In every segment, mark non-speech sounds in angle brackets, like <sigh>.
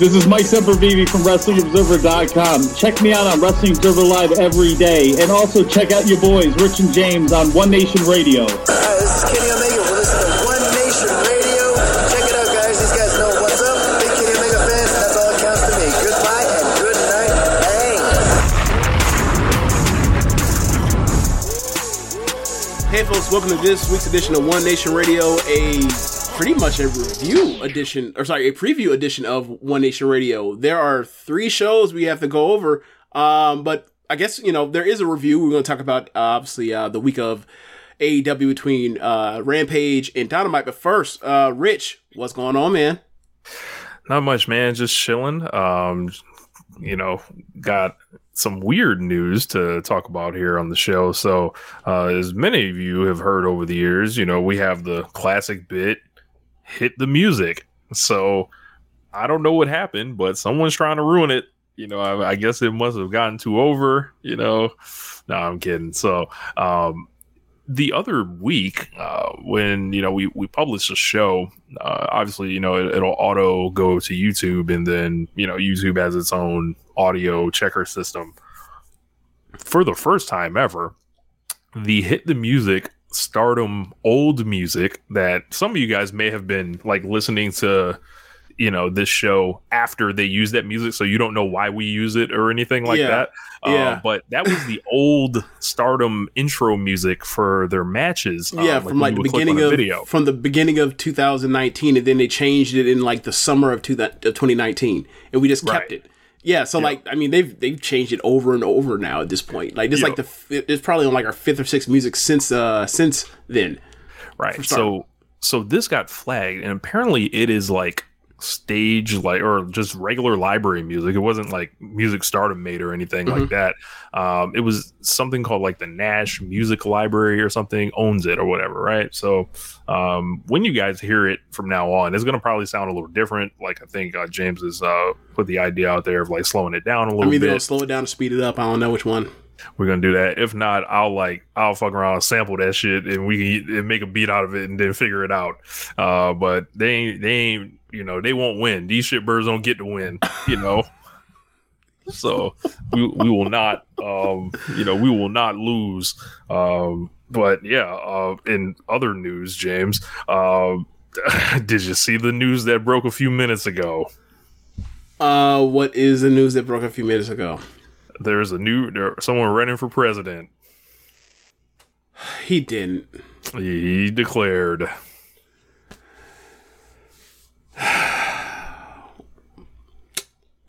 This is Mike Sempervive from WrestlingObserver.com. Check me out on Wrestling Observer Live every day. And also check out your boys, Rich and James, on One Nation Radio. Hi, this is Kenny Omega. We're listening to One Nation Radio. Check it out, guys. These guys know what's up. Big Kenny Omega fans, and that's all that counts to me. Goodbye and good night. Bang. Hey folks, welcome to this week's edition of One Nation Radio, a pretty much a review edition, or sorry, a preview edition of One Nation Radio. There are three shows we have to go over, um, but I guess, you know, there is a review. We're going to talk about, uh, obviously, uh, the week of AEW between uh, Rampage and Dynamite. But first, uh, Rich, what's going on, man? Not much, man. Just chilling. Um, you know, got some weird news to talk about here on the show. So, uh, as many of you have heard over the years, you know, we have the classic bit hit the music. So, I don't know what happened, but someone's trying to ruin it. You know, I, I guess it must have gotten too over, you know. No, I'm kidding. So, um, the other week uh, when you know we we published a show uh, obviously you know it, will auto go to youtube and then you know youtube has its own audio checker system for the first time ever the hit the music stardom old music that some of you guys may have been like listening to you know this show after they use that music so you don't know why we use it or anything like Yeah. that Yeah. uh, but that was the old stardom intro music for their matches yeah, um, from like the would click on beginning of video from the beginning of 2019, and then they changed it in like the summer of, two, of 2019, and we just kept Right. it. Yeah, so like I mean they've they've changed it over and over now at this point. Like this is like the it's probably on like our fifth or sixth music since uh since then. right so so this got flagged and apparently it is like stage like or just regular library music it wasn't like music stardom made or anything like Mhm. that um it was something called like the nash music library or something owns it or whatever right so um when you guys hear it from now on it's going to probably sound a little different like i think uh, james has uh put the idea out there of like slowing it down a I'm little either bit gonna slow it down or speed it up. I don't know which one. we're gonna do that. If not, I'll like I'll fuck around and sample that shit and we can and make a beat out of it and then figure it out. Uh, but they ain't they ain't you know they won't win. These shit birds don't get to win. You know. so we we will not um you know we will not lose. Um, but yeah. Uh, in other news, James, um, <laughs> did you see the news that broke a few minutes ago? Uh, what is the news that broke a few minutes ago? There's a new there, someone running for president. He didn't. He declared.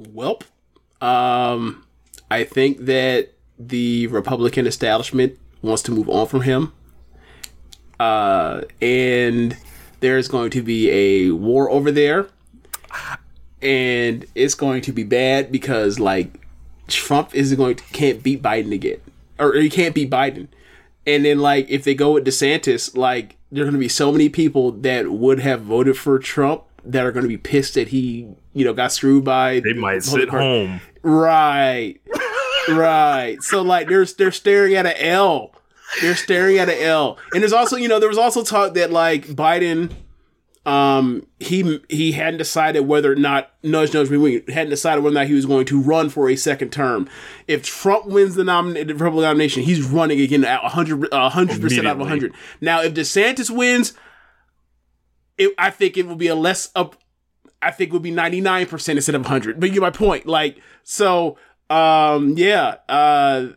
Welp. Um, I think that the Republican establishment wants to move on from him. Uh, and there's going to be a war over there. And it's going to be bad because like Trump isn't going to can't beat Biden again. Or he can't beat Biden. And then like if they go with DeSantis, like there are going to be so many people that would have voted for Trump that are going to be pissed that he, you know, got screwed by. They might sit home. Right. <laughs> right. So like they're they're staring at an L. They're staring at an L. And there's also, you know, there was also talk that like Biden um he he hadn't decided whether or not nudge nudge we hadn't decided whether or not he was going to run for a second term. If Trump wins the nomination, the Republican nomination, he's running again at 100 100 percent out of 100. Now, if DeSantis wins, it, I think it will be a less up. I think it would be 99 percent instead of 100. But you get my point. Like so, um, yeah. Uh,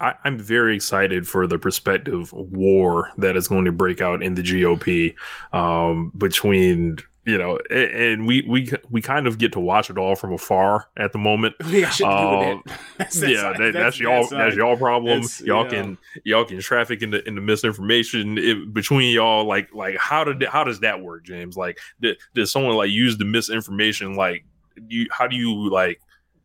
I, I'm very excited for the prospective war that is going to break out in the GOP um, between you know, and, we we we kind of get to watch it all from afar at the moment. <laughs> Yeah, um, that's, <laughs> that's, yeah, that, that's, that's, y'all that's, y'all problem. y'all yeah. can y'all can traffic in the in the misinformation it, between y'all. Like like how did how does that work, James? Like did, did someone like use the misinformation? Like you how do you like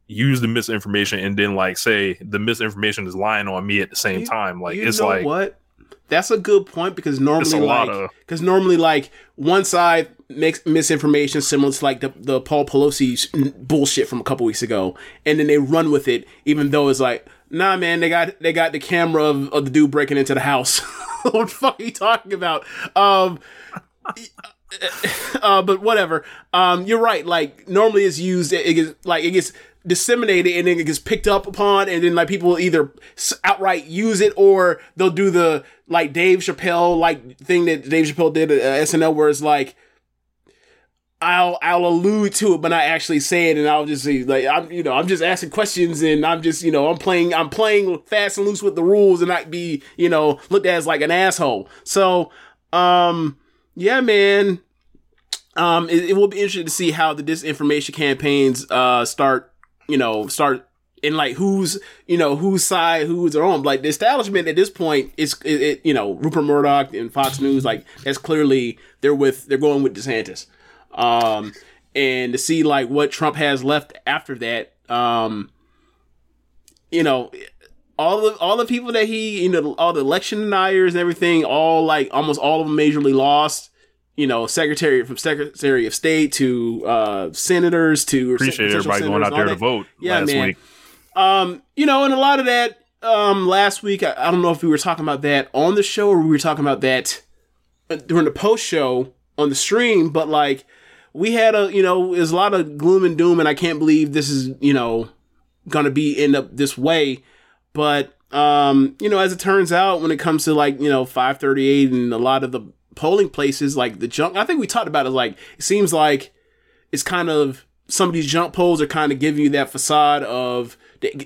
use the misinformation and then like say the misinformation is lying on me at the same you, time? Like you it's know like what. That's a good point because normally, like, because normally, like, one side makes misinformation similar to like the, the Paul Pelosi bullshit from a couple weeks ago, and then they run with it, even though it's like, nah, man, they got they got the camera of, of the dude breaking into the house. <laughs> what the fuck are you talking about? Um, <laughs> uh, but whatever. Um, you're right. Like normally, it's used. It, it gets like it gets disseminated and then it gets picked up upon and then like people either outright use it or they'll do the like Dave Chappelle like thing that Dave Chappelle did at SNL where it's like I'll I'll allude to it but not actually say it. And I'll just say like I'm you know I'm just asking questions and I'm just you know I'm playing I'm playing fast and loose with the rules and not be you know looked at as like an asshole. So um yeah man. Um it, it will be interesting to see how the disinformation campaigns uh start you know, start in like who's you know whose side who's own like the establishment at this point is it, it, you know Rupert Murdoch and Fox News like that's clearly they're with they're going with DeSantis. Um and to see like what Trump has left after that um you know all the all the people that he you know all the election deniers and everything all like almost all of them majorly lost you know, secretary from secretary of state to uh, senators to appreciate everybody going out there to vote. Yeah, man. Week. Um, you know, and a lot of that um, last week. I, I, don't know if we were talking about that on the show or we were talking about that uh, during the post show on the stream. But like, we had a you know, there's a lot of gloom and doom, and I can't believe this is you know gonna be end up this way. But um, you know, as it turns out, when it comes to like you know 538 and a lot of the polling places like the junk. I think we talked about it. Like it seems like it's kind of some of these junk polls are kind of giving you that facade of,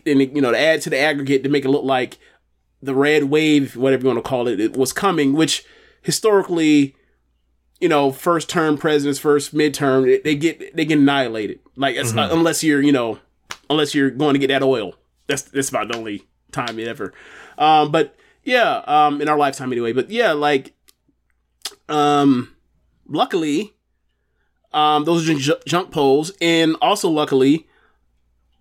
and you know, to add to the aggregate to make it look like the red wave, whatever you want to call it, it was coming. Which historically, you know, first term presidents, first midterm, they get they get annihilated. Like mm-hmm. unless you're, you know, unless you're going to get that oil. That's that's about the only time it ever. Um, but yeah, um, in our lifetime anyway. But yeah, like um, luckily, um, those are j- junk polls, and also luckily,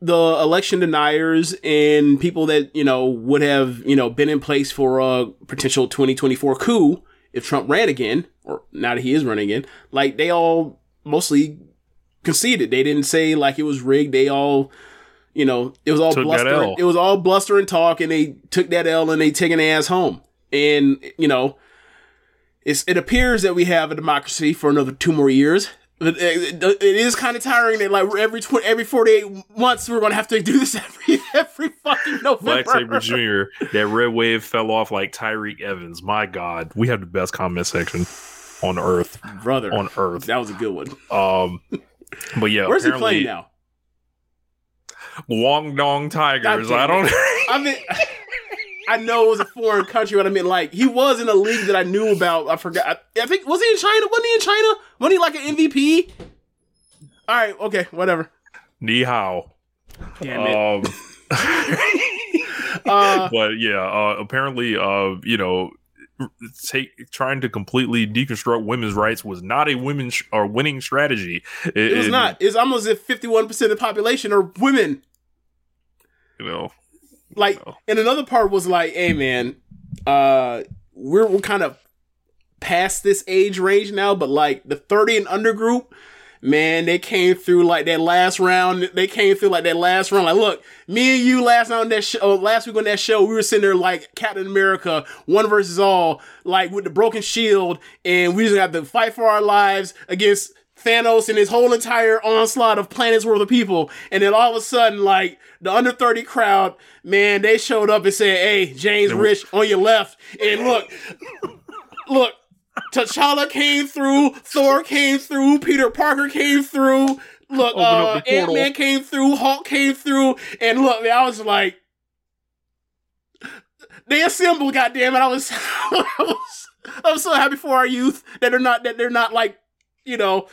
the election deniers and people that you know would have you know been in place for a potential 2024 coup if Trump ran again, or now that he is running again, like they all mostly conceded. They didn't say like it was rigged. They all, you know, it was all took bluster. It was all bluster and talk, and they took that L and they taken ass home. And you know, it's, it appears that we have a democracy for another two more years. But it, it is kind of tiring that like every tw- every forty eight months we're gonna have to do this <laughs> every every fucking November. Black Saber Jr. That red wave fell off like Tyreke Evans. My God, we have the best comment section on Earth, brother. On Earth, that was a good one. Um, but yeah, where's he playing now? Guangdong Tigers. I don't. <laughs> I mean. I know it was a foreign country, but I mean, like, he was in a league that I knew about. I forgot. I, I think was he in China? Wasn't he in China? Wasn't he like an MVP? All right, okay, whatever. Ni hao. Damn it. Um, <laughs> Uh, but yeah, uh, apparently, uh, you know, take trying to completely deconstruct women's rights was not a women's or winning strategy. it was not. It's almost as if fifty-one percent of the population are women. You know, <laughs> Like, and another part was like, "Hey, man, uh, we're we're kind of past this age range now, but like the thirty and under group." Man, they came through like that last round. They came through like that last round. Like, look, me and you last night on that show, last week on that show, we were sitting there like Captain America, one versus all, like with the broken shield, and we just have to fight for our lives against Thanos and his whole entire onslaught of planets worth of people. And then all of a sudden, like the under 30 crowd, man, they showed up and said, Hey, James Rich on your left. And look, look, T'Challa came through, Thor came through, Peter Parker came through. Look, uh. Ant Man came through, Hulk came through, and look, man, I was like, they assembled. Goddamn it! I was, <laughs> I was, I was so happy for our youth that they're not that they're not like, you know,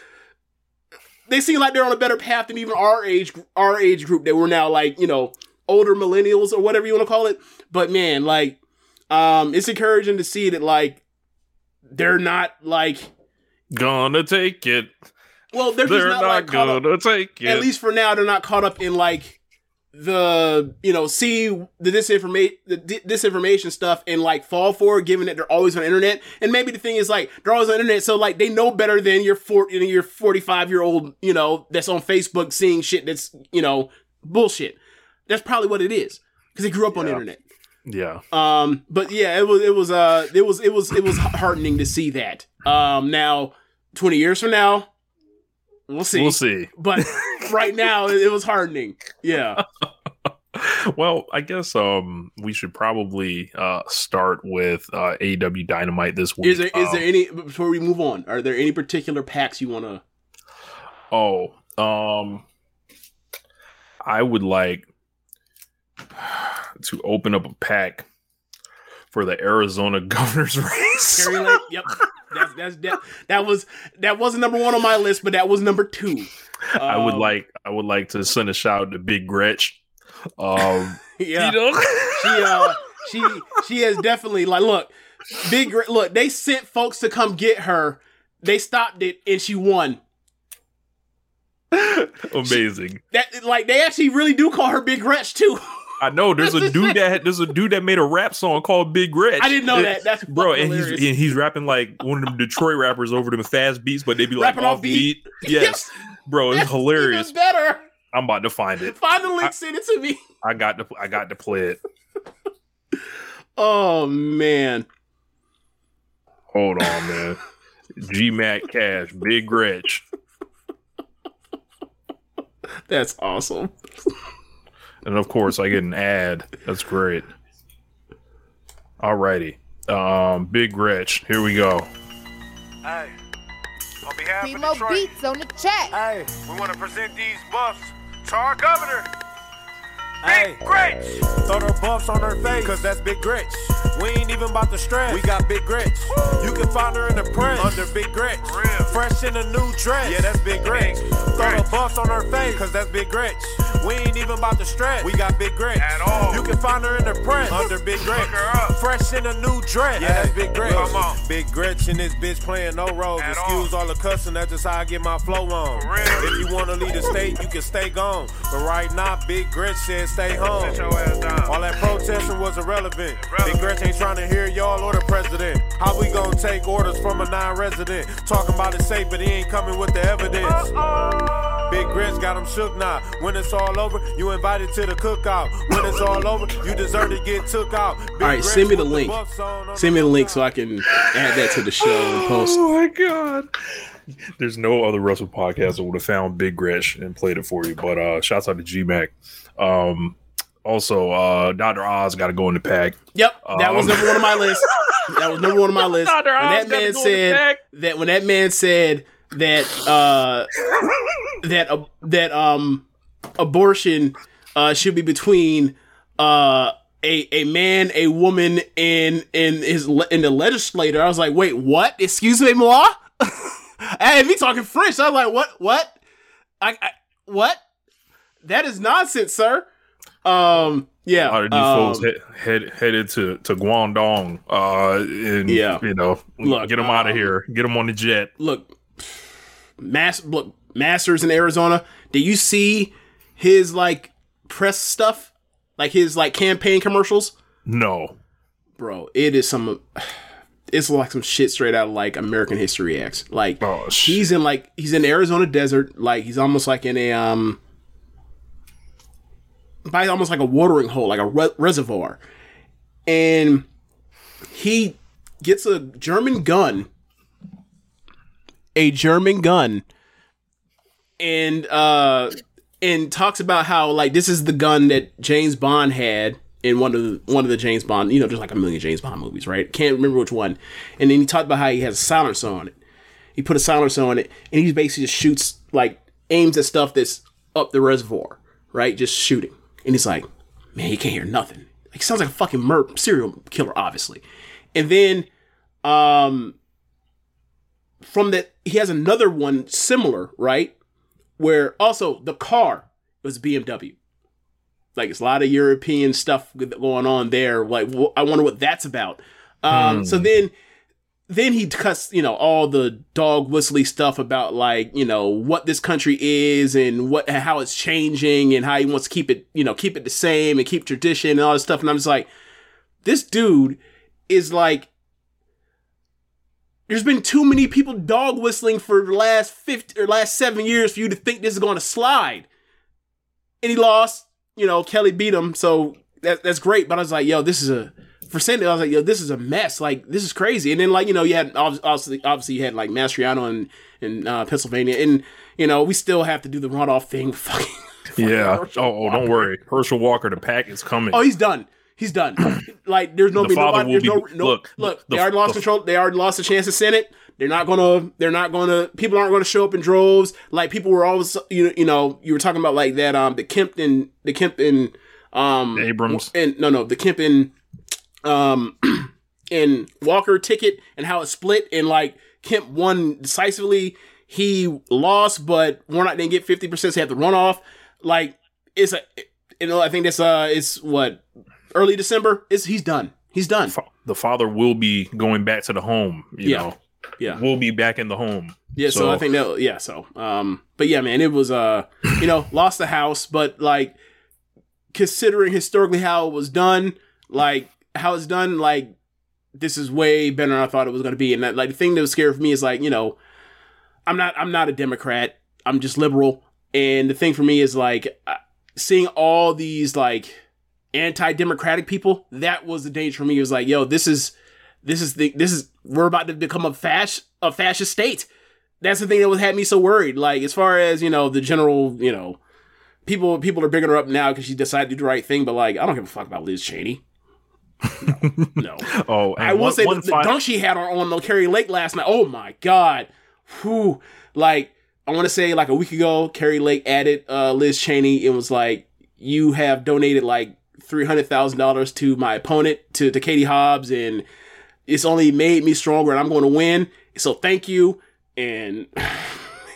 they seem like they're on a better path than even our age our age group that we're now like you know older millennials or whatever you want to call it. But man, like, um, it's encouraging to see that like they're not like gonna take it. well they're, They're, just not, not, like gonna up, take it. at least for now they're not caught up in like the you know see the disinformation the di- disinformation stuff and like fall for it given that they're always on the internet and maybe the thing is like they're always on the internet so like they know better than your 40 your 45 year old you know that's on facebook seeing shit that's you know bullshit that's probably what it is because they grew up on the internet yeah. um, but yeah, it was it was uh it was it was it was heartening to see that. Um, now twenty years from now, we'll see. We'll see. But <laughs> right now, it, was hardening. Yeah. <laughs> Well, I guess um we should probably uh start with uh AEW Dynamite this week. Is there is Um, there any before we move on? Are there any particular packs you want to? Oh, um, I would like to open up a pack for the Arizona <laughs> governor's race. Yep. That's that's that, that was that wasn't number one on my list, but that was number two. I would Um, like I would like to send a shout out to Big Gretch. Um, <laughs> Yeah. you know, she uh she she has definitely like look big Gre- look they sent folks to come get her they stopped it and she won <laughs> amazing. that like they actually really do call her big Gretch too <laughs> I know there's a dude that there's a dude that made a rap song called Big Gretch. I didn't know that. That's bro, and he's and he's rapping like one of them Detroit rappers over them fast beats, but they be like Rapping off off beat. <laughs> Yes, bro, it's hilarious. Even better I'm about to find it. find the link send it to me I got to I got to play it. <laughs> oh man Hold on, man. <laughs> G Mac Cash, Big Gretch. that's awesome And of course I get an ad. That's great. Alrighty. Um, Big Gretch. Here we go. Hey, on behalf Need of more Detroit, beats on the track. hey, we want to present these buffs to our governor. Hey, Big Gretch. Throw the buffs on her face, cause that's Big Gretch. We ain't even about to stress. We got Big Gretch. You can find her in the press under Big Gretch. real. Fresh in a new dress. Yeah, that's Big Gretch. Throw the buffs on her face, cause that's Big Gretch. We ain't even about to stress. We got Big Gretch. At all. You can find her in the press under Big Gretch. Hook her up. Fresh in a new dress. Yeah, that's Big Gretch. Come on. Big Gretch and this bitch playing no roles. At Excuse all. the cussing, that's just how I get my flow on. For real. If you wanna leave the state, you can stay gone. But right now, Big Gretch said stay home. Sit your ass down. All that protesting was irrelevant. Irrelevant. Big Gretch ain't trying to hear y'all or the president. How we gonna take orders from a non-resident? Talking about it safe, but he ain't coming with the evidence. Big Gretch got him shook now. When it's all over, you invited to the cookout. When it's all over, you deserve to get took out. Big all right send me the link buffs on, on send me the link so I can add that to the show and post Oh my god. There's no other Russell podcast that would have found Big Gretch and played it for you. But uh shouts out to G Mac. Um also uh Dr. Oz gotta go in the pack. Yep, that was Um, number one on my list. <laughs> That was number one on my list. Dr. When Oz that gotta man go in the said that when that man said that uh that uh, that um abortion uh should be between uh a, a man, a woman, and in his le- in the legislator. I was like, wait, what? Excuse me, moi? I had me talking French. I was like, what? What? I, I what? That is nonsense, sir. Um, yeah, A lot of these um, folks head, head, headed to, to Guangdong. Uh, and, Yeah. you know, Look, get them out of um, here. Get them on the jet. look, mass look Masters in Arizona. Did you see his like press stuff, like his like campaign commercials? No. Bro, it is some. <sighs> It's like some shit straight out of like American History X. Like Oh, he's in like he's in Arizona desert. Like he's almost like in a um, by almost like a watering hole, like a re- reservoir, and he gets a German gun, a German gun, and uh, and talks about how like this is the gun that James Bond had in one of the one of the James Bond, you know, there's like a million James Bond movies, right? Can't remember which one. And then he talked about how he has a silencer on it. He put a silencer on it, and he basically just shoots like aims at stuff that's up the reservoir, right? Just shooting. And he's like, man, he can't hear nothing. Like sounds like a fucking mur- serial killer, obviously. And then, um, from that he has another one similar, right? Where also the car was BMW. Like it's a lot of European stuff going on there. Like I wonder what that's about. Um, Hmm. So then, then he cuts you know all the dog whistly stuff about like you know what this country is and what how it's changing and how he wants to keep it you know keep it the same and keep tradition and all this stuff. And I'm just like, this dude is like there's been too many people dog whistling for the last 50 or last seven years for you to think this is going to slide. And he lost. You know, Kelly beat him, so that, that's great. But I was like, yo, this is a for Sandy. I was like, yo, this is a mess. Like, this is crazy. And then like, you know, you had obviously, obviously, you had like Mastriano in in uh, Pennsylvania, and you know, we still have to do the runoff thing. <laughs> Fucking. Yeah. Herschel Oh, oh, don't worry. Herschel Walker, the pack is coming. Oh, he's done. He's done. <clears throat> like there's no The nobody. will There's be- no, no look, look. the- they already lost the- control. They already lost the chance to Senate. They're not gonna. They're not gonna. People aren't gonna show up in droves. Like people were always. You you know. You were talking about like that. Um, the Kempton. The Kempton. Um, Abrams. And no, no, the Kempton. Um, <clears throat> and Walker ticket and how it split and like Kemp won decisively. He lost, but Warnock didn't get fifty percent. So he had to run off. Like it's a. You know, I think that's uh, it's what early December. It's he's done. He's done. The father will be going back to the home. You Yeah. know, Yeah. will be back in the home. Yeah, so, I think that yeah, so um but yeah, man, it was uh you know, <laughs> lost the house, but like considering historically how it was done, like how it's done, like this is way better than I thought it was gonna be. And that like the thing that was scary for me is like, you know, I'm not I'm not a Democrat. I'm just liberal. And the thing for me is like seeing all these like anti-democratic people, that was the danger for me. It was like, yo, this is this is the this is we're about to become a fasc a fascist state. That's the thing that was had me so worried. Like as far as you know, the general you know people people are bigging her up now because she decided to do the right thing. But like, I don't give a fuck about Liz Cheney. No, no. <laughs> Oh, and I will one- say one the, the dunk she had on, on Kari Lake last night. Oh my god, whew. Like I want to say like a week ago, Kari Lake added uh, Liz Cheney. It was like you have donated like three hundred thousand dollars to my opponent to to Katie Hobbs, and it's only made me stronger, and I'm going to win. So thank you. And <sighs>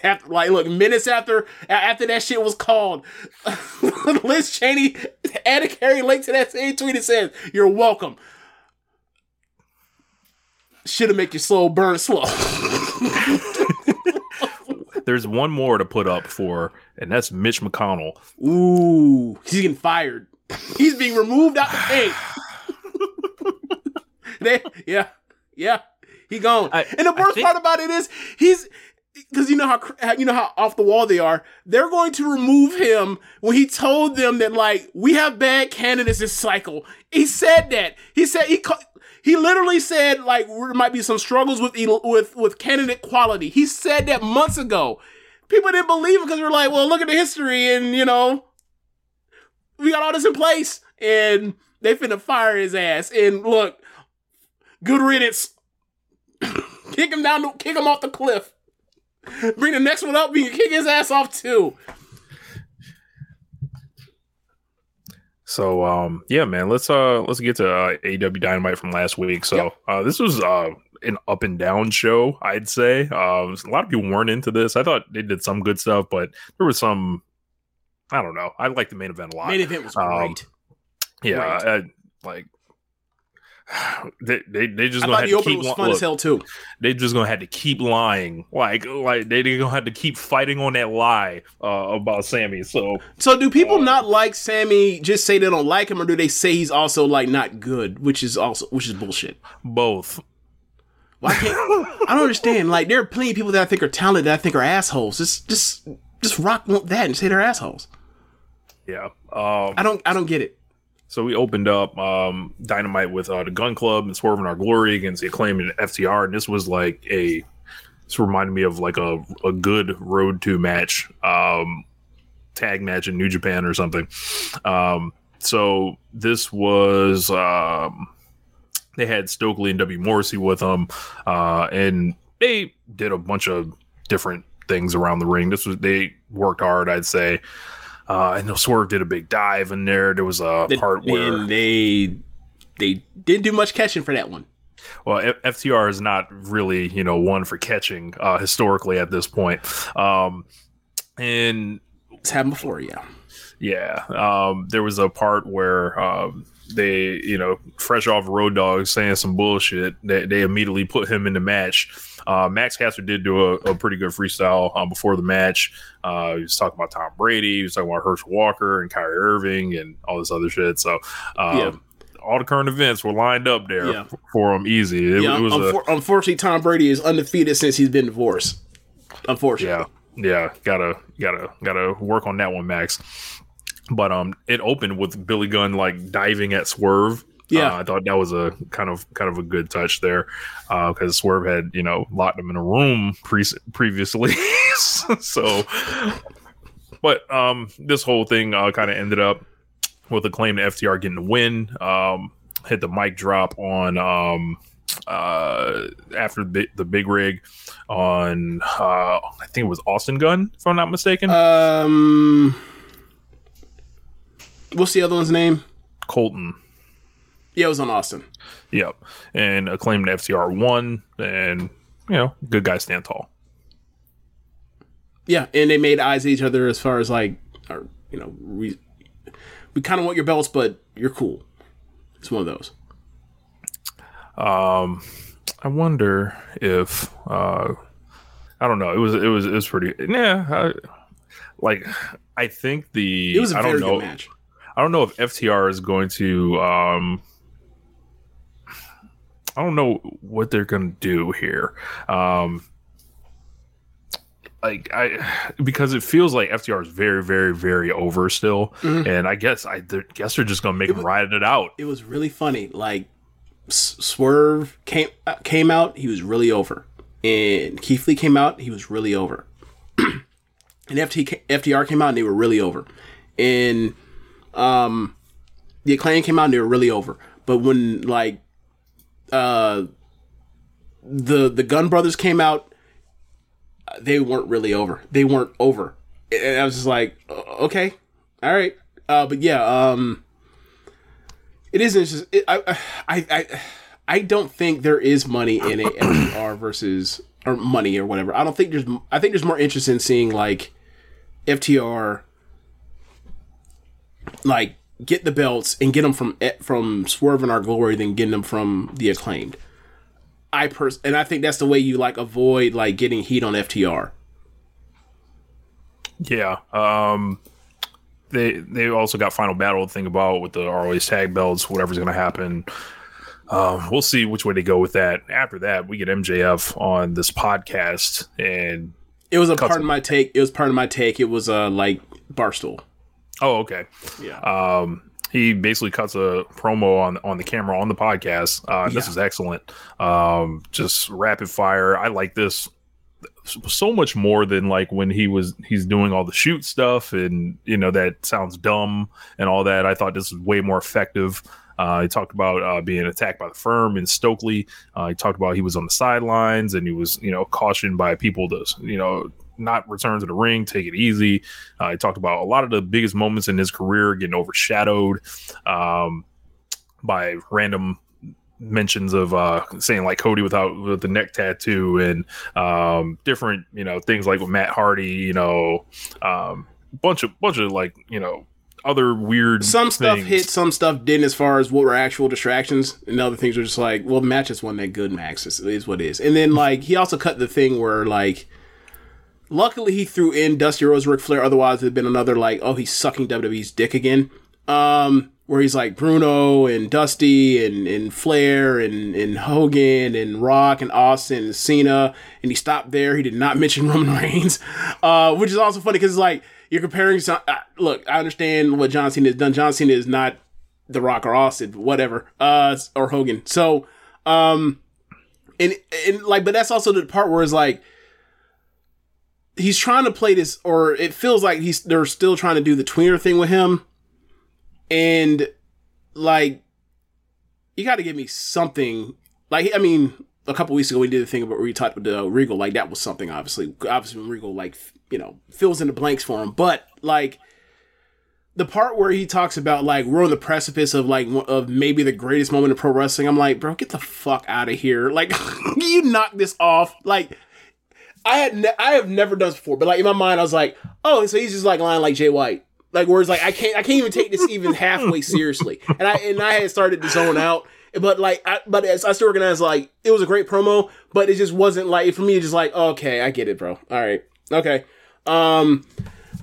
after like look minutes after after that shit was called, <laughs> Liz Cheney added Kari Lake to that same tweet. It says, "You're welcome." Should have make your soul burn slow. <laughs> There's one more to put up for, and that's Mitch McConnell. Ooh, he's getting fired. He's being removed out the <sighs> paint. <laughs> They- yeah, yeah, he gone. and the worst part about it is he's because you know how you know how off the wall they are. They're going to remove him when he told them that like we have bad candidates this cycle. He said that. He said he. He literally said like there might be some struggles with with with candidate quality. He said that months ago. People didn't believe him because they're like, well, look at the history, and you know, we got all this in place, and they finna fire his ass. And look, good riddance. <coughs> kick him down, kick him off the cliff. Bring the next one up, we can kick his ass off too. So um yeah, man, let's uh let's get to uh, AEW Dynamite from last week. So uh this was uh an up and down show, I'd say. Uh, a lot of people weren't into this. I thought they did some good stuff, but there was some I don't know. I like the main event a lot. Main event was Um, great. yeah. I, like <sighs> they they they just I gonna have the to keep was fun as hell too. They just gonna have to keep lying, like like they they gonna have to keep fighting on that lie uh, about Sammy. So So do people not like Sammy just say they don't like him or do they say he's also like not good, which is also which is bullshit. both. Why can't <laughs> I don't understand. Like there are plenty of people that I think are talented that I think are assholes. Just just just rock that and say they're assholes. Yeah. Um, I don't I don't get it. So we opened up um, Dynamite with uh, the Gun Club and Swerve In Our Glory against the acclaimed and FTR, and this was like a. This reminded me of like a a good road to match, um, tag match in New Japan or something. Um, so this was um, they had Stokely and W Morrissey with them, uh, and they did a bunch of different things around the ring. This was they worked hard, I'd say. Uh, know Swerve did a big dive in there. There was a The- part where and they they didn't do much catching for that one. well, F- FTR is not really you know one for catching uh, historically at this point. Um, and It's happened before, yeah. yeah, um, there was a part where um, they you know fresh off Road Dog saying some bullshit. They, they immediately put him in the match. Uh, Max Caster did do a, a pretty good freestyle um, before the match. Uh, he was talking about Tom Brady. He was talking about Herschel Walker and Kyrie Irving and all this other shit. So, um, Yeah. all the current events were lined up there Yeah. for him easy. It, yeah it was a, unfortunately, Tom Brady is undefeated since he's been divorced. Unfortunately, yeah, yeah, gotta gotta gotta work on that one, Max. But um, it opened with Billy Gunn like diving at Swerve. Yeah. Uh, I thought that was a kind of kind of a good touch there, because Swerve had you know locked him in a room pre- previously. <laughs> so, but um, this whole thing uh, kind of ended up with a claim to FTR getting the win. Um, hit the mic drop on um uh after the, the big rig on uh I think it was Austin Gunn if I'm not mistaken. Um, what's the other one's name? Colton. Yeah, it was on Austin. Yep. And acclaimed FTR one, and you know, good guys stand tall. Yeah, and they made eyes at each other as far as like, or you know, we we kind of want your belts, but you're cool. It's one of those. Um I wonder if uh I don't know. It was it was it was pretty yeah, I, like I think the It was a I don't know good match. I don't know if FTR is going to. Um, I don't know what they're going to do here. Um, like I, because it feels like FTR is very, very, very over still, Mhm. and I guess I guess they're just going to make them ride it out. It was really funny. Like Swerve came uh, came out, he was really over, and Keith Lee came out, he was really over, <clears throat> and FT, FTR came out, and they were really over, and um, the acclaim came out, and they were really over. But when like uh the the Gun Brothers came out, they weren't really over. They weren't over, and I was just like, "Uh, okay, all right. Uh, but yeah, um, it is interesting. It, I, I, I, I don't think there is money in a <clears throat> FTR versus or money or whatever. I don't think there's. I think there's more interest in seeing like FTR like get the belts and get them from eh, from Swerve In Our Glory than getting them from the acclaimed. I pers- and I think that's the way you like avoid like getting heat on FTR. Yeah. Um, they they also got final battle to think about with the ROH tag belts. Whatever's going to happen. Um, we'll see which way they go with that. After that, we get MJF on this podcast, and It was a part of my take. It was part of my take. It was uh like Barstool. Oh, okay. Yeah. Um, he basically cuts a promo on on the camera on the podcast. Uh, This is excellent. Um, just rapid fire. I like this so much more than like when he was he's doing all the shoot stuff and you know that sounds dumb and all that. I thought this was way more effective. Uh, he talked about uh, being attacked by the firm in Stokely. Uh, he talked about he was on the sidelines and he was, you know, cautioned by people to, you know, not return to the ring, take it easy. Uh, he talked about a lot of the biggest moments in his career getting overshadowed um, by random mentions of uh, saying like Cody without with the neck tattoo and um, different, you know, things like with Matt Hardy, you know, um, bunch of bunch of like you know other weird some stuff things. hit, some stuff didn't. As far as what were actual distractions, and other things were just like, well, the match just wasn't that good. Max is, it is what it is. And then <laughs> like he also cut the thing where like, luckily he threw in Dusty Rhodes, Ric Flair. Otherwise, it'd been another like, oh, he's sucking WWE's dick again. Um, where he's like Bruno and Dusty and and Flair and and Hogan and Rock and Austin and Cena, and he stopped there. He did not <laughs> mention Roman Reigns, uh, which is also funny because it's like you're comparing. Some, uh, look, I understand what John Cena has done. John Cena is not The Rock or Austin, whatever, uh, or Hogan. So, um, and and like, but that's also the part where it's like he's trying to play this, or it feels like he's they're still trying to do the tweener thing with him, and like you got to give me something. Like I mean, a couple weeks ago we did the thing about where we talked with uh, Regal. Like that was something. Obviously, obviously when Regal like you know fills in the blanks for him, but like the part where he talks about like we're on the precipice of like of maybe the greatest moment in pro wrestling. I'm like, bro, get the fuck out of here! Like <laughs> you knock this off. Like I had ne- I have never done this before, but like in my mind, I was like, oh, so he's just like lying like Jay White. Like where it's like I can't I can't even take this even halfway <laughs> seriously. And I and I had started to zone out. But like I but as I still recognize like it was a great promo, but it just wasn't like for me it's just like, okay, I get it, bro. All right. Okay. Um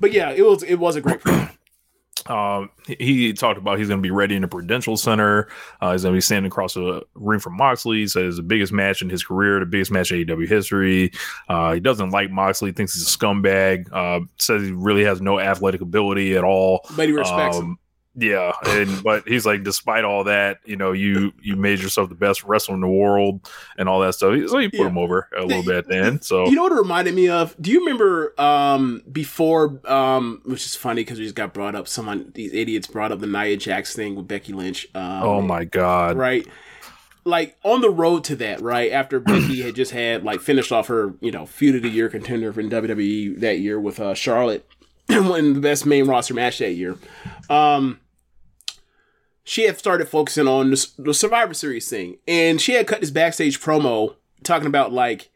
but yeah, it was it was a great promo. Um, he- talked about he's going to be ready in the Prudential Center. Uh, he's going to be standing across the ring from Moxley. He says it's the biggest match in his career, the biggest match in AEW history. Uh, he doesn't like Moxley, thinks he's a scumbag. Uh, says he really has no athletic ability at all. But he respects Um, him. Yeah, and <laughs> but he's like, despite all that, you know, you you made yourself the best wrestler in the world and all that stuff. So he put Yeah. him over a little bit then. So You know what it reminded me of? Do you remember um before um which is funny because we just got brought up someone these idiots brought up the Nia Jax thing with Becky Lynch. Um, oh my god, right? Like on the road to that, right? After <clears throat> Becky had just had like finished off her, you know, feud of the year contender in WWE that year with uh, Charlotte, <clears throat> won the best main roster match that year. Um, she had started focusing on the, the Survivor Series thing, and she had cut this backstage promo talking about like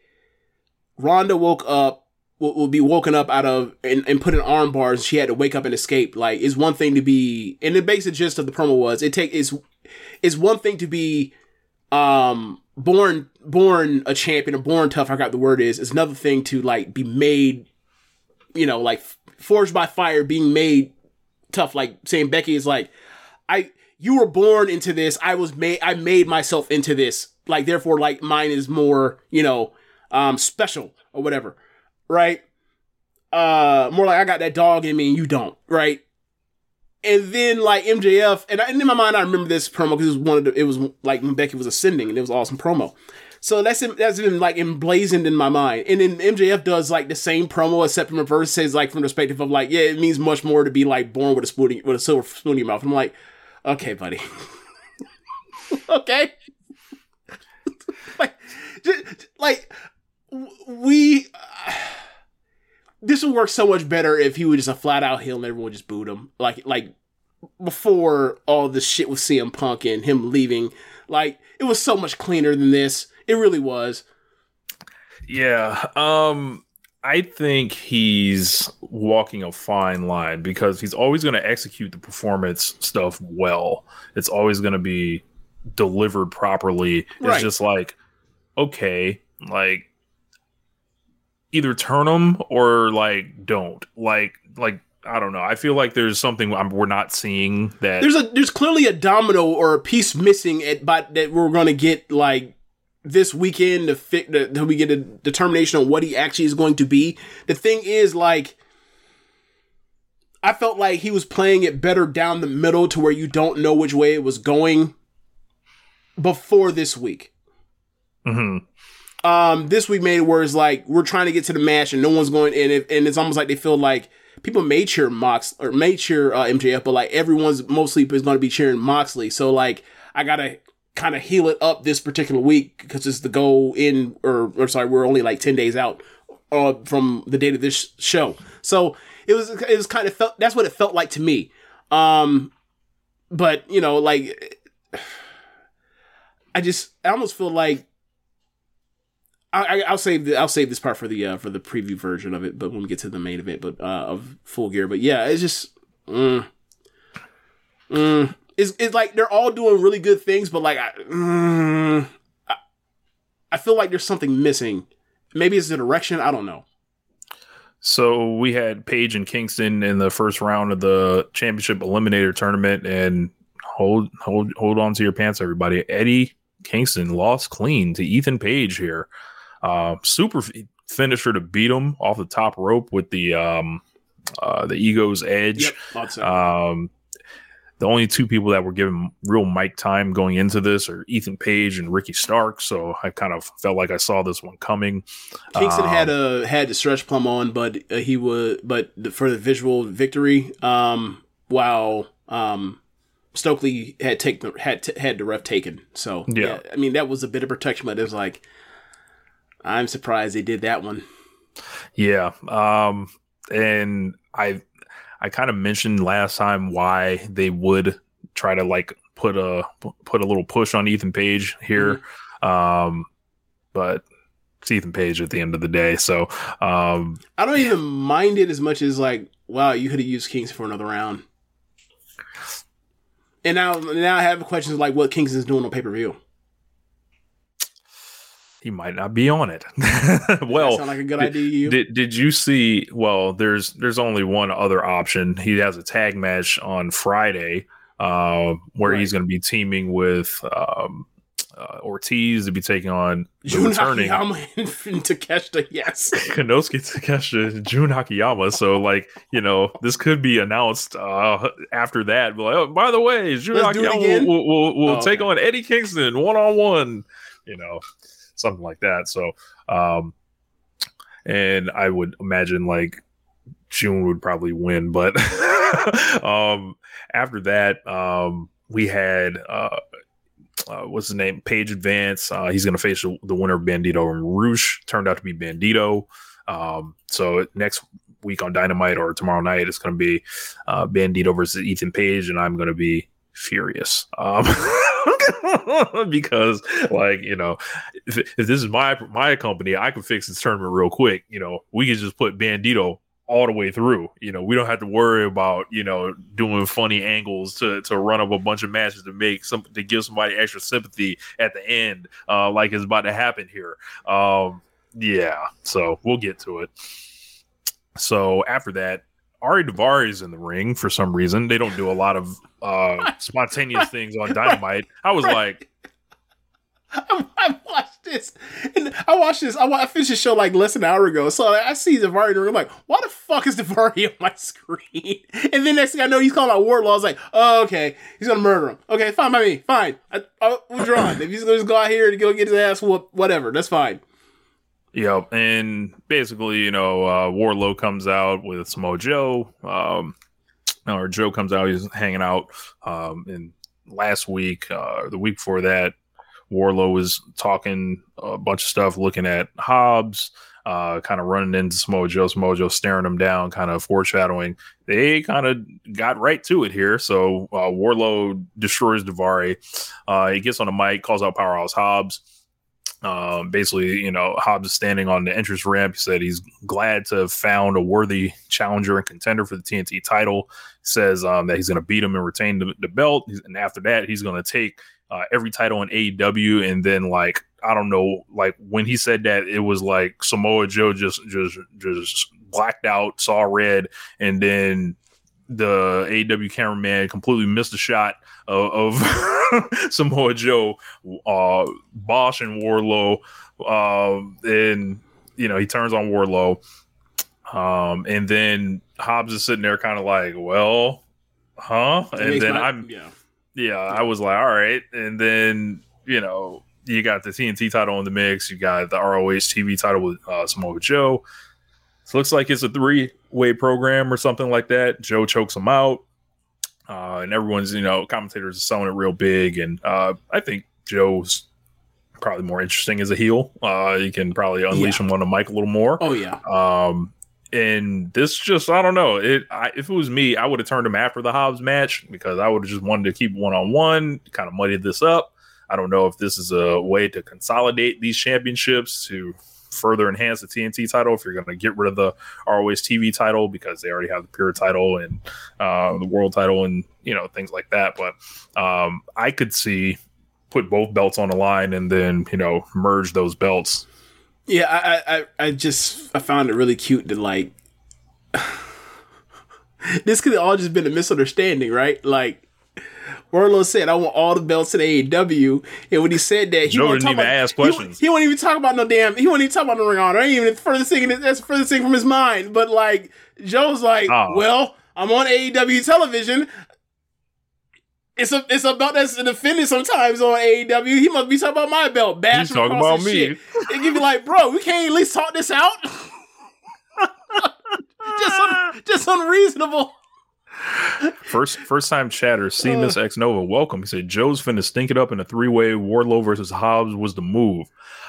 Ronda woke up will, be woken up out of and, and put in arm bars. She had to wake up and escape. Like it's one thing to be, and the basic gist of the promo was it take is it's one thing to be um born born a champion or born tough. I forgot the word is. It's another thing to like be made, you know, like forged by fire, being made tough. Like saying Becky is like, I you were born into this. I was made. I made myself into this. Like therefore, like mine is more, you know, um, special or whatever, right? Uh, more like I got that dog in me and you don't, right? And then like MJF, and, I, and in my mind I remember this promo because it was one of the, it was like when Becky was ascending and it was awesome promo. So that's that's been like emblazoned in my mind. And then MJF does like the same promo except in reverse, says like from the perspective of like, yeah, it means much more to be like born with a spoon with a silver spoon in your mouth. And I'm like, okay, buddy. <laughs> okay. like, just, like we. this would work so much better if he was just a flat out heel and everyone just booed him. Like, like before all this shit with CM Punk and him leaving. Like, it was so much cleaner than this. It really was. Yeah. Um I think he's walking a fine line because he's always going to execute the performance stuff well. It's always going to be delivered properly. It's just like okay, like either turn them or like don't. Like like I don't know. I feel like there's something I'm, we're not seeing that There's a there's clearly a domino or a piece missing at but that we're gonna get like this weekend to fit that we get a determination on what he actually is going to be. The thing is like I felt like he was playing it better down the middle to where you don't know which way it was going before this week. Mhm. Um, this week made it where it's like we're trying to get to the match and no one's going and it, and it's almost like they feel like people may cheer Mox or may cheer uh, MJF, but like everyone's mostly is going to be cheering Moxley. So like I gotta kind of heal it up this particular week because it's the go in or or sorry we're only like ten days out uh, from the date of this show. So it was it was kind of felt that's what it felt like to me. Um, but you know like I just I almost feel like I, I, will save the, I'll save this part for the uh, for the preview version of it, but when we get to the main event, but uh, of Full Gear. But yeah, it's just, mm, mm, it's it's like they're all doing really good things, but like I, mm, I, I feel like there's something missing. Maybe it's the direction. I don't know. So we had Page and Kingston in the first round of the championship eliminator tournament, and hold hold hold on to your pants, everybody. Eddie Kingston lost clean to Ethan Page here. Uh, super finisher to beat him off the top rope with the um, uh, the ego's edge. Yep, um, the only two people that were given real mic time going into this are Ethan Page and Ricky Stark. So I kind of felt like I saw this one coming. Kingston um, had a had the stretch plum on, but uh, he would but for the visual victory, um, while um, Stokely had taken had t- had the ref taken. So yeah. yeah, I mean that was a bit of protection, but it was like I'm surprised they did that one. Yeah, um, and I I kind of mentioned last time why they would try to like put a put a little push on Ethan Page here, mm-hmm. um, but it's Ethan Page at the end of the day. So um, I don't even mind it as much as like, wow, you could have used Kings for another round. And now, now I have questions like what Kings is doing on pay per view he might not be on it. <laughs> well, sound like a good did, idea. Did did you see? Well, there's there's only one other option. He has a tag match on Friday, uh, where right. he's going to be teaming with um, uh, Ortiz to be taking on Jun returning <laughs> Takeshita. Yes, <laughs> Konosuke Takeshita, Jun Akiyama. So like you know, this could be announced uh, after that. Like, oh, by the way, Jun Let's Akiyama will, will, will, will oh, take okay. on Eddie Kingston one on one. You know, something like that. So, um, and I would imagine like June would probably win, but <laughs> um, after that, um, we had uh, uh, what's his name? Page Advance. Uh, he's going to face the winner of Bandito and Rush. Turned out to be Bandito. Um, so next week on Dynamite or tomorrow night, it's going to be uh, Bandito versus Ethan Page, and I'm going to be furious. Um, <laughs> <laughs> because like you know if, if this is my my company i can fix this tournament real quick you know we can just put bandito all the way through. You know we don't have to worry about you know doing funny angles to to run up a bunch of matches to make some to give somebody extra sympathy at the end uh like is about to happen here. Um yeah so we'll get to it. So after that Ari is in the ring for some reason. They don't do a lot of uh, <laughs> spontaneous things on Dynamite. I was like, I, I, watched this, and I watched this. I, I finished the show like less than an hour ago. So I see Daivari in the ring. I'm like, why the fuck is Daivari <laughs> on my screen? And then next thing I know, he's calling out Wardlow. I was like, oh, okay, he's gonna murder him. Okay, fine by me. Fine. I, I drawn. if he's gonna just go out here and go get his ass whooped, whatever, that's fine. Yep, and basically, you know, uh, Wardlow comes out with Samoa Joe, um, or Joe comes out. He's hanging out. Um, and last week, uh, the week before that, Wardlow was talking a bunch of stuff, looking at Hobbs, uh, kind of running into Samoa Joe. Samoa Joe staring him down, kind of foreshadowing. They kind of got right to it here. So uh, Wardlow destroys Daivari. Uh, he gets on the mic, calls out Powerhouse Hobbs. Um, basically, you know, Hobbs is standing on the entrance ramp. He said he's glad to have found a worthy challenger and contender for the TNT title. He says um, that he's going to beat him and retain the, the belt. And after that, he's going to take uh, every title in AEW. And then, like, I don't know, like when he said that, it was like Samoa Joe just just just blacked out, saw red, and then the AEW cameraman completely missed the shot of, of <laughs> Samoa Joe, uh, Bosch and Wardlow, um, and you know he turns on Wardlow, um, and then Hobbs is sitting there, kind of like, well, huh? And then my, I'm, yeah. yeah, I was like, all right, and then you know you got the TNT title in the mix, you got the ROH TV title with uh, Samoa Joe. So looks like it's a three way program or something like that. Joe chokes him out. Uh, and everyone's, you know, commentators are selling it real big. And uh, I think Joe's probably more interesting as a heel. Uh, you can probably unleash yeah. him on the mic a little more. Oh, yeah. Um, and this just, I don't know. It I, if it was me, I would have turned him after the Hobbs match because I would have just wanted to keep one on one, kind of muddied this up. I don't know if this is a way to consolidate these championships to further enhance the TNT title. If you're going to get rid of the ROH TV title because they already have the pure title and uh, the world title and you know things like that. But um, I could see put both belts on the line and then you know merge those belts. Yeah, I I, I just I found it really cute to like. <sighs> this could all just been a misunderstanding, right? Like Wardlow said, "I want all the belts in AEW," and when he said that, he Joe didn't even about, ask questions. he, won't even talk about no damn. He won't even talk about no ring honor. I ain't even the furthest thing. That's the furthest thing from his mind. But like Joe's like, Oh. well, I'm on AEW television. It's a it's a belt that's defended sometimes on AEW. He must be talking about my belt. Bash He's talking about me. shit. And give you like, bro, we can't at least talk this out. <laughs> just un- just unreasonable. First first time chatter, see Miss X Nova, welcome. He said Joe's finna stink it up in a three way Wardlow versus Hobbs was the move.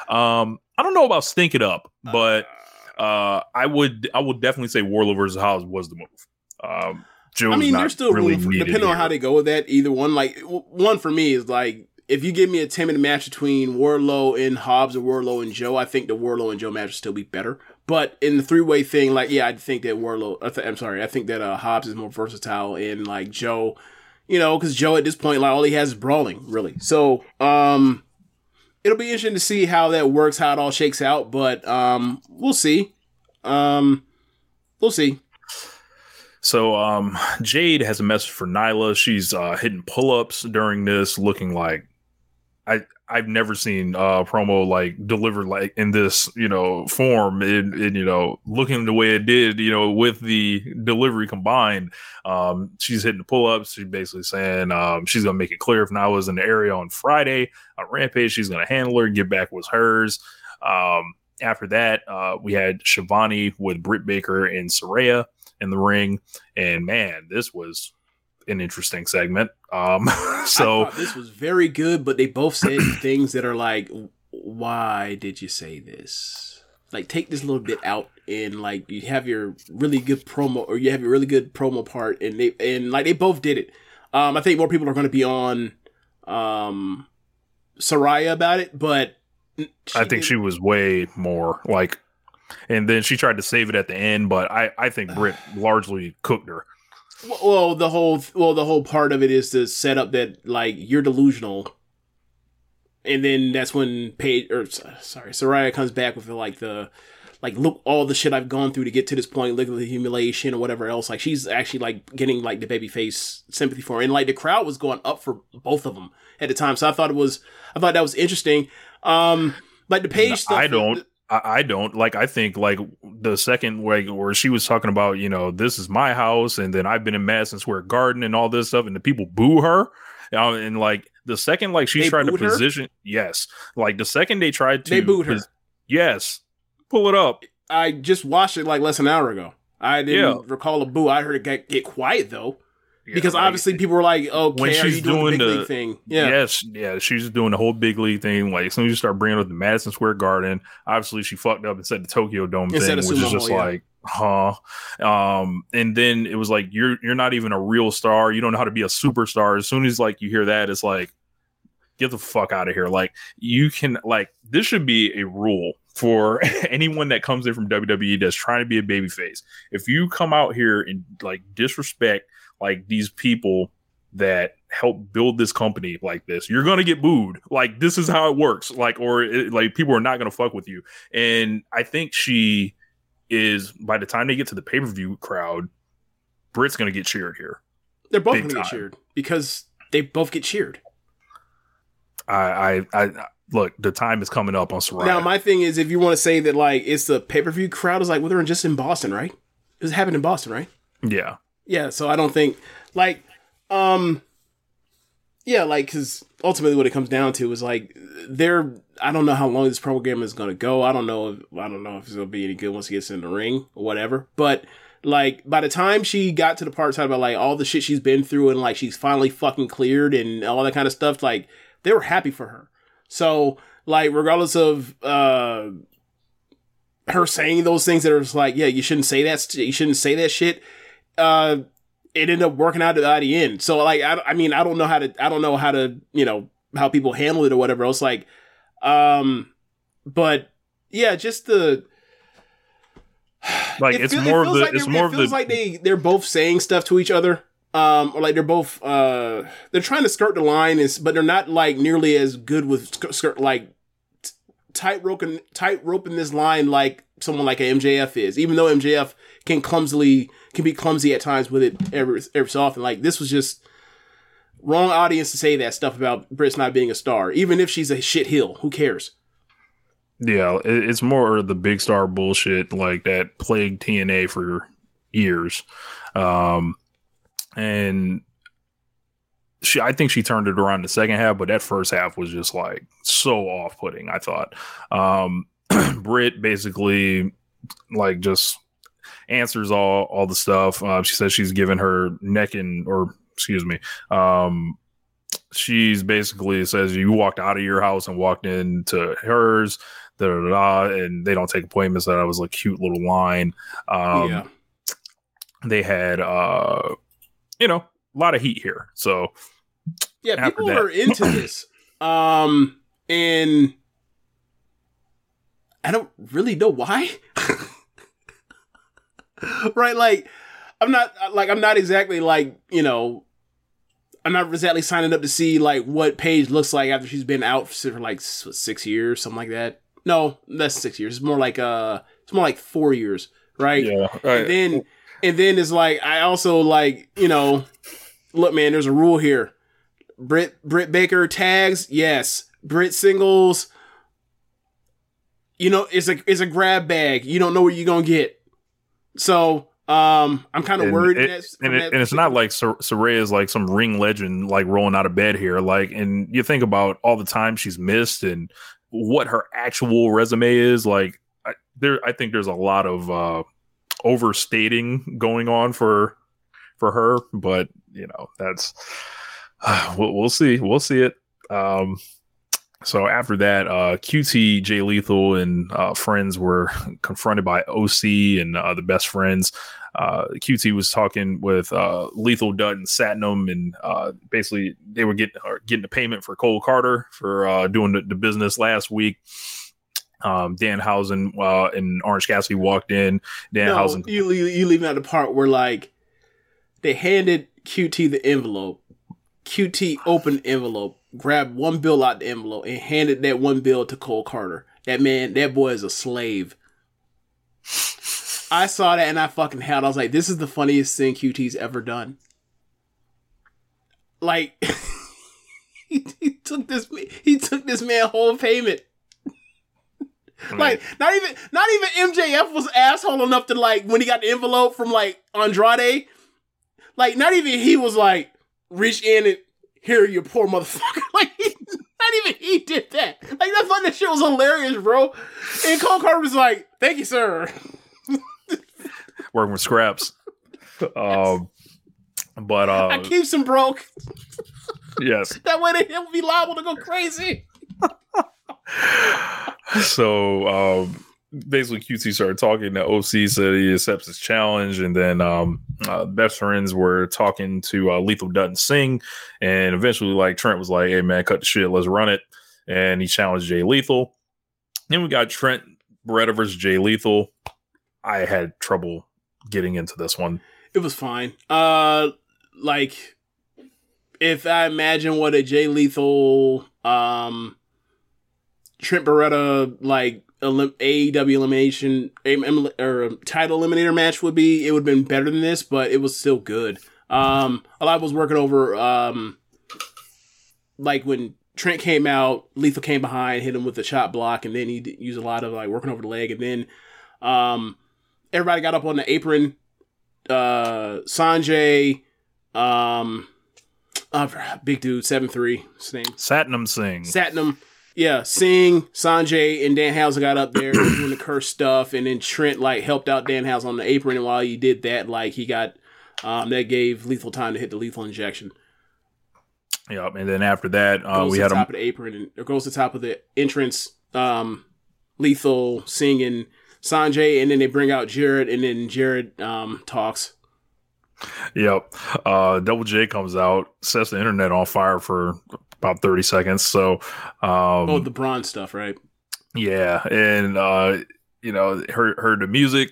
Um, I don't know about stink it up, but uh, I would I would definitely say Wardlow versus Hobbs was the move. Um, Joe's I mean, there's still really room for, depending on how they go with that. Either one, like one for me is like if you give me a ten minute match between Wardlow and Hobbs or Wardlow and Joe, I think the Wardlow and Joe match would still be better. But in the three way thing, like yeah, I think that Wardlow. I I'm sorry, I think that uh, Hobbs is more versatile and like Joe, you know, because Joe at this point, like all he has is brawling, really. So um, it'll be interesting to see how that works, how it all shakes out. But um, we'll see. Um, we'll see. So um Jade has a message for Nyla. She's uh hitting pull-ups during this, looking like I I've never seen uh promo like delivered like in this, you know, form and, and you know, looking the way it did, you know, with the delivery combined. Um she's hitting the pull-ups. She's basically saying um she's gonna make it clear if Nyla's in the area on Friday on Rampage, she's gonna handle her and get back what's hers. Um after that, uh, we had Schiavone with Britt Baker and Saraya in the ring, and man, this was an interesting segment. Um, <laughs> so this was very good, but they both said <coughs> things that are like, "Why did you say this?" Like, take this little bit out, and like you have your really good promo, or you have your really good promo part, and they and like they both did it. Um, I think more people are going to be on um Saraya about it, but I think she was way more like, and then she tried to save it at the end, but I I think Britt largely cooked her. Well, the whole well, the whole part of it is to set up that like you're delusional, and then that's when Paige or sorry, Saraya comes back with like the like look all the shit I've gone through to get to this point, look at the humiliation or whatever else. Like she's actually like getting like the baby face sympathy for, her. and like the crowd was going up for both of them at the time. So I thought it was I thought that was interesting. Um, like the page, stuff, I don't. I, I don't like. I think like the second like where she was talking about, you know, this is my house, and then I've been in Madison Square Garden and all this stuff, and the people boo her, uh, and like the second like she They tried to booed her? position, yes, like the second they tried to, They booed her. yes, pull it up. I just watched it like less than an hour ago. I didn't Yeah. recall a boo. I heard it get, get quiet though, because like- obviously people were like, "Okay, when she's you doing, doing the big the thing?" Yeah, yes, yeah, she's doing the whole big league thing. Like as soon as you start bringing up the Madison Square Garden, obviously she fucked up and said the Tokyo Dome Instead thing, which is just yeah. like, huh? Um, and then it was like you're you're not even a real star. You don't know how to be a superstar. As soon as like you hear that, it's like, get the fuck out of here. Like you can like this should be a rule for <laughs> anyone that comes in from WWE that's trying to be a babyface. If you come out here and like disrespect like these people that help build this company like this, you're gonna get booed. Like this is how it works. Like or it, like people are not gonna fuck with you. And I think she is by the time they get to the pay per view crowd, Britt's gonna get cheered here. they're both gonna get cheered because they both get cheered. I I, I look the time is coming up on Saraya. Now, my thing is, if you want to say that like it's the pay per view crowd, is like well, they're just in Boston, right? It happened in Boston, right? yeah. Yeah, so I don't think like um yeah, like cuz ultimately what it comes down to is like they're I don't know how long this program is going to go. I don't know if I don't know if it's going to be any good once he gets in the ring or whatever. But like by the time she got to the part talking about like all the shit she's been through and like she's finally fucking cleared and all that kind of stuff, like they were happy for her. So like regardless of uh her saying those things that are just like, yeah, you shouldn't say that. You shouldn't say that shit. Uh, it ended up working out at the end. So like, I, I mean, I don't know how to, I don't know how to, you know, how people handle it or whatever else. Like, um, but yeah, just the <sighs> like it it's feel- it more of the like it's more it of the feels like they they're both saying stuff to each other. Um, or like they're both uh they're trying to skirt the line, is but they're not like nearly as good with sk- skirt like tight roping tight roping this line like someone like a MJF is. Even though MJF can clumsily can be clumsy at times with it every every so often. Like this was just wrong audience to say that stuff about Britt's not being a star. Even if she's a shit heel, who cares? Yeah, it's more the big star bullshit like that plagued TNA for years. Um, and she, I think she turned it around the second half, but that first half was just like so off putting, I thought. Um, <clears throat> Britt basically like just answers all, all the stuff. Uh, she says she's given her neck and, or excuse me, um, she's basically says you walked out of your house and walked into hers da, da, da, and they don't take appointments that I was a cute little line um Yeah. they had uh you know a lot of heat here so Yeah, people that. are into <coughs> this. Um, and I don't really know why. <laughs> <laughs> right? Like, I'm not like I'm not exactly like you know. I'm not exactly signing up to see like what Paige looks like after she's been out for like six years, something like that. No, that's six years. It's more like uh, it's more like four years, right? Yeah, And then, and then it's like I also like you know, look, man, there's a rule here. Britt Britt Baker tags, yes. Britt singles, you know, it's a it's a grab bag. You don't know what you're gonna get. So um I'm kind of worried it- that's and, it- and it's not like Sor- Saraya is like some ring legend like rolling out of bed here like and you think about all the time she's missed and what her actual resume is like I, there I think there's a lot of uh overstating going on for for her but you know that's <sighs> we'll, we'll see we'll see it. Um so after that, uh, QT, Jay Lethal, and uh, friends were <laughs> confronted by OC and uh, the best friends. Uh, QT was talking with uh, Lethal, Dutton, Satnam, and uh, basically they were getting getting the payment for Cole Karter for uh, doing the, the business last week. Um, Dan Housen uh, and Orange Cassidy walked in. Dan no, Housen you you you leaving out the part where like they handed QT the envelope. QT opened envelope, grabbed one bill out the envelope, and handed that one bill to Cole Karter. That man, that boy is a slave. I saw that and I fucking held. I was like, this is the funniest thing QT's ever done. Like <laughs> he, he took this he took this man whole payment. Like not even not even MJF was asshole enough to like when he got the envelope from like Andrade. Like not even he was like reach in and here you poor motherfucker. <laughs> Like he, not even he did that. Like that fucking shit was hilarious, bro. And Cole Karter was like, "Thank you, sir." <laughs> working with scraps. Um, but uh, I keeps him broke. yes, <laughs> That way they he'll be liable to go crazy. so um, basically QT started talking to OC said he accepts his challenge and then um, uh, best friends were talking to uh, Lethal Dutton Singh and eventually like Trent was like hey man cut the shit let's run it and he challenged Jay Lethal. Then we got Trent Beretta versus Jay Lethal. I had trouble getting into this one. It was fine. Uh, like if I imagine what a Jay Lethal, um, Trent Beretta like elim- AEW elimination em- or um, title eliminator match would be, it would have been better than this, but it was still good. Um, a lot was working over, um, like when Trent came out, Lethal came behind, hit him with the chop block, and then he used a lot of like working over the leg, and then, um, everybody got up on the apron uh Sonjay, um uh, big dude, seven three, his name. Satnam Singh Satnam. Yeah, Singh, Sonjay, and Danhausen got up there <coughs> doing the curse stuff, and then Trent like helped out Danhausen the apron, and while he did that, like he got um that gave lethal time to hit the lethal injection. Yep. And then after that, uh, goes we to had the a top of the apron and it goes to the top of the entrance. Um, Lethal singing Sonjay, and then they bring out Jarrett, and then Jarrett um talks. Yep. Uh, Double J comes out, sets the internet on fire for about thirty seconds. So, um, oh, the bronze stuff, right? Yeah, and uh, you know, heard heard the music.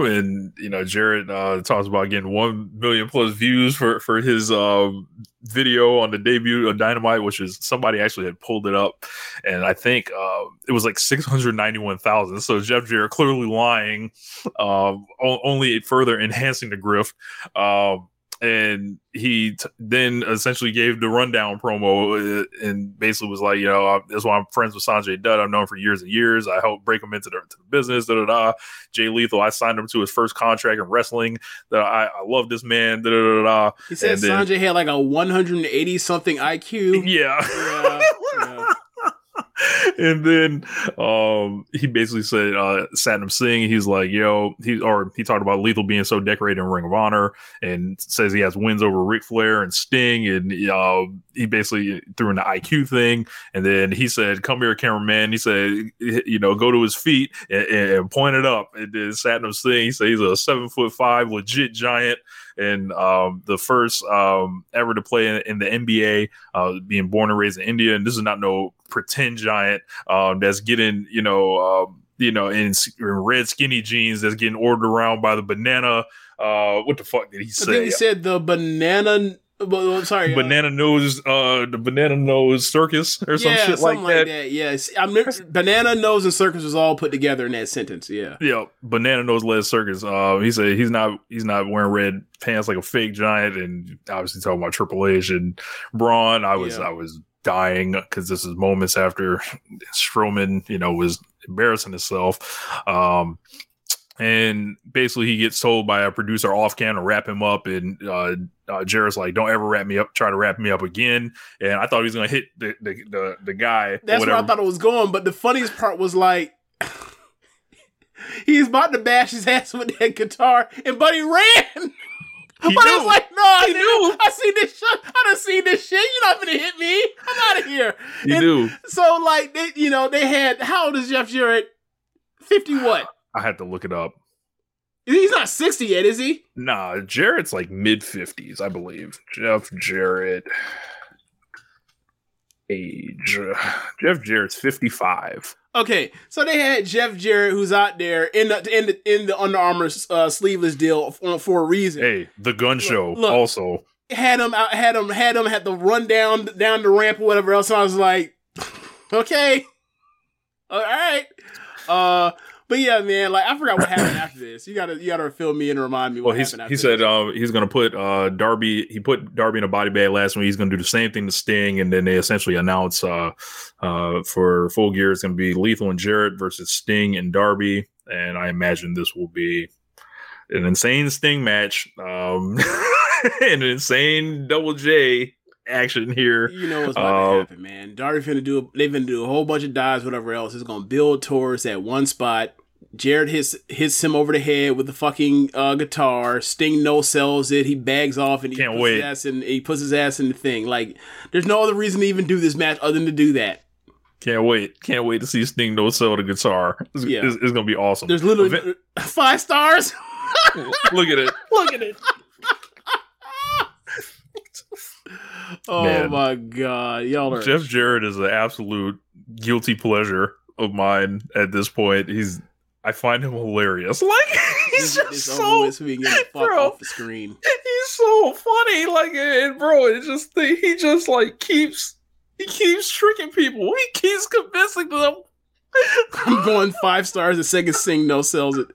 And you know, Jarrett uh, talks about getting one million plus views for for his um, video on the debut of Dynamite, which is somebody actually had pulled it up, and I think uh, it was like six hundred ninety one thousand. So Jeff Jarrett clearly lying, um, only further enhancing the grift. Um, and he t- then essentially gave the rundown promo uh, and basically was like, you know, that's why I'm friends with Sonjay Dutt. I've known him for years and years. I helped break him into the, the business. Da da da. Jay Lethal, I signed him to his first contract in wrestling. That I, I love this man. Da da da da. He said And then- Sonjay had like a 180 something IQ. Yeah. Yeah. yeah. <laughs> <laughs> and then um he basically said uh Satnam Singh he's like yo he or he talked about Lethal being so decorated in Ring of Honor and says he has wins over Ric Flair and Sting. And uh he basically threw in the IQ thing. And then he said come here cameraman. He said you know go to his feet and, and point it up. And then Satnam Singh he said he's a seven foot five legit giant and um, the first um, ever to play in, in the NBA, uh, being born and raised in India, and this is not no pretend giant um, that's getting you know um, you know in, in red skinny jeans that's getting ordered around by the banana. Uh, what the fuck did he say? he said the banana. Well, I'm sorry. uh, banana nose, uh, the banana nose circus or some yeah, shit something like that. Yes, I'm banana nose and circus was all put together in that sentence. Yeah. Yeah, banana nose led circus. Uh, he said he's not he's not wearing red pants like a fake giant, and obviously talking about Triple H and Braun. I was Yeah. I was dying because this is moments after Strowman, you know, was embarrassing himself. Um, and basically he gets told by a producer off cam to wrap him up, and uh, uh, Jarrett's like, "Don't ever wrap me up. Try to wrap me up again." And I thought he was gonna hit the the the, the guy. That's where I thought it was going. But the funniest part was like, <laughs> he's about to bash his ass with that guitar, and Buddy ran. <laughs> He but I was like, no, He nigga, knew. I see this shit. I done seen this shit. You're not gonna hit me. I'm out of here. He And knew. So like, they, you know, they had how old is Jeff Jarrett? Fifty what? I had to look it up. He's not sixty yet, is he? Nah, Jarrett's like mid fifties, I believe. Jeff Jarrett age. Jeff Jarrett's fifty five. Okay, so they had Jeff Jarrett, who's out there in the in the in the Under Armour uh, sleeveless deal for, for a reason. Hey, the gun show look. also. Had him out, had him, had him, had the run down down the ramp or whatever else. And I was like, <laughs> okay, all right. Uh, but yeah, man, like I forgot what happened after this. You gotta you gotta fill me in and remind me what Well, he's, happened. After he said um, he's going to put uh, Darby. He put Darby in a body bag last week. He's going to do the same thing to Sting, and then they essentially announce uh, uh, for full gear it's going to be Lethal and Jarrett versus Sting and Darby, and I imagine this will be an insane Sting match, um, <laughs> an insane Double J action here. You know what's about Uh, to happen, man. Darby finna do. They finna do a whole bunch of dives, whatever else. It's gonna build towards that one spot. Jarrett hits hits him over the head with the fucking uh, guitar. Sting no sells it. He bags off and he Can't puts wait. His ass in, he puts his ass in the thing. Like there's no other reason to even do this match other than to do that. Can't wait! Can't wait to see Sting no sell the guitar. It's, Yeah. it's, it's going to be awesome. There's literally <laughs> five stars. <laughs> Look at it. <laughs> Look at it. Oh Man. my god, y'all are Jeff Jarrett is an absolute guilty pleasure of mine at this point. He's I find him hilarious. <laughs> Like he's This- just this so over with so we can get the fuck bro. off the screen. he's so funny. Like and bro, it just he just like keeps he keeps tricking people. He keeps convincing them. <laughs> I'm going five stars. The second Sing no sells it.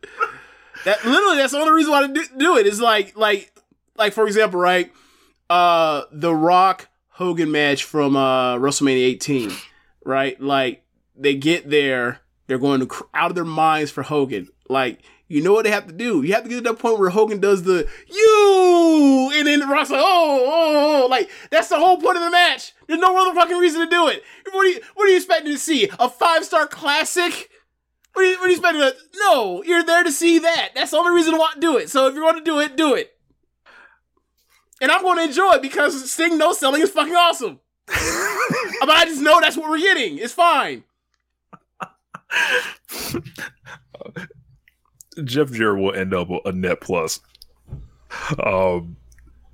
That literally that's the only reason why to do, do it. Is like like like for example, right? Uh, the Rock Hogan match from uh WrestleMania 18, right? Like they get there, they're going to cr- out of their minds for Hogan. Like you know what they have to do? You have to get to that point where Hogan does the you, and then Rock's like, oh, oh, oh, like that's the whole point of the match. There's no other fucking reason to do it. What are you, what are you expecting to see? A five star classic? What are, you, what are you expecting? To, no, you're there to see that. That's the only reason why to do it. So if you're going to do it, do it. And I'm going to enjoy it because Sting no selling is fucking awesome. <laughs> but I just know that's what we're getting. It's fine. Jeff Jarrett will end up a net plus. Um,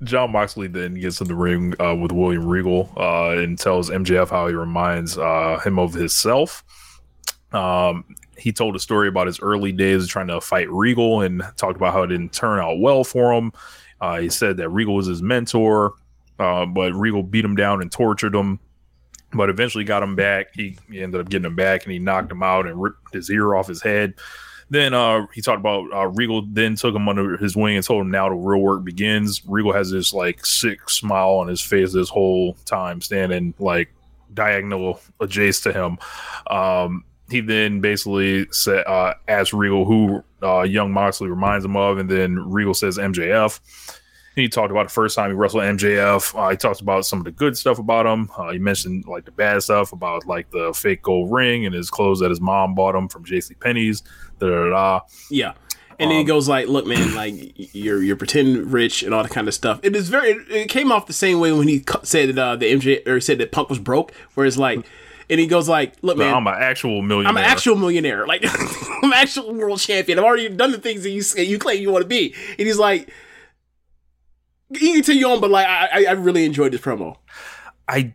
Jon Moxley then gets in the ring uh, with William Regal uh, and tells MJF how he reminds uh, him of himself. Um, he told a story about his early days trying to fight Regal and talked about how it didn't turn out well for him. Uh, he said that Regal was his mentor, uh, but Regal beat him down and tortured him. But eventually got him back. He, he ended up getting him back and he knocked him out and ripped his ear off his head. Then uh, he talked about uh, Regal. Then took him under his wing and told him now the real work begins. Regal has this like sick smile on his face this whole time, standing like diagonal adjacent to him. Um, he then basically said, uh, asked Regal who uh, young Moxley reminds him of, and then Regal says MJF. He talked about the first time he wrestled MJF. Uh, he talked about some of the good stuff about him. Uh, he mentioned like the bad stuff about like the fake gold ring and his clothes that his mom bought him from J.C. Penney's. Da, da, da. Yeah. And then he goes like, "Look, man, like you're you're pretending rich and all that kind of stuff." It is very. It came off the same way when he said that uh, the MJ or he said that Punk was broke, where it's like, and he goes like, "Look, No, man, I'm an actual millionaire. I'm an actual millionaire. Like <laughs> I'm an actual world champion. I've already done the things that you say you claim you want to be." And he's like, "You can continue on, but like I I, really enjoyed this promo." I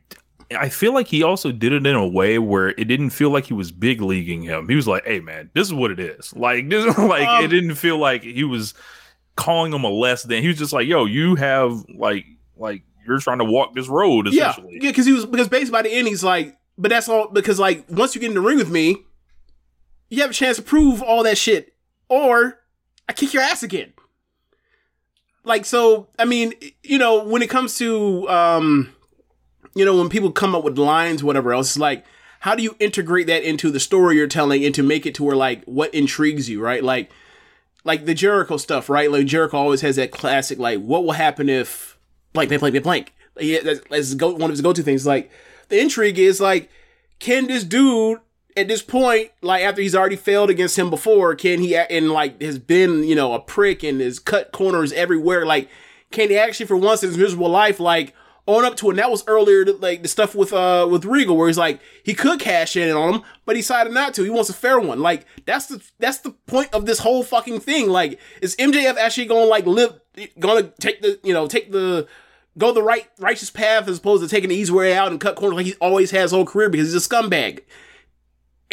I feel like he also did it in a way where it didn't feel like he was big leaguing him. He was like, "Hey, man, this is what it is." Like this, <laughs> like Um, it didn't feel like he was calling him a less than. He was just like, "Yo, you have like like you're trying to walk this road." Yeah, Essentially, yeah, because he was because basically by the end he's like, but that's all because like once you get in the ring with me, you have a chance to prove all that shit, or I kick your ass again. Like so, I mean, you know, when it comes to um, you know, when people come up with lines, whatever else, like, how do you integrate that into the story you're telling and to make it to where like what intrigues you, right? Like, like the Jericho stuff, right? Like Jericho always has that classic, like, what will happen if blank, blank, blank, blank, blank. Yeah, that's, that's go, one of his go-to things. Like, the intrigue is like, can this dude at this point, like after he's already failed against him before, can he and like has been, you know, a prick and has cut corners everywhere? Like, can he actually, for once in his miserable life, like own up to it? And that was earlier, like the stuff with uh with Regal, where he's like he could cash in on him, but he decided not to. He wants a fair one. Like that's the that's the point of this whole fucking thing. Like, is MJF actually going to like live, going to take the you know take the go the right righteous path as opposed to taking the easy way out and cut corners like he always has whole career because he's a scumbag?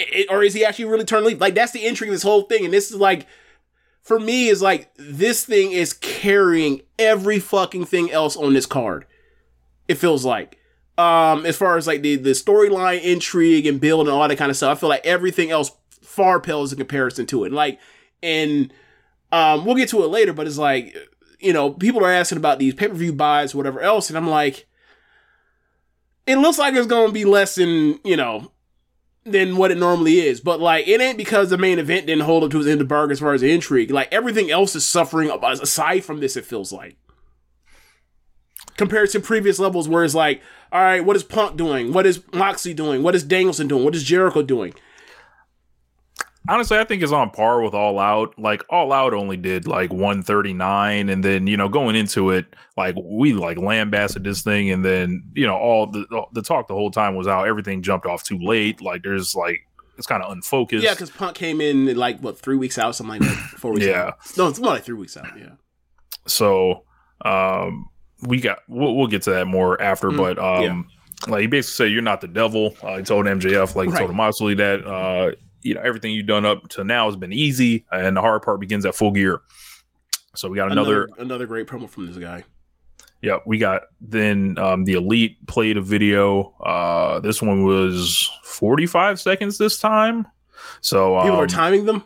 I- I- or is he actually really turned leaf? Like that's the intrigue of this whole thing, and this is like for me is like this thing is carrying every fucking thing else on this card. It feels like. Um, as far as like the the storyline intrigue and build and all that kind of stuff, I feel like everything else far pales in comparison to it. Like, and um, we'll get to it later, but it's like, you know, people are asking about these pay per view buys, whatever else, and I'm like, it looks like it's gonna be less than you know than what it normally is. But like, it ain't because the main event didn't hold up to his end of the bargain as far as intrigue. Like everything else is suffering aside from this. It feels like compared to previous levels where it's like, all right, what is Punk doing? What is Moxley doing? What is Danielson doing? What is Jericho doing? Honestly, I think it's on par with All Out. Like All Out only did like 139, and then you know going into it, like we like lambasted this thing, and then you know all the the talk the whole time was how everything jumped off too late. Like there's like it's kind of unfocused. Yeah, because Punk came in like what three weeks out, something like that. Four weeks Yeah. out. No, it's more like three weeks out. Yeah. So um we got we'll, we'll get to that more after, Mm, but um like he basically said you're not the devil. Uh, he told MJF like he Right. told Moxley that uh you know everything you've done up to now has been easy, and the hard part begins at full gear. So we got another, another another great promo from this guy. yeah, we got then um the elite played a video. Uh this one was 45 seconds this time. So um, People are timing them.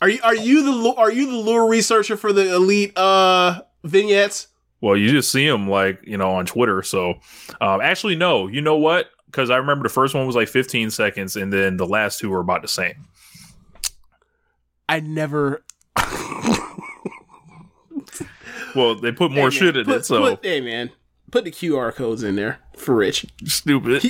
Are you are you the are you the lure researcher for the elite uh vignettes? Well, you just see them like you know on Twitter. So, um, actually, no. You know what? Because I remember the first one was like 15 seconds, and then the last two were about the same. I never. Well, they put more Hey, shit in put- it. So put- hey man, put the QR codes in there for Rich. stupid.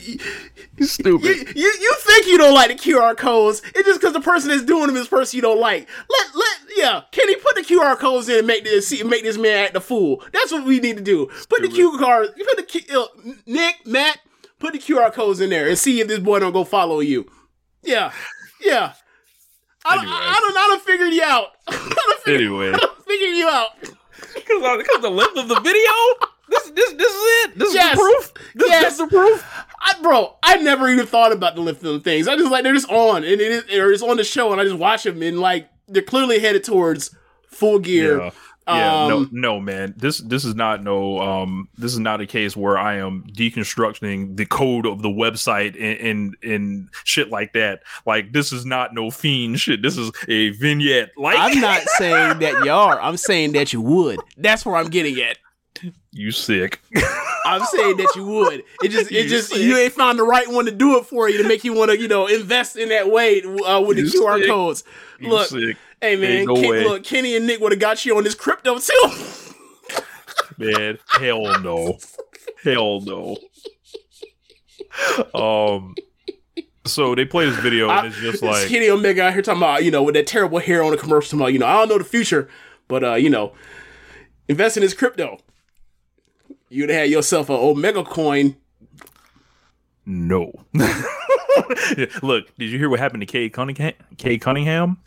Stupid. You, you you think you don't like the QR codes? It's just because the person that's doing them is the person you don't like. Let let yeah. Can he put the QR codes in and make this see, make this man act a fool? That's what we need to do. Put the QR you put the Q- uh, Nick Matt put the QR codes in there and see if this boy don't go follow you. Yeah yeah. I, don't I, I don't I don't figured you out. <laughs> I don't anyway, I don't figure you out. because the length of the video. this this this is it. This Yes. is the proof. This, Yes. this is the proof. I, bro, I never even thought about the lifting them things. I just like they're just on and it is or it's on the show and I just watch them and like they're clearly headed towards full gear. Yeah. Yeah, Um, no, no, man. This this is not no. Um, this is not a case where I am deconstructing the code of the website and and, and shit like that. Like this is not no fiend shit. This is a vignette. Like I'm not <laughs> saying that you are. I'm saying that you would. That's where I'm getting at. you sick. <laughs> I'm saying that you would. It just, it You just, sick. you ain't found the right one to do it for you to make you want to, you know, invest in that way uh, with the You QR sick. codes. You Look, sick. Hey man, no Ken- look, Kenny and Nick would have got you on this crypto too. <laughs> man. Hell no. Hell no. Um. So they play this video and it's just like Kenny Omega out here talking about, you know, with that terrible hair on the commercial, about, you know, I don't know the future, but uh, you know, invest in this crypto. You'd have had yourself an Omega coin. no. <laughs> Look, did you hear what happened to Cade Cunningham? Cade Cunningham?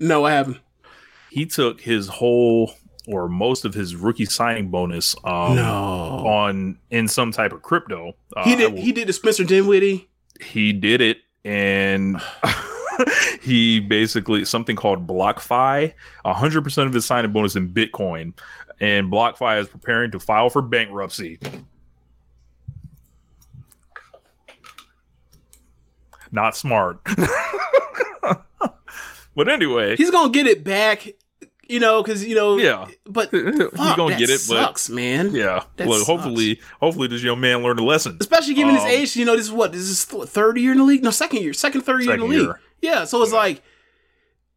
No, I haven't. He took his whole or most of his rookie signing bonus um, No. on in some type of crypto. Uh, he did. will- He did the Spencer Dinwiddie. he did it and <laughs> he basically something called BlockFi, 100% of his signing bonus in Bitcoin. And BlockFi is preparing to file for bankruptcy. Not smart. <laughs> but anyway, He's gonna get it back, you know, because you know. yeah. But He's gonna get it, sucks, but man. yeah. That Well, sucks. hopefully, hopefully this young man learned a lesson. especially given his Um, age. You know, this is what this is th- third year in the league. No, second year, second, third year in the league. year. Yeah, so it's like,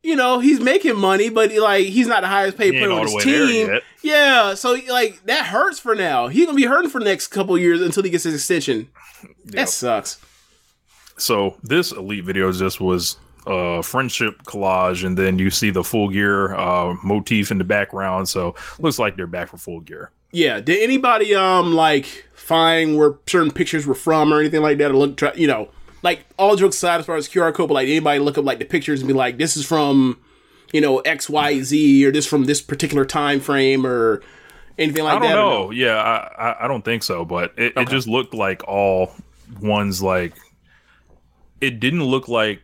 you know, he's making money, but like he's not the highest paid player on his team. Yeah, so like that hurts for now. He's gonna be hurting for the next couple years until he gets his extension. That sucks. So this elite video just was a friendship collage, and then you see the full gear uh, motif in the background. So looks like they're back for full gear. Yeah. Did anybody um like find where certain pictures were from or anything like that? Or look, try, you know, like all jokes aside, as far as QR code, but like anybody look up like the pictures and be like, this is from, you know, X Y Z or this from this particular time frame or anything like I don't that. know. Yeah, I, I I don't think so, but it, it just looked like all ones like it didn't look like.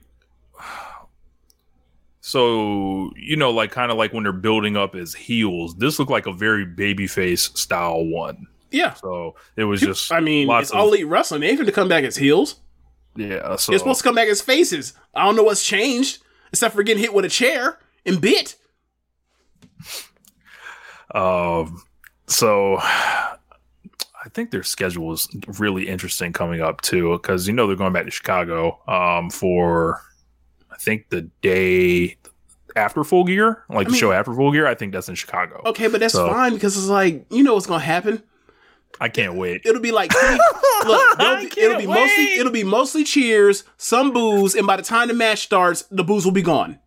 So you know, like kind of like when they're building up as heels. This looked like a very babyface style one. Yeah. So it was just. I mean, it's of- all elite wrestling. They ain't going to come back as heels. Yeah, so They're supposed to come back as faces. I don't know what's changed except for getting hit with a chair and bit. Um, so <sighs> I think their schedule is really interesting coming up too, because you know they're going back to Chicago um, for I think the day after Full Gear, like I the show after Full Gear. I think that's in Chicago. Okay, but that's So, fine because it's like, you know what's going to happen. I can't wait. It'll be like <laughs> look, it'll be, it'll be mostly it'll be mostly cheers, some booze, and by the time the match starts, the booze will be gone.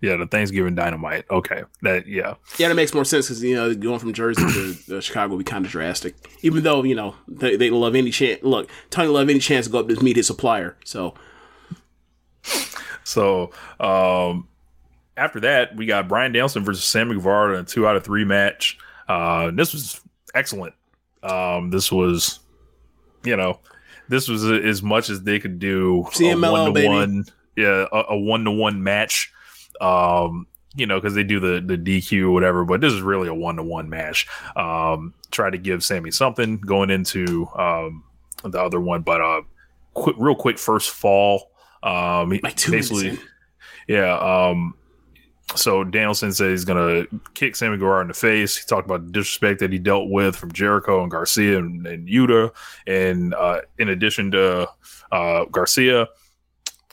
Yeah, the Thanksgiving Dynamite. Okay, that yeah. Yeah, that makes more sense because you know going from Jersey to <clears throat> uh, Chicago would be kind of drastic. Even though you know they, they love any chance. Look, Tony love any chance to go up to meet his supplier. So So um, after that, we got Bryan Danielson versus Sammy Guevara in a two out of three match. Uh, this was excellent. Um, this was, you know, this was a- as much as they could do. CMLL, to one, yeah, a one to one match. Um, you know, because they do the the DQ or whatever, but this is really a one to one match. Um, try to give Sammy something going into um the other one, but uh, quick, real quick, first fall. Um, two minutes basically, in. yeah. Um, so Danielson said he's gonna kick Sammy Guevara in the face. He talked about the disrespect that he dealt with from Jericho and Garcia and, and Yuta, and uh, in addition to uh, Garcia,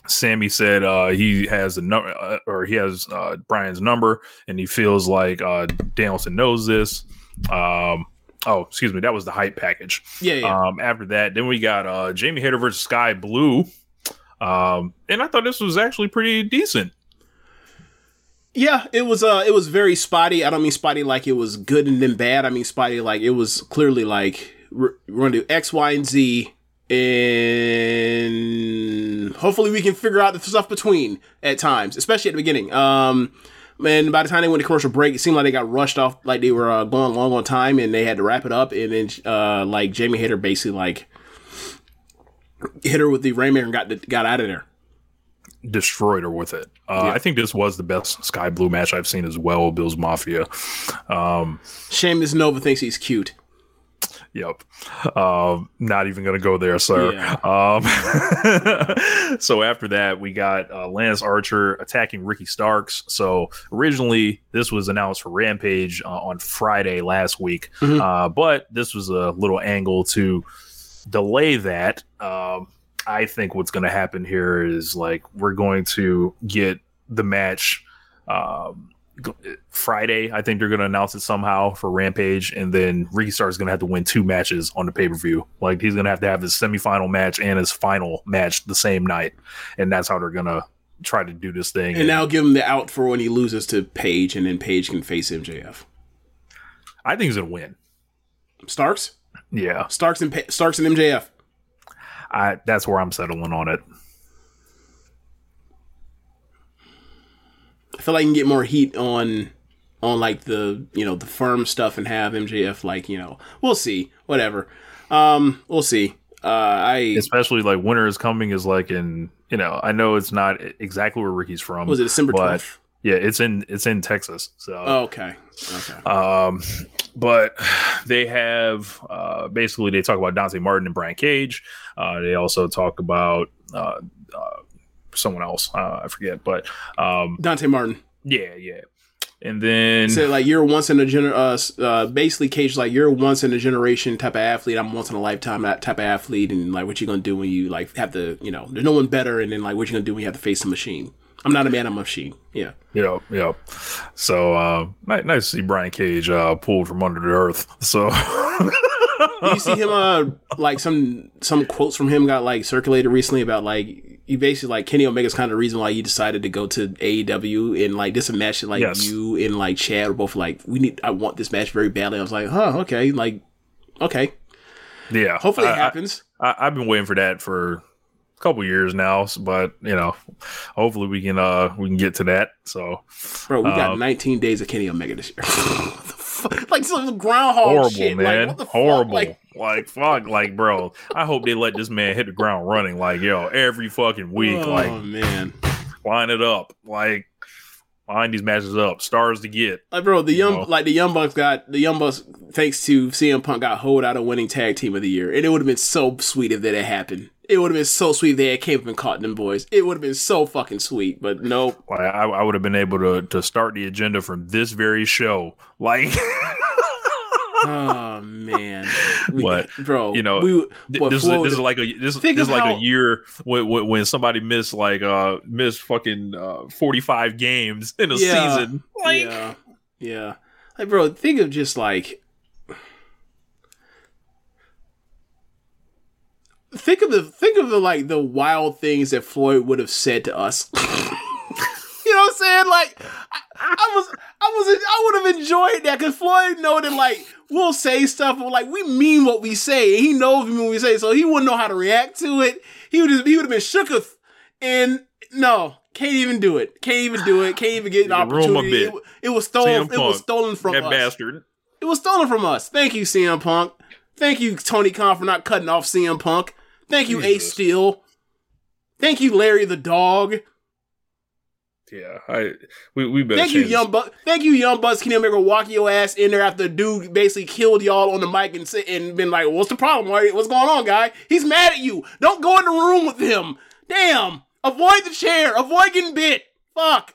Sammy said uh, he has the number, uh, or he has uh, Bryan's number, and he feels like uh, Danielson knows this. Um, oh, excuse me, that was the hype package. Yeah, yeah. Um, after that, then we got uh, Jamie Hayter versus Skye Blue, um, and I thought this was actually pretty decent. Yeah, it was uh it was very spotty. I don't mean spotty like it was good and then bad. I mean spotty like it was clearly like we're, gonna do X, Y, and Z, and hopefully we can figure out the stuff between at times, especially at the beginning. Um, And by the time they went to commercial break, it seemed like they got rushed off, like they were uh, going long on time, and they had to wrap it up. And then, uh, like Jamie Hayter basically like hit her with the rainmaker and got got out of there. destroyed her with it. Uh, Yeah. I think this was the best Skye Blue match I've seen as well. Bill's Mafia. Um, Shame this Nova thinks he's cute. Yep. Um, not even going to go there, sir. Um, <laughs> so after that, we got uh, Lance Archer attacking Ricky Starks. So originally, this was announced for Rampage uh, on Friday last week, Mhm. uh, but this was a little angle to delay that. Um, I think what's going to happen here is like we're going to get the match. Um, Friday, I think they're going to announce it somehow for Rampage, and then Ricky Starks going to have to win two matches on the pay per view. Like he's going to have to have his semifinal match and his final match the same night, and that's how they're going to try to do this thing. And now give him the out for when he loses to Page, and then Page can face MJF. I think he's going to win. Starks, Yeah, Starks and pa- Starks and MJF. I that's where I'm settling on it. I feel like I can get more heat on on like the you know the firm stuff and have MJF like you know we'll see whatever um we'll see uh I Especially like winter is coming is like in you know I know it's not exactly where Ricky's from. Was it December 12th? Yeah, it's in it's in Texas. So okay okay Um, but they have uh, basically they talk about Dante Martin and Brian Cage. Uh, they also talk about uh, uh, someone else. Uh, I forget, but um, Dante Martin yeah, yeah. And then said like you're once in a gener uh, uh basically Cage like you're once in a generation type of athlete I'm once in a lifetime that type of athlete and like what you gonna do when you like have to you know there's no one better and then like what you gonna do when you have to face the machine I'm not a man I'm a machine yeah Yep, yep. So uh, nice, nice to see Brian Cage uh, pulled from under the earth. So <laughs> you see him uh like some some quotes from him got like circulated recently about like you basically like Kenny Omega's kind of the reason why you decided to go to AEW and like this a match that like Yes. you and like Chad were both like we need I want this match very badly. I was like, huh, okay, like okay. yeah, Hopefully it I- happens. I, I've been waiting for that for couple years now, but you know, hopefully we can uh we can get to that. So, Bro, we got um, 19 days of Kenny Omega this year. What <laughs> the fuck? like some groundhog horrible, shit. man. Like, horrible. Fuck? Like, Like, fuck, like, bro. I hope they let this man hit the ground running, like, yo, every fucking week, oh like, man. line it up, like, line these matches up, stars to get. Like, bro, the young know? like the young bucks got the young bucks thanks to CM Punk got hold out of winning tag team of the year, and it would have been so sweet if that had happened. It would have been so sweet if they had came up and caught them boys. It would have been so fucking sweet, but nope. Like, I, I would have been able to to start the agenda from this very show, like. <laughs> oh man, We- But bro, you know, we, th- what this, is, this is like a this, this is like how- a year when, when, when somebody missed like uh missed fucking uh, forty five games in a Yeah, season. Like, yeah, yeah. Like, bro, think of just like. Think of the think of the like the wild things that Floyd would have said to us. <laughs> you know what I'm saying? Like, I, I was, I was, I would have enjoyed that because Floyd know that like we'll say stuff, but like we mean what we say, and he knows we mean what we say, so he wouldn't know how to react to it. He would, just, he would have been shooketh, and no, can't even do it. Can't even do it. Can't even get an You can ruin my opportunity. It, it was stolen. CM It was stolen from that us. bastard. It was stolen from us. Thank you, CM Punk. Thank you, Tony Khan, for not cutting off CM Punk. Thank you, Ace Jesus. Steel. Thank you, Larry the Dog. Yeah, I we we better. Thank you, change Young Buck. Thank you, Young Bucks. Kenny Omega walk your ass in there after the dude basically killed y'all on the mic and sit and been like, "What's the problem? What's going on, guy? He's mad at you. Don't go in the room with him. Damn. Avoid the chair. Avoid getting bit. Fuck.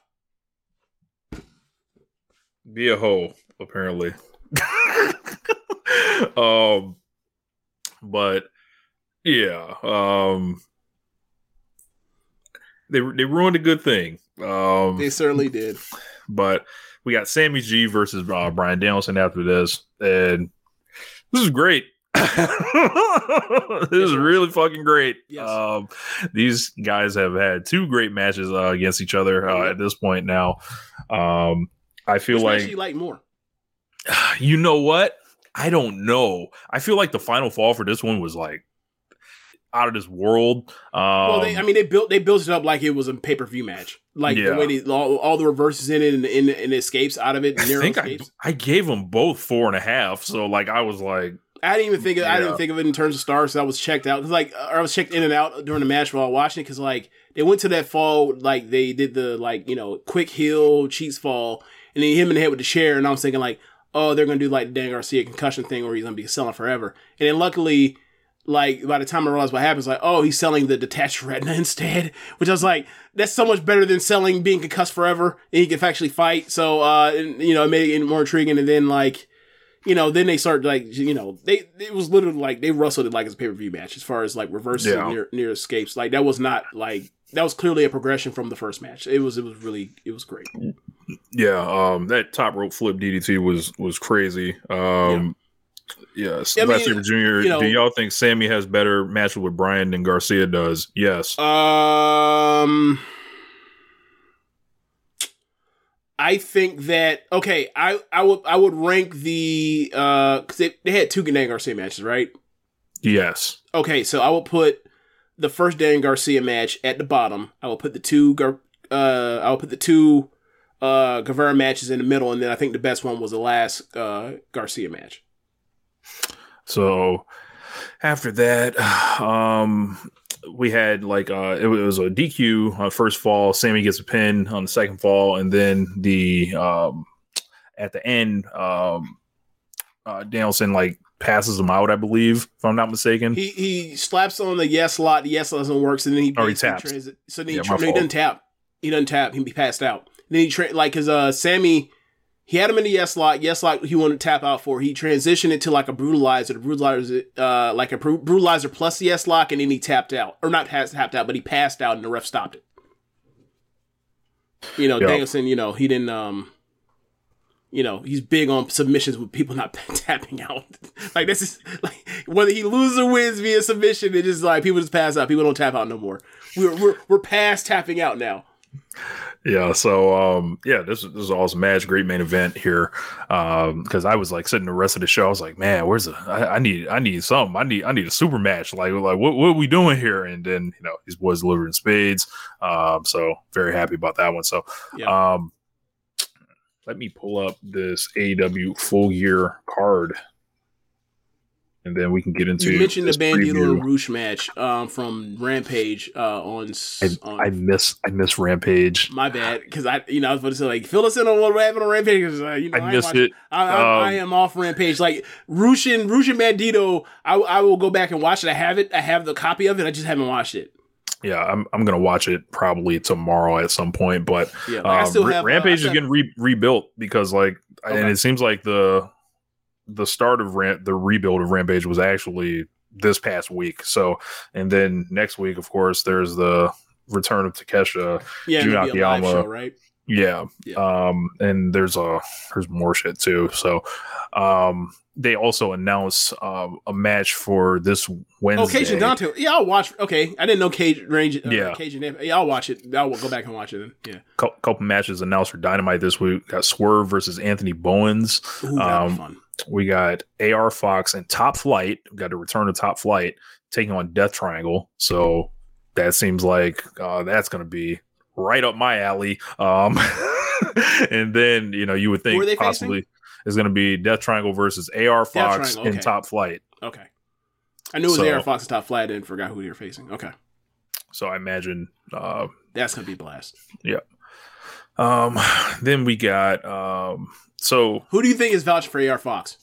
be a hoe apparently <laughs> um but yeah um they they ruined a good thing um They certainly did. but we got Sammy G versus uh, Bryan Danielson after this and this is great <laughs> this is really fucking great um these guys have had two great matches uh, against each other uh, at this point now um I feel Which like you like more? <sighs> you know what? I don't know. I feel like the final fall for this one was like out of this world. Um, well, they, I mean, they built they built it up like it was a pay per view match, like Yeah. the way they all, all the reverses in it and, and, and escapes out of it. I think I, escapes. I gave them both four and a half. So like I was like, I didn't even think of, I didn't think of it in terms of stars. So I was checked out. like I was checked in and out during the match while watching it because like they went to that fall like they did the like you know quick heel cheats fall and then him in the head with the chair and I was thinking like oh they're gonna do like the Dan Garcia concussion thing where he's gonna be selling forever and then luckily like by the time I realized what happens like oh he's selling the detached retina <laughs> instead which I was like that's so much better than selling being concussed forever and he can actually fight so uh and, you know it made it more intriguing and then like you know, then they started like you know they it was literally like they wrestled it like it's a pay per view match as far as like reverses Yeah. near near escapes. Like that was not like that was clearly a progression from the first match. It was it was really it was great. yeah, um, that top rope flip DDT was was crazy. Um, yeah, I mean, Sylvester Jr. you know- do y'all think Sammy has better matches with Bryan than Garcia does? Yes. Um, I think that okay. I I would I would rank the uh because they, they had two Dan Garcia matches, right? yes. Okay, so I will put the first Dan Garcia match at the bottom. I will put the two Gar- uh I will put the two uh Guevara matches in the middle, and then I think the best one was the last uh Garcia match. So after that, <sighs> um, we had like uh, it was a DQ uh, first fall. Sammy gets a pin on the second fall, and then the um, at the end, um, uh, Danielson like passes him out, I believe, if I'm not mistaken. He he slaps on the yes lock. The yes doesn't work, so then he Oh, he taps. transi- so then he, my tra- no, he doesn't tap. He doesn't tap. He be passed out. Then he tra- like because uh Sammy. He had him in the yes lock. Yes lock. He wanted to tap out for. He transitioned it to like a brutalizer. The brutalizer, uh, like a brutalizer plus the yes lock, and then he tapped out, or not passed, tapped out, but he passed out, and the ref stopped it. You know, Yeah. Danielson. You know, he didn't. Um, you know, he's big on submissions with people not <laughs> tapping out. like this is like whether he loses or wins via submission, it is just like people just pass out. People don't tap out no more. We're we're we're past tapping out now. Yeah, so um yeah, this this is an awesome match, great main event here. Um because I was like sitting the rest of the show, I was like, man, where's the I, I need I need something. I need I need a super match. Like like what what are we doing here? And then, you know, these boys delivered in spades. Um so very happy about that one. So Yeah. um let me pull up this AEW full gear card. And then we can get into You mentioned the Bandido preview. and Roosh match um, from Rampage uh, on, I, on I miss I miss Rampage. my bad because I you know I was about to say like fill us in on what happened on Rampage uh, you know I ain't missed it. I, I, I Um, am off Rampage like Roosh and Roosh and Bandido. I I will go back and watch it. I have it. I have the copy of it. I just haven't watched it. Yeah, I'm I'm gonna watch it probably tomorrow at some point. But Yeah, like, I um, still Ra- have, uh, Rampage I is still- getting re- rebuilt because like, and it seems like the the start of Ram- the rebuild of Rampage was actually this past week. So, and then next week, of course, there's the return of Takeshita, Yeah, Jun it'll be a live Akiyama. show, right? Yeah. Um, and there's a there's more shit too. So, um, they also announced um, a match for this Wednesday. Oh, Cajun Dante. Yeah, I'll watch. Okay, I didn't know Cage Range. Uh, Yeah. Cajun. Yeah, I'll watch it. I'll go back and watch it. Then. Yeah. Cou- couple matches announced for Dynamite this week. Got Swerve versus Anthony Bowens. Ooh, Um, fun. We got AR Fox and Top Flight. We got to return to Top Flight taking on Death Triangle. So that seems like uh, that's going to be right up my alley. Um, <laughs> and then you know you would think possibly it's going to be Death Triangle versus AR Fox Triangle, and. Top Flight. Okay. I knew it was So- AR Fox and Top Flight, and forgot who you're facing. Okay, So I imagine uh, that's gonna be a blast. yeah. Um, <sighs> then we got um, so Who do you think is vouching for AR Fox?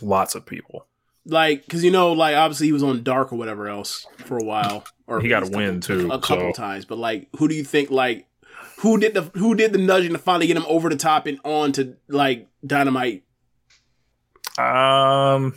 lots of people. Like, because you know, like obviously he was on Dark or whatever else for a while, or He got a win, couple- too, a couple so- times. But like, who do you think like who did the who did the nudging to finally get him over the top and on to like Dynamite? Um,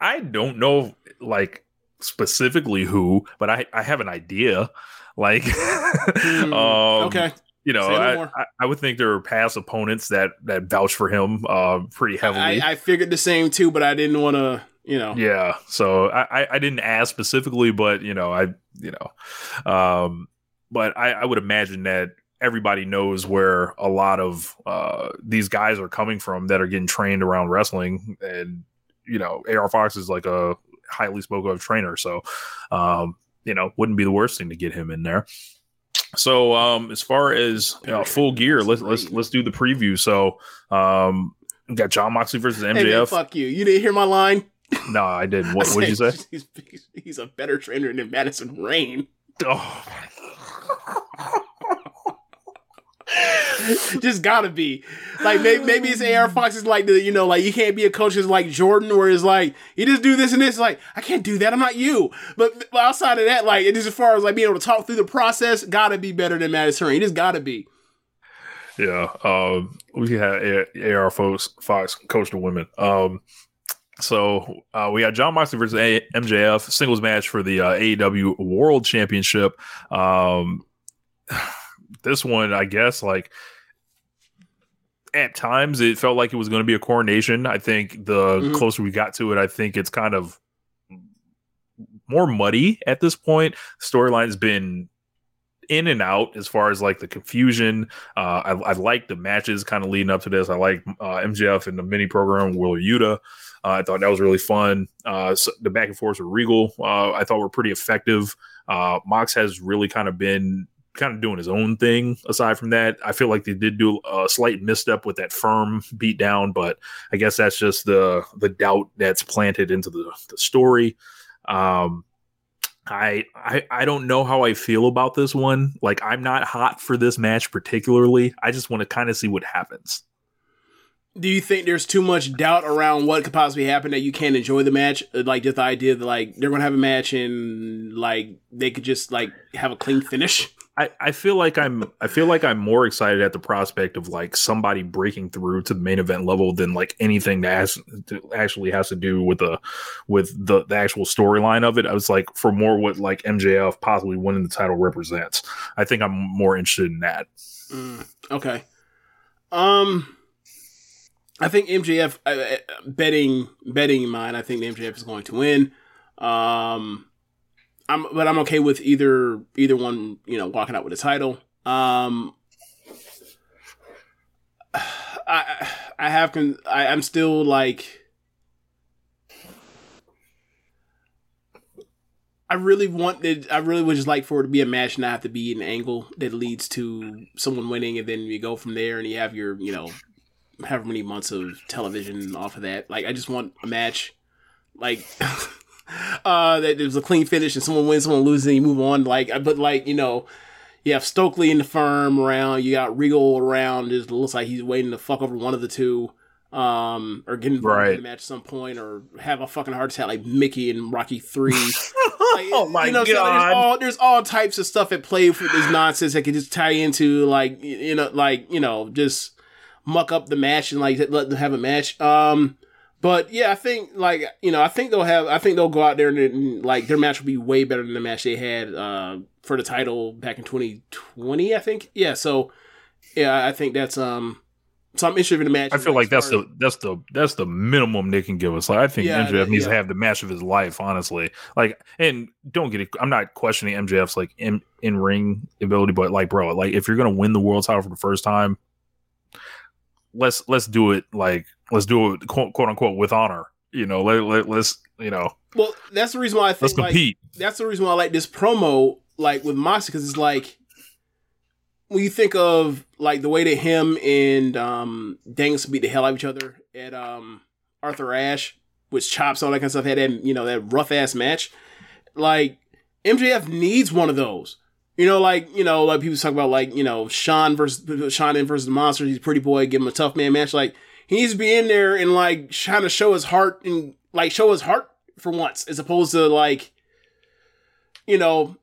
I don't know, like specifically who, but I I have an idea. Like, <laughs> um, okay. You know, no I. I I would think there are past opponents that that vouch for him, uh, pretty heavily. I, I figured the same too, but I didn't want to, you know. yeah, so I, I I didn't ask specifically, but you know, I you know, um, but I, I would imagine that everybody knows where a lot of uh these guys are coming from that are getting trained around wrestling, and you know, AR Fox is like a highly spoken of trainer, so um, you know, wouldn't be the worst thing to get him in there. So um, as far as uh, full gear, let's let's let's do the preview. So um, we got Jon Moxley versus MJF. Hey, man, fuck you. You didn't hear my line? No, I didn't. What did you say? <laughs> He's, he's, he's a better trainer than Madison Rayne. Oh, <laughs> <laughs> just gotta be like maybe, maybe it's AR Fox is like the you know like you can't be a coach is like Jordan where it's like you just do this and this like I can't do that I'm not you but, but outside of that like it is as far as like being able to talk through the process gotta be better than Rayne. It just gotta be yeah. Um, we had AR Fox, Fox coach the women. Um, so uh, we got Jon Moxley versus A- MJF singles match for the uh, AEW World Championship. Um, this one, I guess, like at times it felt like it was going to be a coronation. I think the Mhm. closer we got to it, I think it's kind of more muddy at this point. Storyline's been in and out as far as like the confusion. Uh, I, I like the matches kind of leading up to this. I like uh, MJF in the mini program, Will Yuta. Uh, I thought that was really fun. Uh, so the back and forth with Regal, uh, I thought were pretty effective. Uh, Mox has really kind of been kind of doing his own thing. Aside from that, I feel like they did do a slight misstep with that firm beat down, but I guess that's just the the doubt that's planted into the, the story. Um, I, I I don't know how I feel about this one. Like I'm not hot for this match particularly. I just want to kind of see what happens. do you think there's too much doubt around what could possibly happen that you can't enjoy the match like just the idea that like they're gonna have a match and like they could just like have a clean finish I, I feel like I'm I feel like I'm more excited at the prospect of like somebody breaking through to the main event level than like anything that has to, actually has to do with the with the, the actual storyline of it. I was like for more what like MJF possibly winning the title represents. I think I'm more interested in that. Mm, okay. Um, I think MJF uh, uh, betting betting mine. I think MJF is going to win. Um, I'm but I'm okay with either either one. You know, walking out with a title. Um, I I have con- I, I'm still like. I really wanted. I really would just like for it to be a match, not have to be an angle that leads to someone winning, and then you go from there, and you have your, you know, however many months of television off of that. Like, I just want a match, like, <laughs> <laughs> uh, that there's a clean finish, and someone wins, someone loses, and you move on. Like, but like, you know, you have Stokely in the firm around, you got Regal around. It looks like he's waiting to fuck over one of the two. Um, or get involved in Right. the match at some point, or have a fucking heart attack like Mickey and Rocky Three. <laughs> oh my you know? God. there's all there's all types of stuff at play for this nonsense that could just tie into like you know, like you know, just muck up the match and like let them have a match. Um, but yeah, I think like you know, I think they'll have, I think they'll go out there and, and, like their match will be way better than the match they had uh for the title back in 2020. I think, yeah. So yeah, I think that's um. So I'm interested in the match. I feel like that's the that's the that's the minimum they can give us. Like I think Yeah, MJF needs yeah. to have the match of his life, honestly. Like, and don't get it. I'm not questioning MJF's like in in ring ability, but like, bro, like if you're gonna win the world title for the first time, let's let's do it like let's do it quote, quote unquote with honor. You know, let, let let's you know Well, that's the reason why I think Let's compete. Like, that's the reason why I like this promo, like with Moxie, because it's like when you think of like the way that him and um Danielson beat the hell out of each other at um Arthur Ashe, with chops all that kind of stuff, had that you know that rough ass match. Like MJF needs one of those. You know, like you know, like people talk about like you know Sean versus Sean in versus the monster. He's pretty boy. Give him a tough man match. Like he needs to be in there and like trying to show his heart and like show his heart for once, as opposed to like, you know,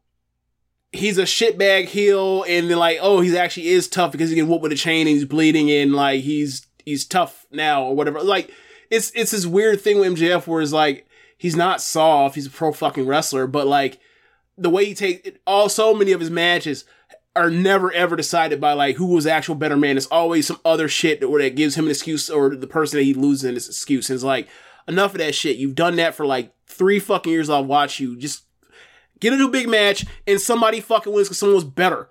he's a shitbag heel and then like, oh, he actually is tough because he can whoop with a chain and he's bleeding and like he's he's tough now or whatever. Like it's it's this weird thing with MJF where it's like he's not soft, he's a pro fucking wrestler, but like the way he take all so many of his matches are never ever decided by like who was actual better man. It's always some other shit that, where that gives him an excuse or the person that he loses an excuse. And it's like enough of that shit. You've done that for like three fucking years. I'll watch you just get into a big match and somebody fucking wins because someone was better.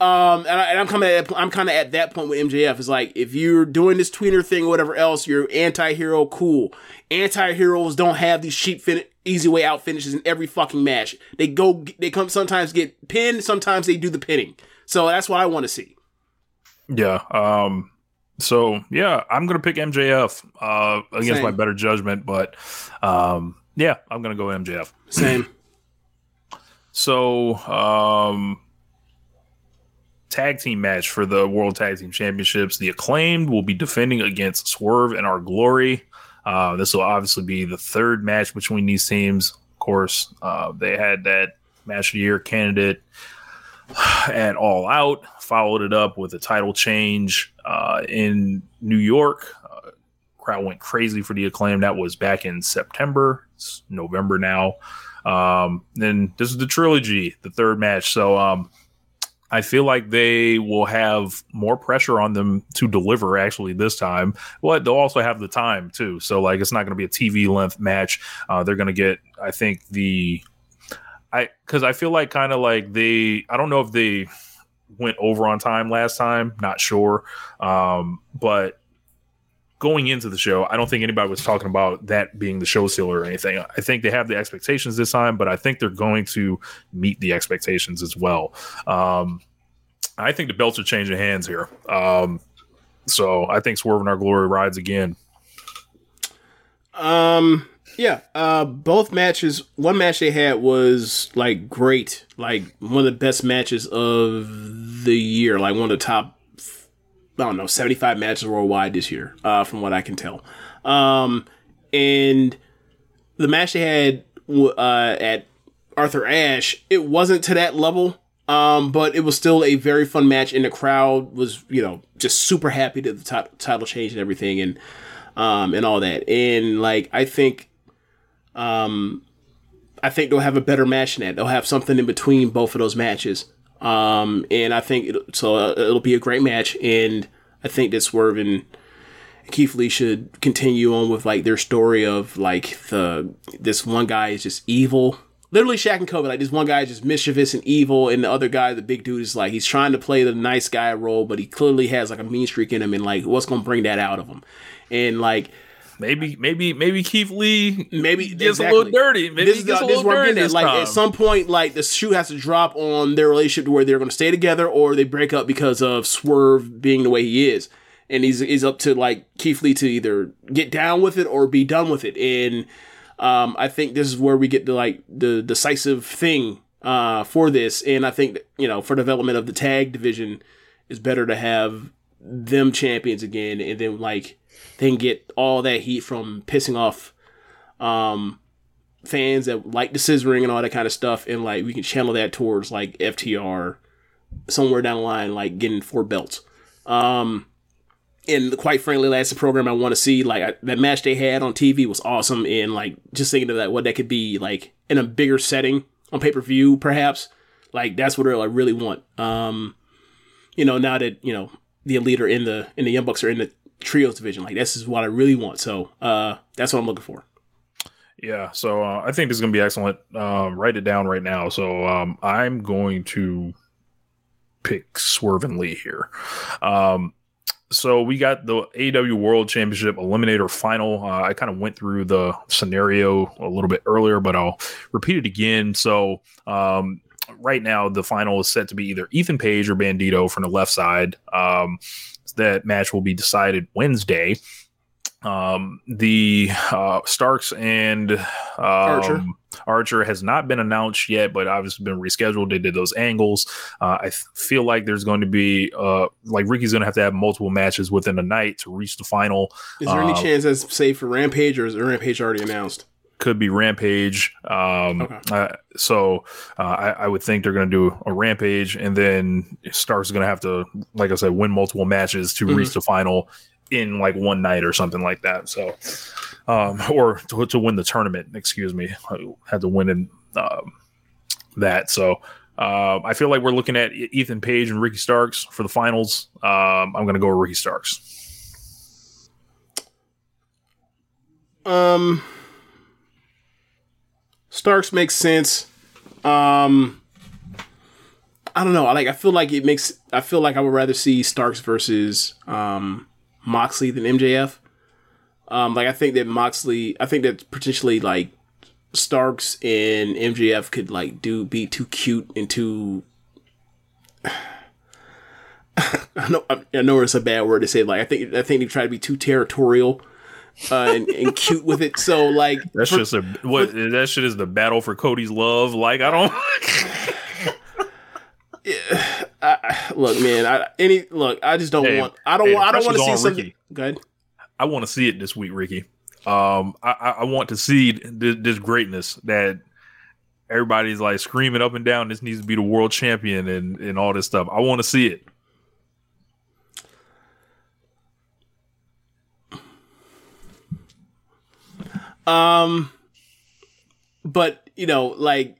Um, and, I, I'm coming at I'm kind of at that point with MJF. It's like if you're doing this tweener thing or whatever else, you're anti-hero. Cool. Anti-heroes don't have these cheap fin- easy way out finishes in every fucking match. They go, they come sometimes get pinned, sometimes they do the pinning. So that's what I want to see. Yeah. Um. So yeah, I'm gonna pick MJF uh, against Same. my better judgment, but um, yeah, I'm gonna go MJF. Same. So um, tag team match for the World Tag Team Championships. The acclaimed will be defending against Swerve In Our Glory. Uh, this will obviously be the third match between these teams. Of course, uh, they had that match of the year candidate <sighs> at All Out, followed it up with a title change uh, in New York. Uh, crowd went crazy for the acclaim. That was back in September. It's November now. Um, then this is the trilogy, the third match. So um, I feel like they will have more pressure on them to deliver actually this time, but they'll also have the time too. So like it's not going to be a TV length match. Uh, they're going to get, I think the, I because I feel like kind of like they, I don't know if they went over on time last time, not sure, um, but going into the show, I don't think anybody was talking about that being the show stealer or anything. I think they have the expectations this time, but I think they're going to meet the expectations as well. Um, I think the belts are changing hands here. Um, so I think Swerve In Our Glory rides again. Um, yeah, uh, both matches. One match they had was like great, like one of the best matches of the year, like one of the top, I don't know, seventy five matches worldwide this year, uh, from what I can tell. Um, and the match they had uh, at Arthur Ashe, it wasn't to that level. Um, but it was still a very fun match, and the crowd was, you know, just super happy that the t- title change and everything, and um, and all that. And like, I think, um, I think they'll have a better match than that. They'll have something in between both of those matches. Um, and I think it, so. Uh, it'll be a great match, and I think that Swerve and Keith Lee should continue on with like their story of like the this one guy is just evil. Literally Shaq and Kobe, like this one guy is just mischievous and evil, and the other guy, the big dude, is like he's trying to play the nice guy role, but he clearly has like a mean streak in him, and like what's gonna bring that out of him? And like maybe, maybe, maybe Keith Lee maybe gets a little dirty. Maybe this is, gets the, a little dirty at. Like time. at some point, like the shoe has to drop on their relationship to where they're gonna stay together, or they break up because of Swerve being the way he is. And he's he's up to like Keith Lee to either get down with it or be done with it. And um, I think this is where we get the like the decisive thing uh, for this. And I think that, you know for development of the tag division, it's better to have them champions again, and then like they can get all that heat from pissing off um, fans that like the scissoring and all that kind of stuff, and like we can channel that towards like FTR somewhere down the line, like getting four belts. Um, and quite frankly, that's the program I want to see. Like I, that match they had on TV was awesome, and like just thinking of that, what that could be like in a bigger setting on pay per view, perhaps. Like that's what I really want. Um, you know, now that you know the elite are in the in the Young Bucks are in the trios division, like this is what I really want. So uh, that's what I'm looking for. Yeah, so uh, I think this is going to be excellent. Um, write it down right now. So um, I'm going to pick Swerve and Lee here. Um, so we got the AEW World Championship Eliminator Final. Uh, I kind of went through the scenario a little bit earlier, but I'll repeat it again. So um, right now, the final is set to be either Ethan Page or Bandido from the left side. Um, that match will be decided Wednesday. Um, the uh, Starks and um, Archer. Archer has not been announced yet, but obviously been rescheduled. They did those angles. Uh, I f- feel like there's going to be uh, like Ricky's going to have to have multiple matches within a night to reach the final. Is there any Uh, chance that's safe for Rampage, or is Rampage already announced? Could be Rampage. Um, uh, so uh, I, I would think they're going to do a Rampage, and then Stark's is going to have to, like I said, win multiple matches to Mhm. reach the final in like one night or something like that. So, um, <laughs> or to, to win the tournament, excuse me, had to win in um, that. So. Uh, I feel like we're looking at Ethan Page and Ricky Starks for the finals. Um, I'm going to go with Ricky Starks. Um, Starks makes sense. Um, I don't know. I like. I feel like it makes. I feel like I would rather see Starks versus um Moxley than MJF. Um, like I think that Moxley. I think that potentially like Starks and MJF could like do be too cute and too. <sighs> I know I know it's a bad word to say. Like I think I think they try to be too territorial uh, and, and cute with it. So like That's for- just a what that shit is the battle for Cody's love. Like I don't <laughs> I, look, man. I, any look, I just don't Hey, want. I don't. hey, want I don't want to see something. Ricky. Good. I want to see it this week, Ricky. Um, I, I, I want to see this, this greatness that everybody's like screaming up and down. This needs to be the world champion and and all this stuff. I want to see it. Um, but you know, like,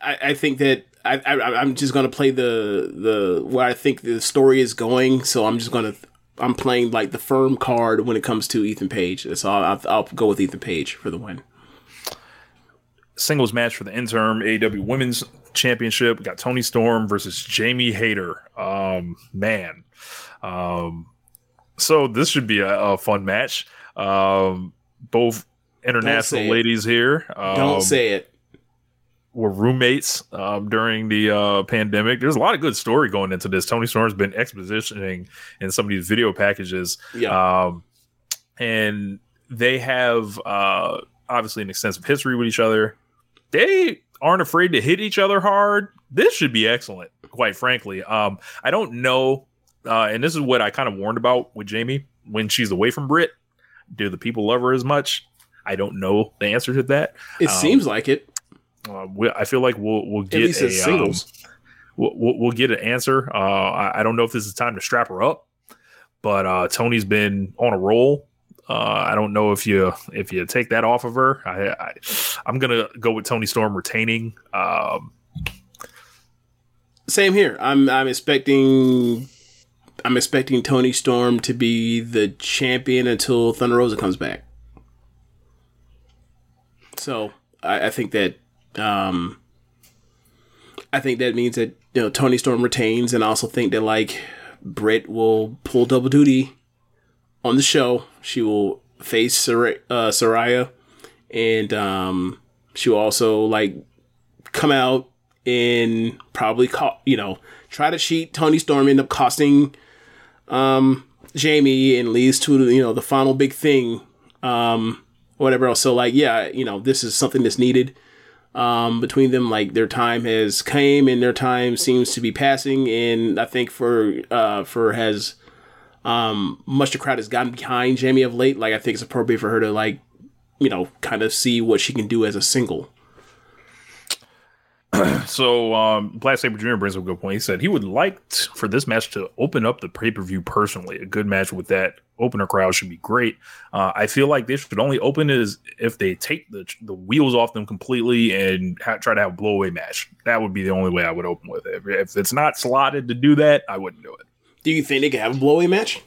I, I think that I, I I'm just gonna play the the where I think the story is going. So I'm just gonna I'm playing like the firm card when it comes to Ethan Page. So I'll, I'll, I'll go with Ethan Page for the win. Singles match for the interim AEW Women's Championship. We got Toni Storm versus Jamie Hayter. Um, man. Um, so this should be a, a fun match. Um, both international say it. ladies here. Um, Don't say it. were roommates um, during the uh, pandemic. There's a lot of good story going into this. Toni Storm's been expositioning in some of these video packages. Yeah. Um, and they have uh, obviously an extensive history with each other. They aren't afraid to hit each other hard. This should be excellent, quite frankly. Um, I don't know. Uh, and this is what I kind of warned about with Jamie when she's away from Britt. Do the people love her as much? I don't know the answer to that. It Um, seems like it. uh, we, I feel like we'll we'll get a as singles. um, we'll, we'll we'll get an answer. Uh, I, I don't know if this is time to strap her up, but uh, Toni's been on a roll. Uh, I don't know if you if you take that off of her. I, I I'm gonna go with Toni Storm retaining. Um, Same here. I'm I'm expecting I'm expecting Toni Storm to be the champion until Thunder Rosa comes back. So I, I think that um I think that means that you know Toni Storm retains, and I also think that like Britt will pull double duty on the show. She will face Sar- uh, Saraya, and um, she will also like come out and probably co- you know try to cheat Toni Storm, end up costing um, Jamie, and leads to you know the final big thing, um, whatever else. So like yeah, you know this is something that's needed um, between them. Like their time has came and their time seems to be passing, and I think for uh, for has um, much the crowd has gotten behind Jamie of late. Like I think it's appropriate for her to like you know kind of see what she can do as a single. <clears throat> so um, Black Saber Jr. brings up a good point. He said he would like t- for this match to open up the pay per view personally. A good match with that opener crowd should be great. Uh, I feel like they should only open is if they take the the wheels off them completely and ha- try to have a blowaway match. That would be the only way I would open with it. If, if it's not slotted to do that, I wouldn't do it. Do you think they could have a blowaway match?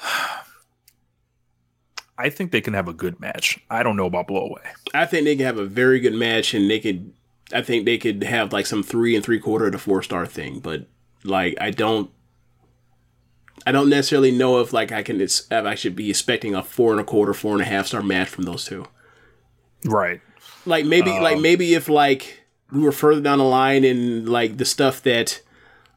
<sighs> I think they can have a good match. I don't know about blow away. I think they can have a very good match, and they could. I think they could have like some three and three quarter to four star thing, but like I don't. I don't necessarily know if like I can. If I should be expecting a four and a quarter, four and a half star match from those two. Right. Like maybe, like Um, maybe if like we were further down the line and like the stuff that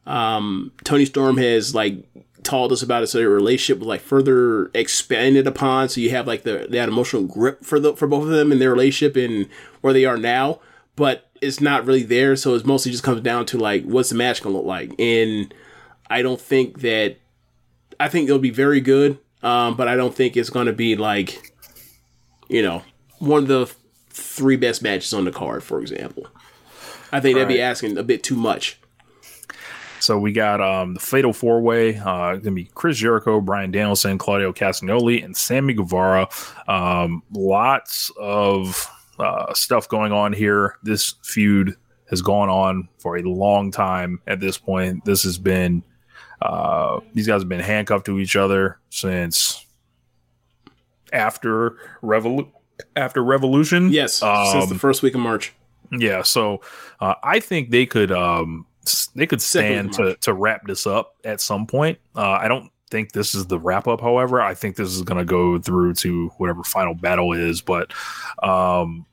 um Toni Storm has like told us about it so their relationship was like further expanded upon so you have like the that emotional grip for the for both of them in their relationship and where they are now but it's not really there so it mostly just comes down to like what's the match gonna look like? And I don't think that I think it'll be very good um but I don't think it's gonna be like you know one of the three best matches on the card for example. I think that'd be asking a bit too much So we got um, the Fatal Four Way. Uh, gonna be Chris Jericho, Bryan Danielson, Claudio Castagnoli, and Sammy Guevara. Um, lots of uh, stuff going on here. This feud has gone on for a long time. At this point, this has been uh, these guys have been handcuffed to each other since after Revolu- after Revolution. Yes, since the first week of March. Yeah, so uh, I think they could um they could stand to to wrap this up at some point. Uh, I don't think this is the wrap up. However, I think this is going to go through to whatever final battle is, but um,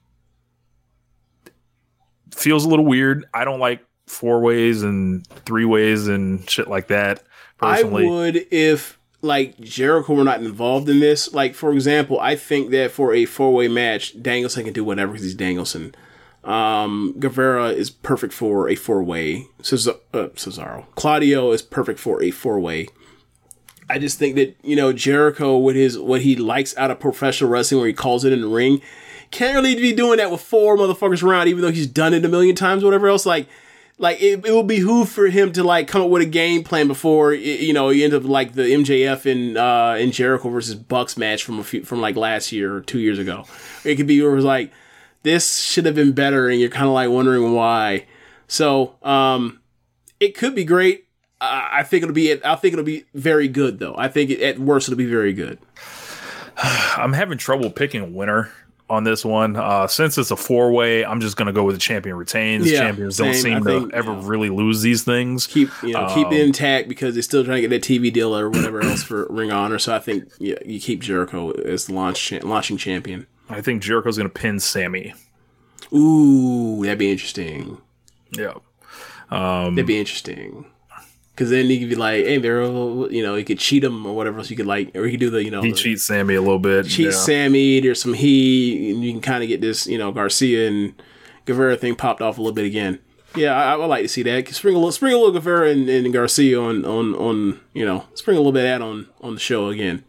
feels a little weird. I don't like four ways and three ways and shit like that. Personally, I would if like Jericho were not involved in this. Like for example, I think that for a four way match, Danielson can do whatever because he's Danielson. Um, Guevara is perfect for a four way. Cesar- uh, Cesaro, Claudio is perfect for a four way. I just think that you know Jericho with his what he likes out of professional wrestling, where he calls it in the ring, can't really be doing that with four motherfuckers around, even though he's done it a million times, whatever else. Like, like it, it will behoove for him to like come up with a game plan before you know you end up like the MJF and uh and Jericho versus Bucks match from a few from like last year or two years ago. It could be where it was like this should have been better, and you're kind of like wondering why. So, um, it could be great. I think it'll be. I think it'll be very good, though. I think at worst it'll be very good. <sighs> I'm having trouble picking a winner on this one. Uh, since it's a four way, I'm just gonna go with the champion retains. Yeah, Champions don't seem to ever really lose these things. Keep you know keep Um, it intact because they're still trying to get that TV deal or whatever else for Ring Honor. So I think yeah, you keep Jericho as the launch cha- launching champion. I think Jericho's gonna pin Sammy. Ooh, that'd be interesting. Yeah. Um, That'd be interesting. Because then he could be like, hey, there, you know, he could cheat him or whatever else you could like, or he could do the, you know, he the- cheats Sammy a little bit. cheat yeah. Sammy. There's some heat, and you can kind of get this, you know, Garcia and Guevara thing popped off a little bit again. Yeah, I, I would like to see that. Spring a little, spring a little Guevara and, and Garcia on, on, on, you know, spring a little bit of that on, on the show again.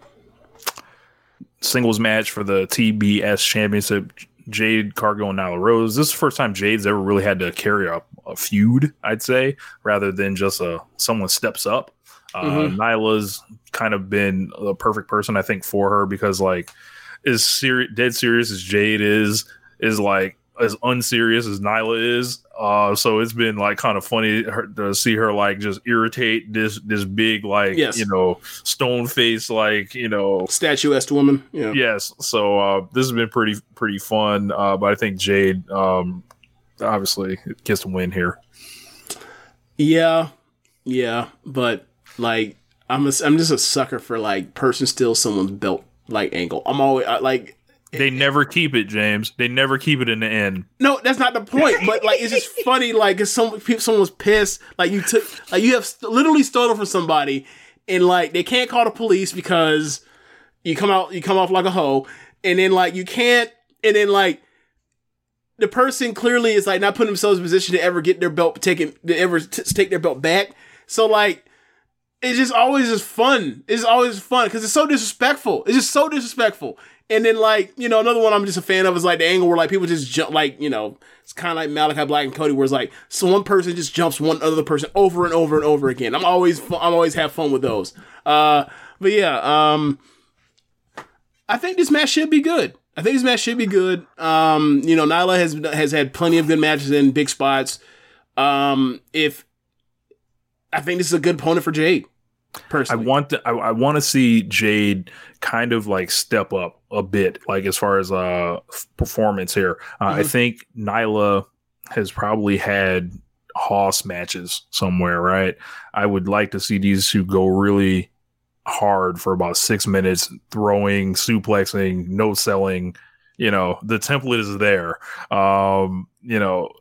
Singles match for the TBS Championship. Jade Cargill and Nyla Rose. This is the first time Jade's ever really had to carry a, a feud, I'd say, rather than just a someone steps up. Uh, Mhm. Nyla's kind of been the perfect person, I think, for her because like as seri- dead serious as Jade is, is like as unserious as Nyla is. Uh, so it's been like kind of funny her, to see her like just irritate this this big like Yes. you know stone face like you know Statuesque woman. Yeah. Yes. So uh, this has been pretty pretty fun. Uh, but I think Jade um, obviously gets to win here. Yeah, yeah, but like I'm a, I'm just a sucker for like person steal someone's belt like angle. I'm always I, like They never keep it, James. They never keep it in the end. no, that's not the point. But like it's just <laughs> funny. Like if some people someone was pissed, like you took like you have st- literally stolen from somebody, and like they can't call the police because you come out you come off like a hoe, and then like you can't, and then like the person clearly is like not putting themselves in a position to ever get their belt taken, to ever t- take their belt back. So like it's just always just fun. It's always fun because it's so disrespectful. It's just so disrespectful. And then like you know another one I'm just a fan of is like the angle where like people just jump like you know it's kind of like Malakai Black and Cody where it's like so one person just jumps one other person over and over and over again. I'm always I'm always have fun with those. Uh, but yeah, um, I think this match should be good. I think this match should be good. Um, you know, Nyla has has had plenty of good matches in big spots. Um, if I think this is a good opponent for Jade. Personally, I want to, I, I want to see Jade kind of like step up a bit, like as far as uh performance here. Uh, I Mhm. think Nyla has probably had Hoss matches somewhere, right? I would like to see these two go really hard for about six minutes, throwing, suplexing, no selling. You know, the template is there. Um, you know,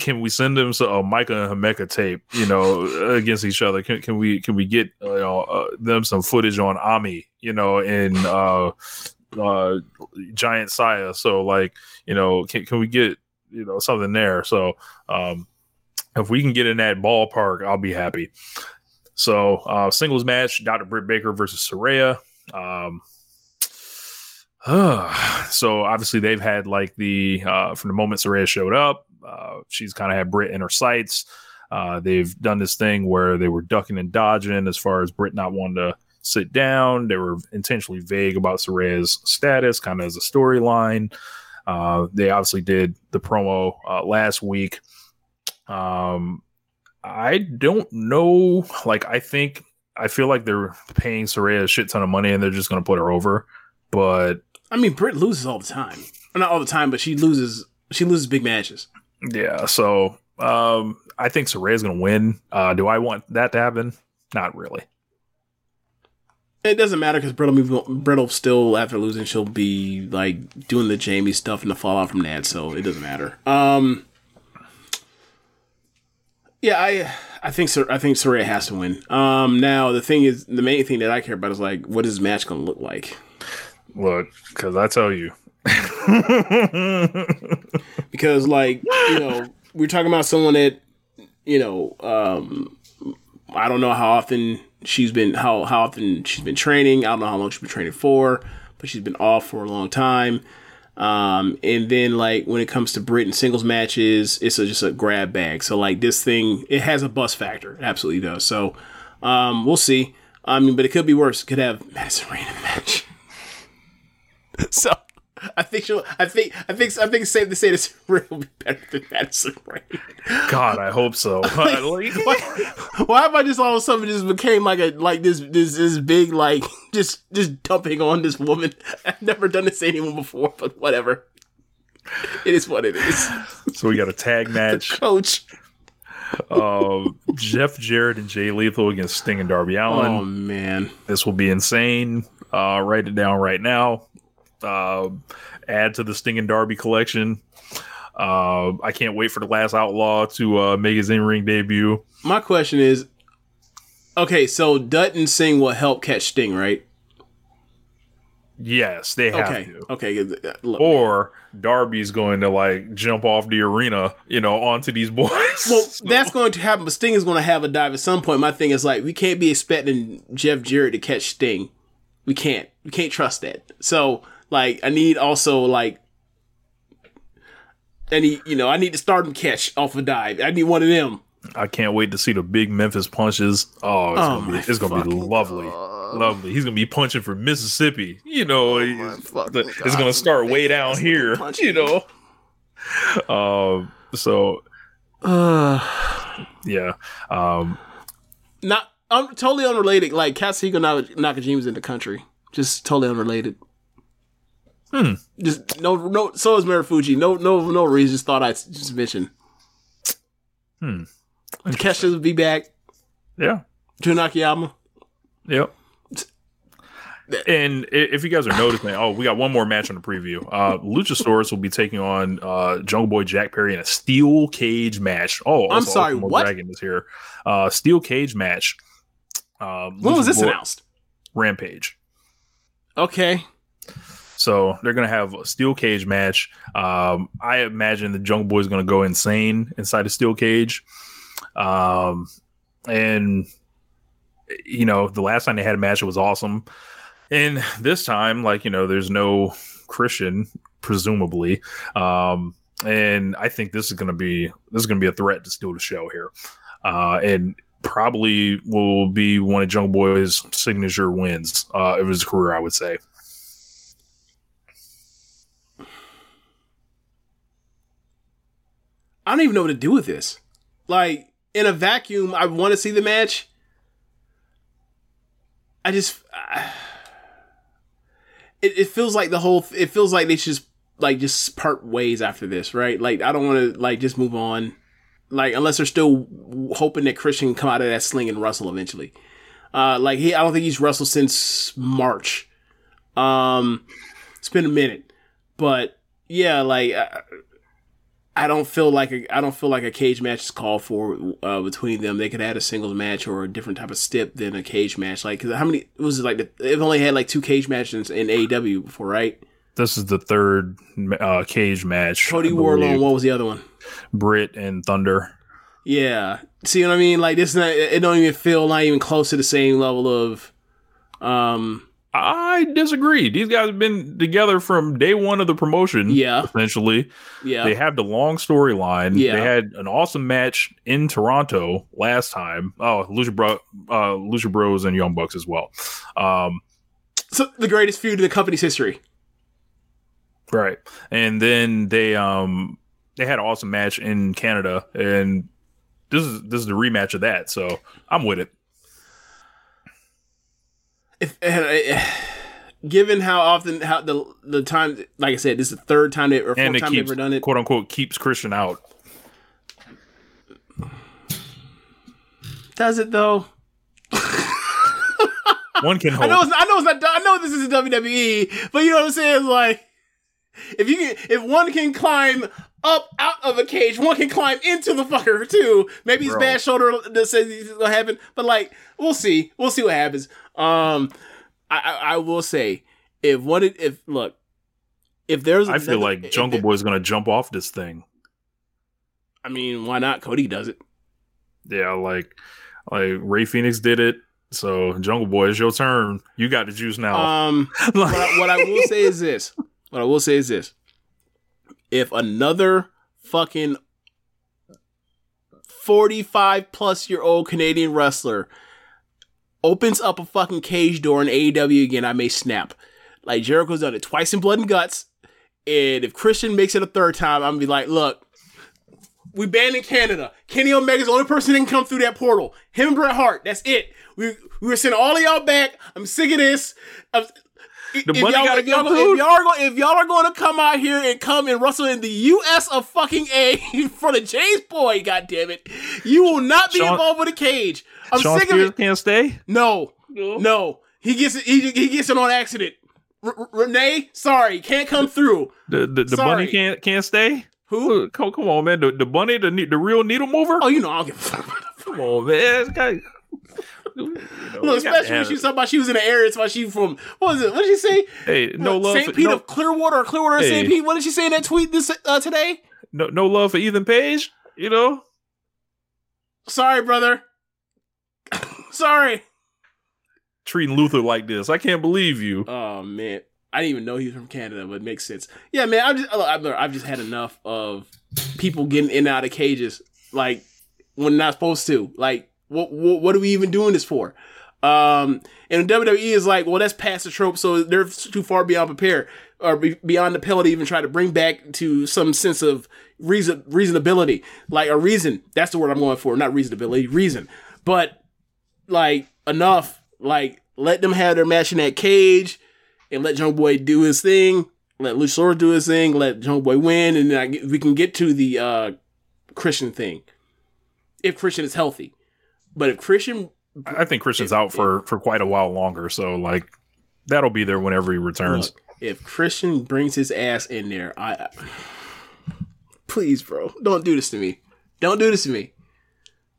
can we send them so, a Micah and Hemeka tape, you know, against each other? Can, can we can we get uh, you know, uh, them some footage on Ami, you know, in uh, uh, Giant Saya? So like, you know, can can we get you know something there? So um, if we can get in that ballpark, I'll be happy. So uh, singles match: Dr. Britt Baker versus Saraya. Um, <sighs> so obviously they've had like the uh, from the moment Saraya showed up, uh, she's kind of had Britt in her sights. Uh, they've done this thing where they were ducking and dodging as far as Britt not wanting to sit down. They were intentionally vague about Saraya's status, kind of as a storyline. Uh, they obviously did the promo uh, last week. Um, I don't know. Like, I think I feel like they're paying Saraya a shit ton of money and they're just going to put her over. But I mean, Britt loses all the time. Not all the time, but she loses. She loses big matches. yeah, so um, I think Saraya's going to win. Uh, do I want that to happen? Not really. It doesn't matter because Brittle, Brittle still after losing she'll be like doing the Jamie stuff and the fallout from that, so it doesn't matter. Um, yeah, I I think I think Saraya has to win. Um, now the thing is, the main thing that I care about is like, what is this match going to look like? Look, because I tell you, <laughs> because like you know we're talking about someone that you know um i don't know how often she's been how how often she's been training. I don't know how long she's been training for but she's been off for a long time. Um and then like when it comes to Britain singles matches it's a, just a grab bag. So like this thing it has a bus factor. It absolutely does. So um we'll see. I mean but it could be worse. It could have madison rayne in the match so I think she'll. I think. I think. I think it's the to say this will be better than Madison Rayne. God, I hope so. <laughs> <laughs> like, why, why have I just all of a sudden just became like a like this this this big like <laughs> just just dumping on this woman? I've never done this to anyone before, but whatever. It is what it is. So we got a tag match. coach. Uh, Jeff Jarrett and Jay Lethal against Sting and Darby Allin. Oh man, this will be insane. Uh, write it down right now. Uh, add to the Sting and Darby collection. Uh, I can't wait for the Last Outlaw to uh, make his in ring debut. My question is, okay, so Dutton Singh will help catch Sting, right? Yes, they have okay. to. Okay, look, or Darby's going to like jump off the arena, you know, onto these <laughs> boys. Well, that's going to happen, but Sting is going to have a dive at some point. My thing is like, we can't be expecting Jeff Jarrett to catch Sting. We can't. We can't trust that. So like I need also like any you know I need to start him catch off a dive. I need one of them. I can't wait to see the big Memphis punches. Oh, it's Oh gonna be it's gonna be lovely, lovely. He's gonna be punching for Mississippi. You know, he's- the- it's gonna start way down here. <laughs> You know. Um. So. uh, <sighs> yeah. Um. Not I'm totally unrelated. Like Katsuhiko Nak- Nakajima's in the country. Just totally unrelated. Hmm. Just no no. So is Marufuji. No no no reason. Just thought I'd just mention. Hmm. The Kesha will be back. Yeah. Jun Akiyama. Yep. And if you guys are noticing, oh, we got one more match on the preview. Uh, Luchasaurus will be taking on uh, Jungle Boy Jack Perry in a steel cage match. Oh, I'm sorry, Ultimo what? Dragon is here. Uh, steel cage match. Uh, When was this Boy- announced? Rampage. Okay. So they're gonna have a steel cage match. Um, I imagine the Jungle Boy is gonna go insane inside a steel cage. Um, and you know, the last time they had a match, it was awesome. And this time, like you know, there's no Christian, presumably. Um, and I think this is gonna be this is gonna be a threat to steal the show here. Uh, and probably will be one of Jungle Boy's signature wins uh, of his career, I would say. I don't even know what to do with this. Like in a vacuum, I want to see the match. I just, <sighs> it, it feels like the whole. It feels like they should just like just part ways after this, right? Like I don't want to like just move on. Like unless they're still hoping that Christian can come out of that sling and wrestle eventually. Uh, like he, I don't think he's wrestled since March. Um, it's been a minute, but yeah, like. I, I don't feel like a, I don't feel like a cage match is called for uh, between them. They could add a singles match or a different type of stip than a cage match. Like, 'cause how many was it? Like, the, they've only had like two cage matches in AEW before, right? This is the third uh, cage match. Cody Wardlow. What was the other one? Britt and Thunder. Yeah. See what I mean? Like this, not, it don't even feel not even close to the same level of. Um, I disagree. These guys have been together from day one of the promotion. Yeah. Essentially. Yeah. They have the long storyline. Yeah. They had an awesome match in Toronto last time. Oh, Lucha, Bro, uh, Lucha Bros and Young Bucks as well. Um, so the greatest feud in the company's history. Right. And then they um they had an awesome match in Canada and this is this is the rematch of that. So I'm with it. If uh, given how often how the the time, like I said, this is the third time they or fourth time they've ever done it. quote unquote keeps Christian out. Does it though? <laughs> one can I know it's I know it's not I know this is a WWE, but you know what I'm saying? It's like if you can if one can climb up out of a cage, one can climb into the fucker too. Maybe his bad shoulder that says it's gonna happen, but like we'll see. We'll see what happens. Um I I, I will say if one if look if there's I feel like Jungle there- Boy's gonna jump off this thing. I mean, why not? Cody does it. Yeah, like like Rey Fenix did it. So Jungle Boy, it's your turn. You got the juice now. Um, <laughs> what, I, what I will say is this. What I will say is this. If another fucking 45 plus year old Canadian wrestler opens up a fucking cage door in AEW again, I may snap. Like Jericho's done it twice in Blood and Guts. And if Christian makes it a third time, I'm gonna be like, look, we banned in Canada. Kenny Omega's the only person that can come through that portal. Him and Bret Hart. That's it. We we were sending all of y'all back. I'm sick of this. I'm- if, bunny y'all, gotta if, y'all, go if through? y'all are going, if y'all are going to come out here and come and wrestle in the U.S. of fucking A <laughs> for the James Boy, God damn it, you will not be Shawn- involved with a cage. I'm Shawn sick of Spears it. can't stay. No, no, he gets it. He, he gets it on accident. R- R- Renee, sorry, can't come through. The the, the bunny can't can't stay. Who? Come, come on, man. The, the bunny, the the real needle mover. Oh, you know, I'll give a fuck. Come on, man. This guy- you know, Look, especially when have she it. was talking about she was in the area. So she from what was it? What did she say? Hey, no love. St. for- Pete no, of Clearwater or Clearwater Hey. St. Pete. What did she say in that tweet this uh, today? no, no love for Ethan Page. You know, Sorry, brother. <laughs> Sorry. treating Luther like this. I can't believe you. Oh man, I didn't even know he was from Canada, but it makes sense. Yeah, man, I'm just I've, I've just had enough of people getting in and out of cages like when not supposed to. Like, what what, what are we even doing this for? Um, and WWE is like, well, that's past the trope, so they're too far beyond prepared or be, beyond the pill to even try to bring back to some sense of reason reasonability, like a reason. That's the word I'm going for, not reasonability, reason. But like enough. Like let them have their match in that cage, and let Jungle Boy do his thing. Let Luchasaurus do his thing. Let Jungle Boy win, and then I we can get to the uh, Christian thing. If Christian is healthy, but if Christian, I think Christian's out for for quite a while longer. So like that'll be there whenever he returns. look, if Christian brings his ass in there, I, I please, bro, don't do this to me. Don't do this to me.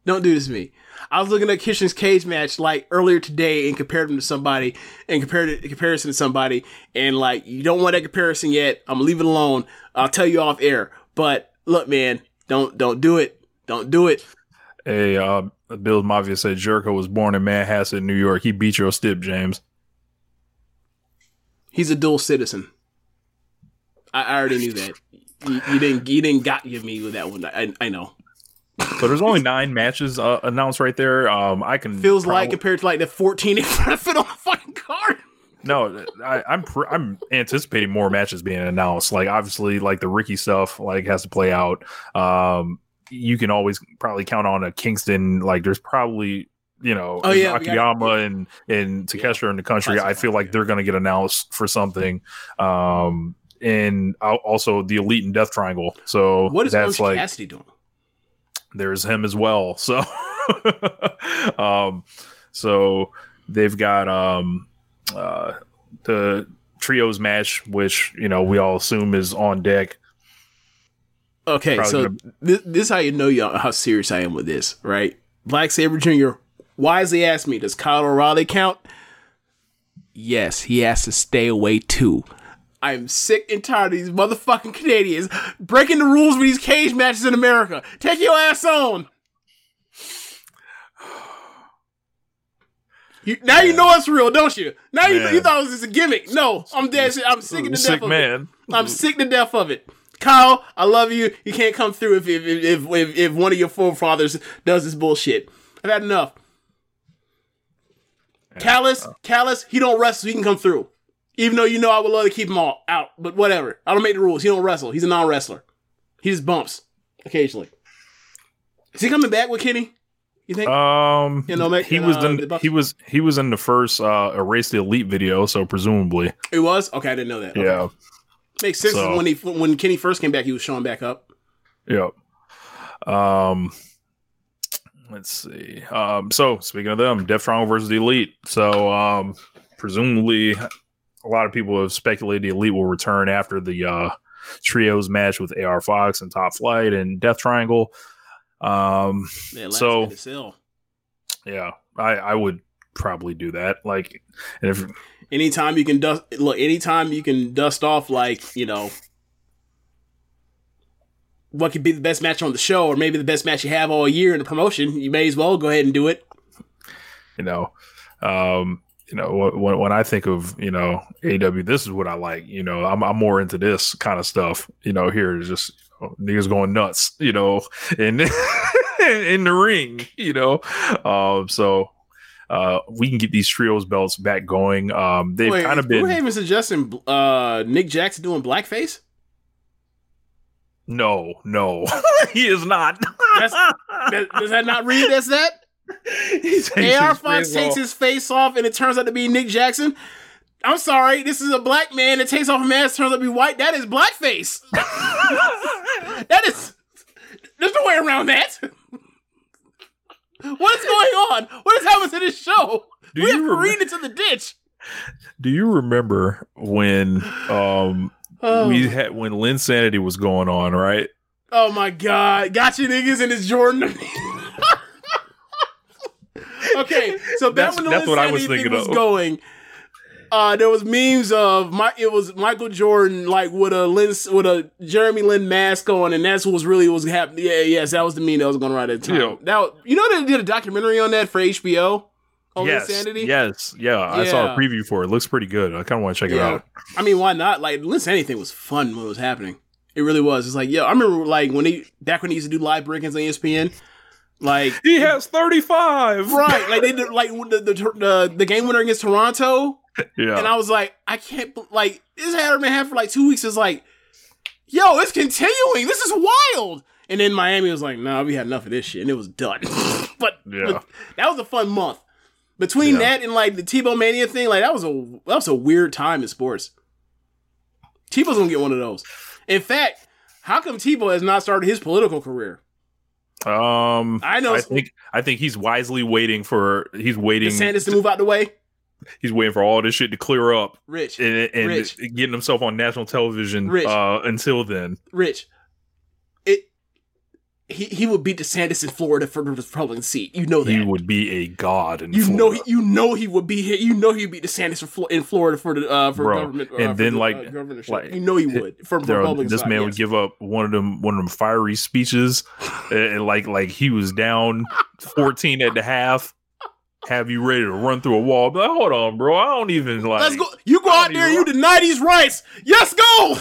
Don't do this to me. I was looking at Christian's cage match like earlier today and compared him to somebody and compared it comparison to somebody and like you don't want that comparison yet. I'm gonna leave it alone. I'll tell you off air. But look, man, don't don't do it. Don't do it. Hey, uh, Bill Mafia said Jericho was born in Manhasset, New York. He beat your stip, James. He's a dual citizen. I, I already knew that. You, you didn't you didn't got give me with that one. I I know. So there's only nine matches uh, announced right there. Um, I can Feels like compared to like the 14 in front of it on the fucking card. No, I, I'm pr- I'm anticipating more matches being announced. Like obviously, like the Ricky stuff, like has to play out. Um, you can always probably count on a Kingston. Like there's probably you know Oh, yeah, got- and and Takeshita in the country. I feel like they're gonna get announced for something. Um, and also the Elite and Death Triangle. So What is that's Orange like Cassidy doing? there's him as well. So, <laughs> um, so they've got um, uh, the trios match, which you know we all assume is on deck. Okay, Probably so gonna- this, this is how you know y'all how serious I am with this, right? Black Saber Jr. wisely asked me, "Does Kyle O'Reilly count?" Yes, he has to stay away too. I'm sick and tired of these motherfucking Canadians breaking the rules with these cage matches in America. Take your ass on. <sighs> You, now you know it's real, don't you? Now you, Man. you thought it was just a gimmick. No, I'm dead. I'm sick of the Sick of man. it. I'm sick to death of it. Kyle, I love you. You can't come through if if if if, if one of your forefathers does this bullshit. I've had enough. Callis, Callis, he don't wrestle. He can come through. Even though you know I would love to keep him all out, but whatever. I don't make the rules. He don't wrestle. He's a non-wrestler. He just bumps occasionally. Is he coming back with Kenny? You think? Um, You know, make- he was uh, in, the he was he was in the first uh, erase the elite video, so presumably, it was okay. I didn't know that. Okay. yeah, makes sense. So- When he when Kenny first came back, he was showing back up. yeah. Um, Let's see. Um, so speaking of them, Death Triangle versus the Elite. So um, presumably, a lot of people have speculated the Elite will return after the uh, trios match with AR Fox and Top Flight and Death Triangle. Um, Man, so yeah, I, I would probably do that. Like, and if anytime you can dust look, anytime you can dust off like you know what could be the best match on the show, or maybe the best match you have all year in the promotion, you may as well go ahead and do it. you know, um, you know, when, when I think of, you know, AW, this is what I like, you know, I'm, I'm more into this kind of stuff, you know, here is just you know, niggas going nuts, you know, in, <laughs> in the ring, you know, um, so, uh, we can get these trios belts back going. Um, they've kind of been, Brookhaven suggesting uh, Nick Jackson doing blackface? no, no, <laughs> he is not. That, does that not read as that? <laughs> AR Fox takes his face off, and it turns out to be Nick Jackson. I'm sorry, this is a black man that takes off a mask, turns out to be white. That is blackface. <laughs> that is. There's no way around that. What is going on? What is happening to this show? Do we you have remem- careened into the ditch. Do you remember when, um, Oh. we had when Linsanity was going on, right? Oh my god. Got you niggas in his Jordan. <laughs> okay, so back That's- when the that's what I was Insanity thing thinking was of. going, uh, there was memes of my it was Michael Jordan like with a Lynn with a Jeremy Lin mask on, and that's what was really was happening. Yeah, yes, that was the meme that was going right at the time. Yeah. Now you know they did a documentary on that for HBO on yes, Linsanity. yes, yeah, I saw a preview for it. It looks pretty good. I kind of want to check it out. I mean, why not? Like, Linsanity was fun when it was happening. It really was. It's like, yo, I remember like when he back when he used to do live break-ins on ESPN. Like he has thirty five, right? Like they did like the the, the the game winner against Toronto, Yeah, and I was like, I can't like this had been had for like two weeks. Is like, yo, it's continuing. This is wild. And then Miami was like, nah, we had enough of this shit, and it was done. <laughs> but, Yeah. but that was a fun month. Between Yeah. that and like the Tebow Mania thing, like that was a that was a weird time in sports. Tebow's gonna get one of those. In fact, how come Tebow has not started his political career? um, I know- I think I think he's wisely waiting for he's waiting. DeSantis to move out the way. He's waiting for all this shit to clear up, Rich, and, and Rich. getting himself on national television. Rich. Uh, until then, Rich, it he he would beat DeSantis in Florida for the Republican seat. You know that. he would be a god. In you Florida. know he, you know he would be here. You know he'd beat DeSantis for in Florida for the uh, for Bro, government. Uh, and then the, like, uh, like you know he would from there- Republican this side, man yes. would give up one of them one of them fiery speeches <laughs> and, and like like he was down <laughs> 14 at the half have you ready to run through a wall but hold on bro i don't even like Let's go. You go out there. You deny these rights. Yes, go. <laughs>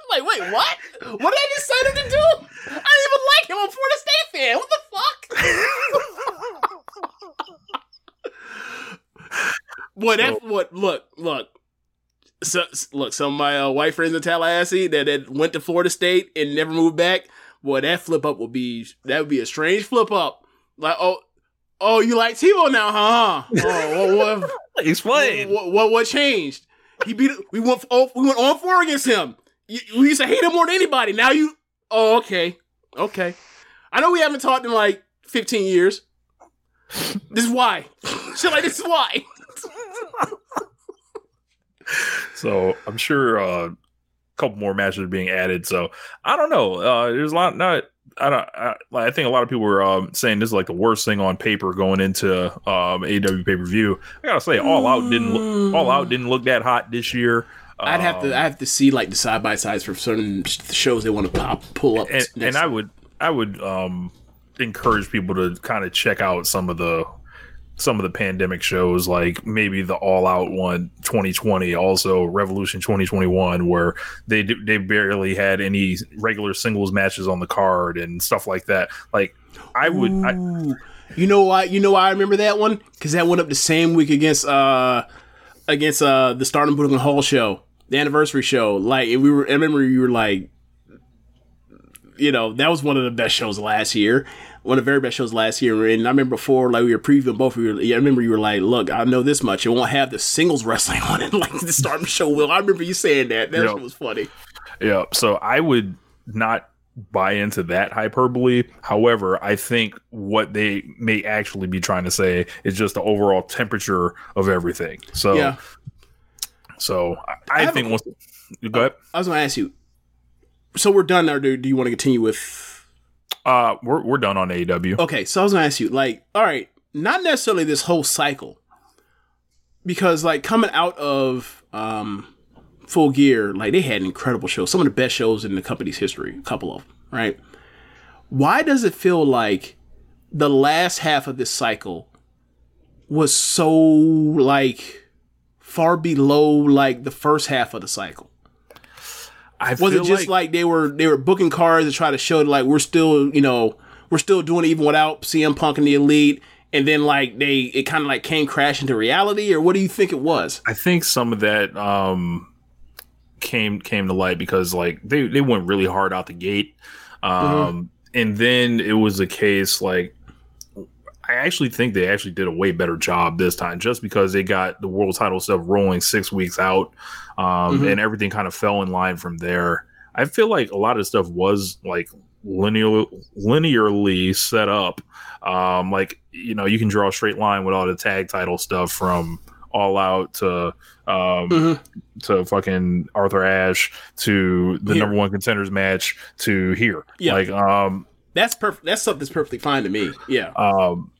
I'm like, wait, what? What did I just say him to do? I didn't even like him. I'm a Florida State fan. What the fuck? <laughs> what? that what? Look, look. So, look, some of my uh, white friends in Tallahassee that, that went to Florida State and never moved back. Boy, that flip up would be that would be a strange flip up. Like, oh, oh, you like Tebow now, huh? Oh, what, what, <laughs> Explain. What, what what changed? He beat. We went. Oh, we went on four against him. You, we used to hate him more than anybody. Now you. Oh, okay, okay. I know we haven't talked in like fifteen years. This is why. <laughs> Shit like this is why. <laughs> so i'm sure uh, a couple more matches are being added so i don't know uh there's a lot not I don't. I, I think a lot of people were um, saying this is like the worst thing on paper going into um, AW pay per view. I gotta say, All Out didn't look, All Out didn't look that hot this year. I'd have to. I have to see like the side by sides for certain shows they want to pop pull up. and, and I would I would um encourage people to kind of check out some of the some of the pandemic shows like maybe the all out one 2020 also revolution 2021 where they they barely had any regular singles matches on the card and stuff like that like i would I, you know why? You know why I remember that one? Because that went up the same week against uh against uh the Stardom Budokan Hall show, the anniversary show. Like we were. I remember you were like, you know, that was one of the best shows last year. One of the very best shows last year. And I remember before, like we were previewing both of you. I remember you were like, "Look, I know this much. It won't have the singles wrestling <laughs> on it like the Stardom show will." I remember you saying that. That shit was funny. Yeah, so I would not buy into that hyperbole. However, I think what they may actually be trying to say is just the overall temperature of everything. So, Yeah. so I, I I, think a- once go ahead. I was going to ask you. So we're done, or do, do you want to continue with? Uh, we're we're done on AEW. Okay, so I was to ask you, like, all right, not necessarily this whole cycle, because like coming out of um, Full Gear, like they had incredible shows, some of the best shows in the company's history, a couple of them, right? Why does it feel like the last half of this cycle was so like far below like the first half of the cycle? I was it just like, they were they were booking cards to try to show like we're still you know we're still doing it even without CM Punk and the Elite, and then like they it kind of like came crash into reality, or what do you think it was? I think some of that um came came to light because like they they went really hard out the gate. Um and then it was a case like I actually think they actually did a way better job this time just because they got the world title stuff rolling 6 weeks out um Mhm. and everything kind of fell in line from there. I feel like a lot of stuff was like linear linearly set up. Um like you know, you can draw a straight line with all the tag title stuff from all out to um Mm-hmm. to fucking Arthur Ashe to the Here. number one contenders match to here. Yeah. Like um That's perfect. That's something that's perfectly fine to me. Yeah. um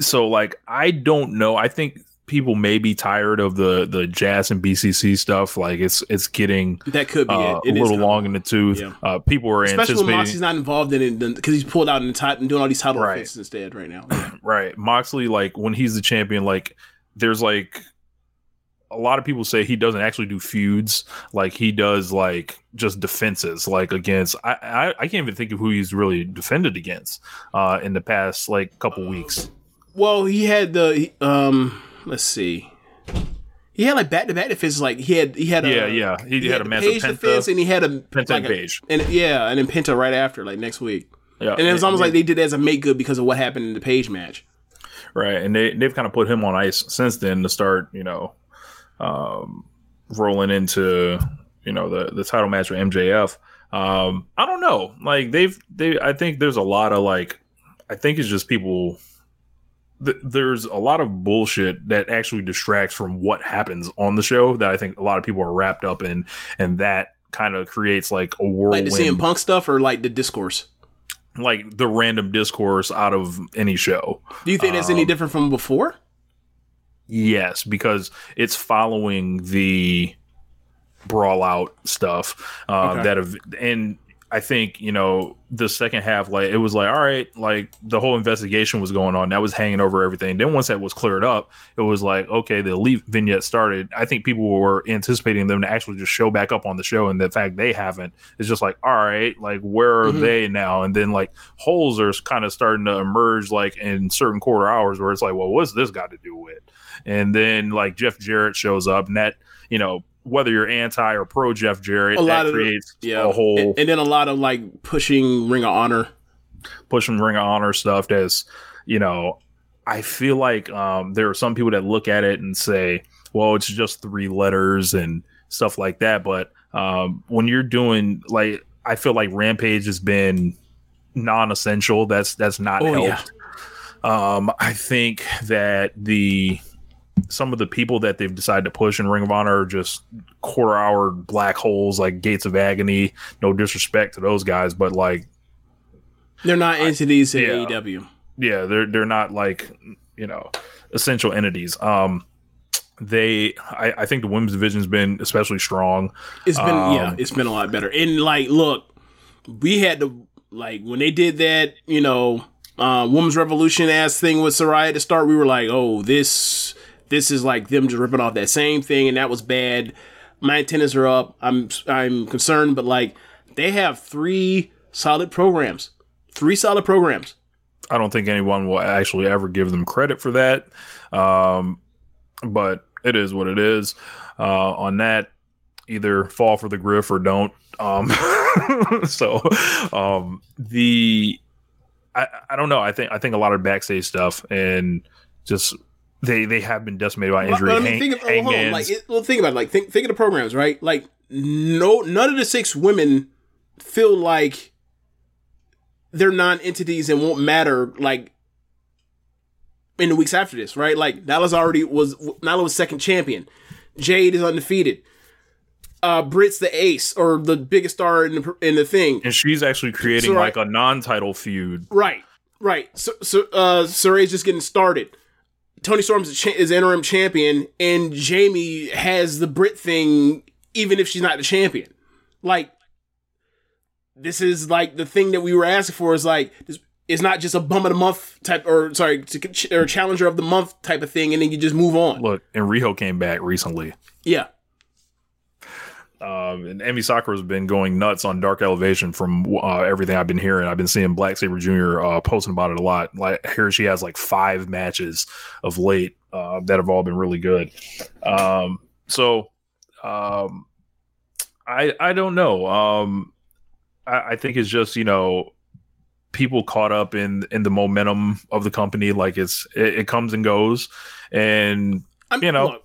so like I don't know. I think people may be tired of the the jazz and BCC stuff. Like it's it's getting That could be uh, it. It a little long in the tooth. Yeah. Uh, people are Especially when Moxie's not involved in it because he's pulled out in the title and doing all these title offenses instead right now. <clears throat> right Moxley. Like when he's the champion, like there's like a lot of people say he doesn't actually do feuds. Like he does like just defenses, like against. I I, I can't even think of who he's really defended against uh, in the past like couple weeks. Well, he had the um. Let's see. He had like back to back defenses. Like he had he had a Yeah, yeah. He had a the massive Page Penta- defense, and he had a Penta like and a- Page. and yeah, and then Penta right after, like next week. Yeah, and it was almost like they did that as a make good because of what happened in the Page match. right and they, they've kind of put him on ice since then to start you know um rolling into you know the the title match with mjf um i don't know like they've they i think there's a lot of like i think it's just people th- there's a lot of bullshit that actually distracts from what happens on the show that i think a lot of people are wrapped up in and that kind of creates like a world. Like the CM Punk stuff or like the discourse. like the random discourse out of any show Do you think that's any Um, different from before? Yes, because it's following the brawl out stuff uh, Okay. that have, and I think you know the second half, like it was like all right, like the whole investigation was going on, that was hanging over everything. Then once that was cleared up, it was like okay, the elite vignette started. I think people were anticipating them to actually just show back up on the show, and the fact they haven't is just like all right, like where are Mhm. they now? And then like holes are kind of starting to emerge, like in certain quarter hours, where it's like, well, what's this got to do with? And then like Jeff Jarrett shows up, and that you know whether you're anti or pro Jeff Jarrett, A lot that of the- creates Yeah, a whole and, and then a lot of like pushing Ring of Honor. pushing Ring of Honor stuff. That's you know, I feel like um, there are some people that look at it and say, well, it's just three letters and stuff like that. But um, when you're doing like, I feel like Rampage has been non-essential. That's that's not Oh, yeah. helped. Um, I think that the some of the people that they've decided to push in Ring of Honor are just quarter hour black holes like Gates of Agony. No disrespect to those guys, but like They're not entities in yeah. AEW. yeah they're they're not like you know essential entities um they i, I think the women's division's been especially strong It's been Um, yeah, it's been a lot better. And like, look, we had to like when they did that, you know, uh, women's revolution ass thing with Saraya to start. We were like, oh, this this is like them just ripping off that same thing, and that was bad. My antennas are up. I'm I'm concerned, but like they have three solid programs, three solid programs. i don't think anyone will actually ever give them credit for that um but it is what it is uh on that either fall for the griff or don't um <laughs> so um the I, I don't know i think i think a lot of backstage stuff and just they they have been decimated by injury But, I mean, Hang- think of, oh, hold on, like, it, well, think about it. Like, think, think of the programs, right? Like, no, none of the six women feel like they're non-entities and won't matter like in the weeks after this, right? Like Nyla's already was Nyla was second champion. Jade is undefeated. Uh, Britt's the ace or the biggest star in the in the thing, and she's actually creating So, right- like a non-title feud. Right, right. So, so uh, Saraya's just getting started. Toni Storm's cha- is interim champion, and Jamie has the Brit thing, even if she's not the champion. Like, this is like the thing that we were asking for. Is like this is not just a bum of the month type, or sorry, to- or challenger of the month type of thing, and then you just move on. Look, and Riho came back recently. Yeah, Um, and Emi Sakura's been going nuts on Dark Elevation from uh, everything I've been hearing. I've been seeing Black Saber Jr. Uh, posting about it a lot. Like here, she has like five matches of late uh, that have all been really good. Um, so um, I I don't know. Um, I, I think it's just you know people caught up in in the momentum of the company. Like it's it, it comes and goes, and you know look,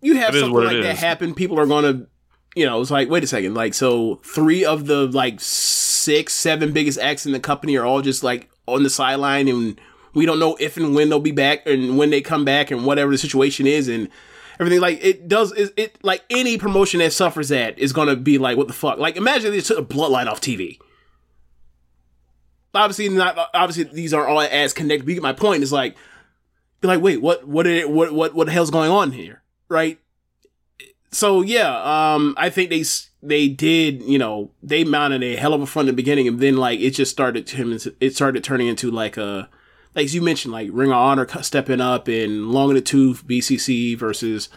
you have something like that is. happen, people are gonna, you know, it's like, wait a second, like, so three of the like six, seven biggest acts in the company are all just like on the sideline, and we don't know if and when they'll be back, and when they come back, and whatever the situation is, and everything. Like, it does, it, it like any promotion that suffers that is gonna be like, what the fuck? Like, imagine they took a bloodline off TV. Obviously, not obviously these aren't all as connected. But my point. Is like, be like, wait, what, what, did it, what, what, what the hell's going on here, right? So yeah, um, I think they they did, you know, they mounted a hell of a front in the beginning, and then like it just started to him, it started turning into like a, like as you mentioned, like Ring of Honor stepping up and Long in the Tooth BCC versus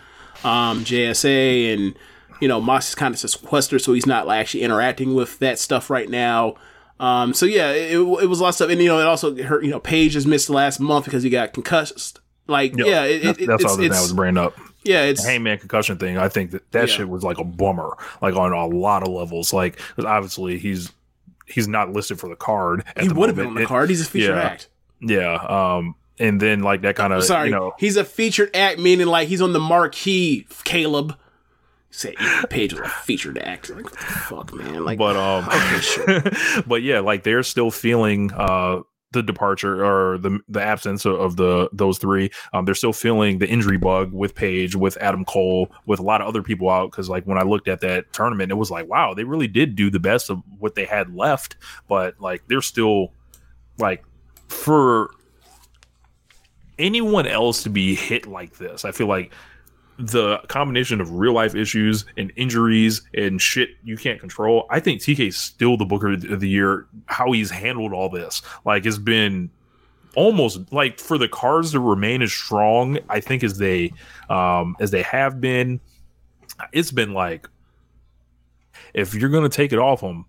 um JSA, and you know Mox is kind of sequestered, so he's not like actually interacting with that stuff right now. Um, so yeah, it, it was a lot of stuff, and you know, it also hurt. You know, Page has missed the last month because he got concussed. Like, Yo, yeah, it, that's, it, that's it's, all that it's- was bringing up. Yeah, it's the hangman concussion thing. I think that that Yeah. shit was like a bummer, like on a lot of levels. Like 'cause obviously he's he's not listed for the card. He would have been on the card. He's a featured yeah, act. Yeah. Um. And then like that kind of Sorry, you know he's a featured act, meaning like he's on the marquee. Caleb said Page was a featured act. Like, what the fuck, man? Like, but um okay, sure. <laughs> but yeah like they're still feeling uh the departure or the the absence of, the those three um they're still feeling the injury bug with Page with Adam Cole with a lot of other people out cuz like when I looked at that tournament it was like wow they really did do the best of what they had left but like they're still like for anyone else to be hit like this I feel like the combination of real life issues and injuries and shit you can't control, I think TK's still the Booker of the year. How he's handled all this, like, it's been almost like for the cards to remain as strong. I think as they, um, as they have been, it's been like, if you're gonna take it off him,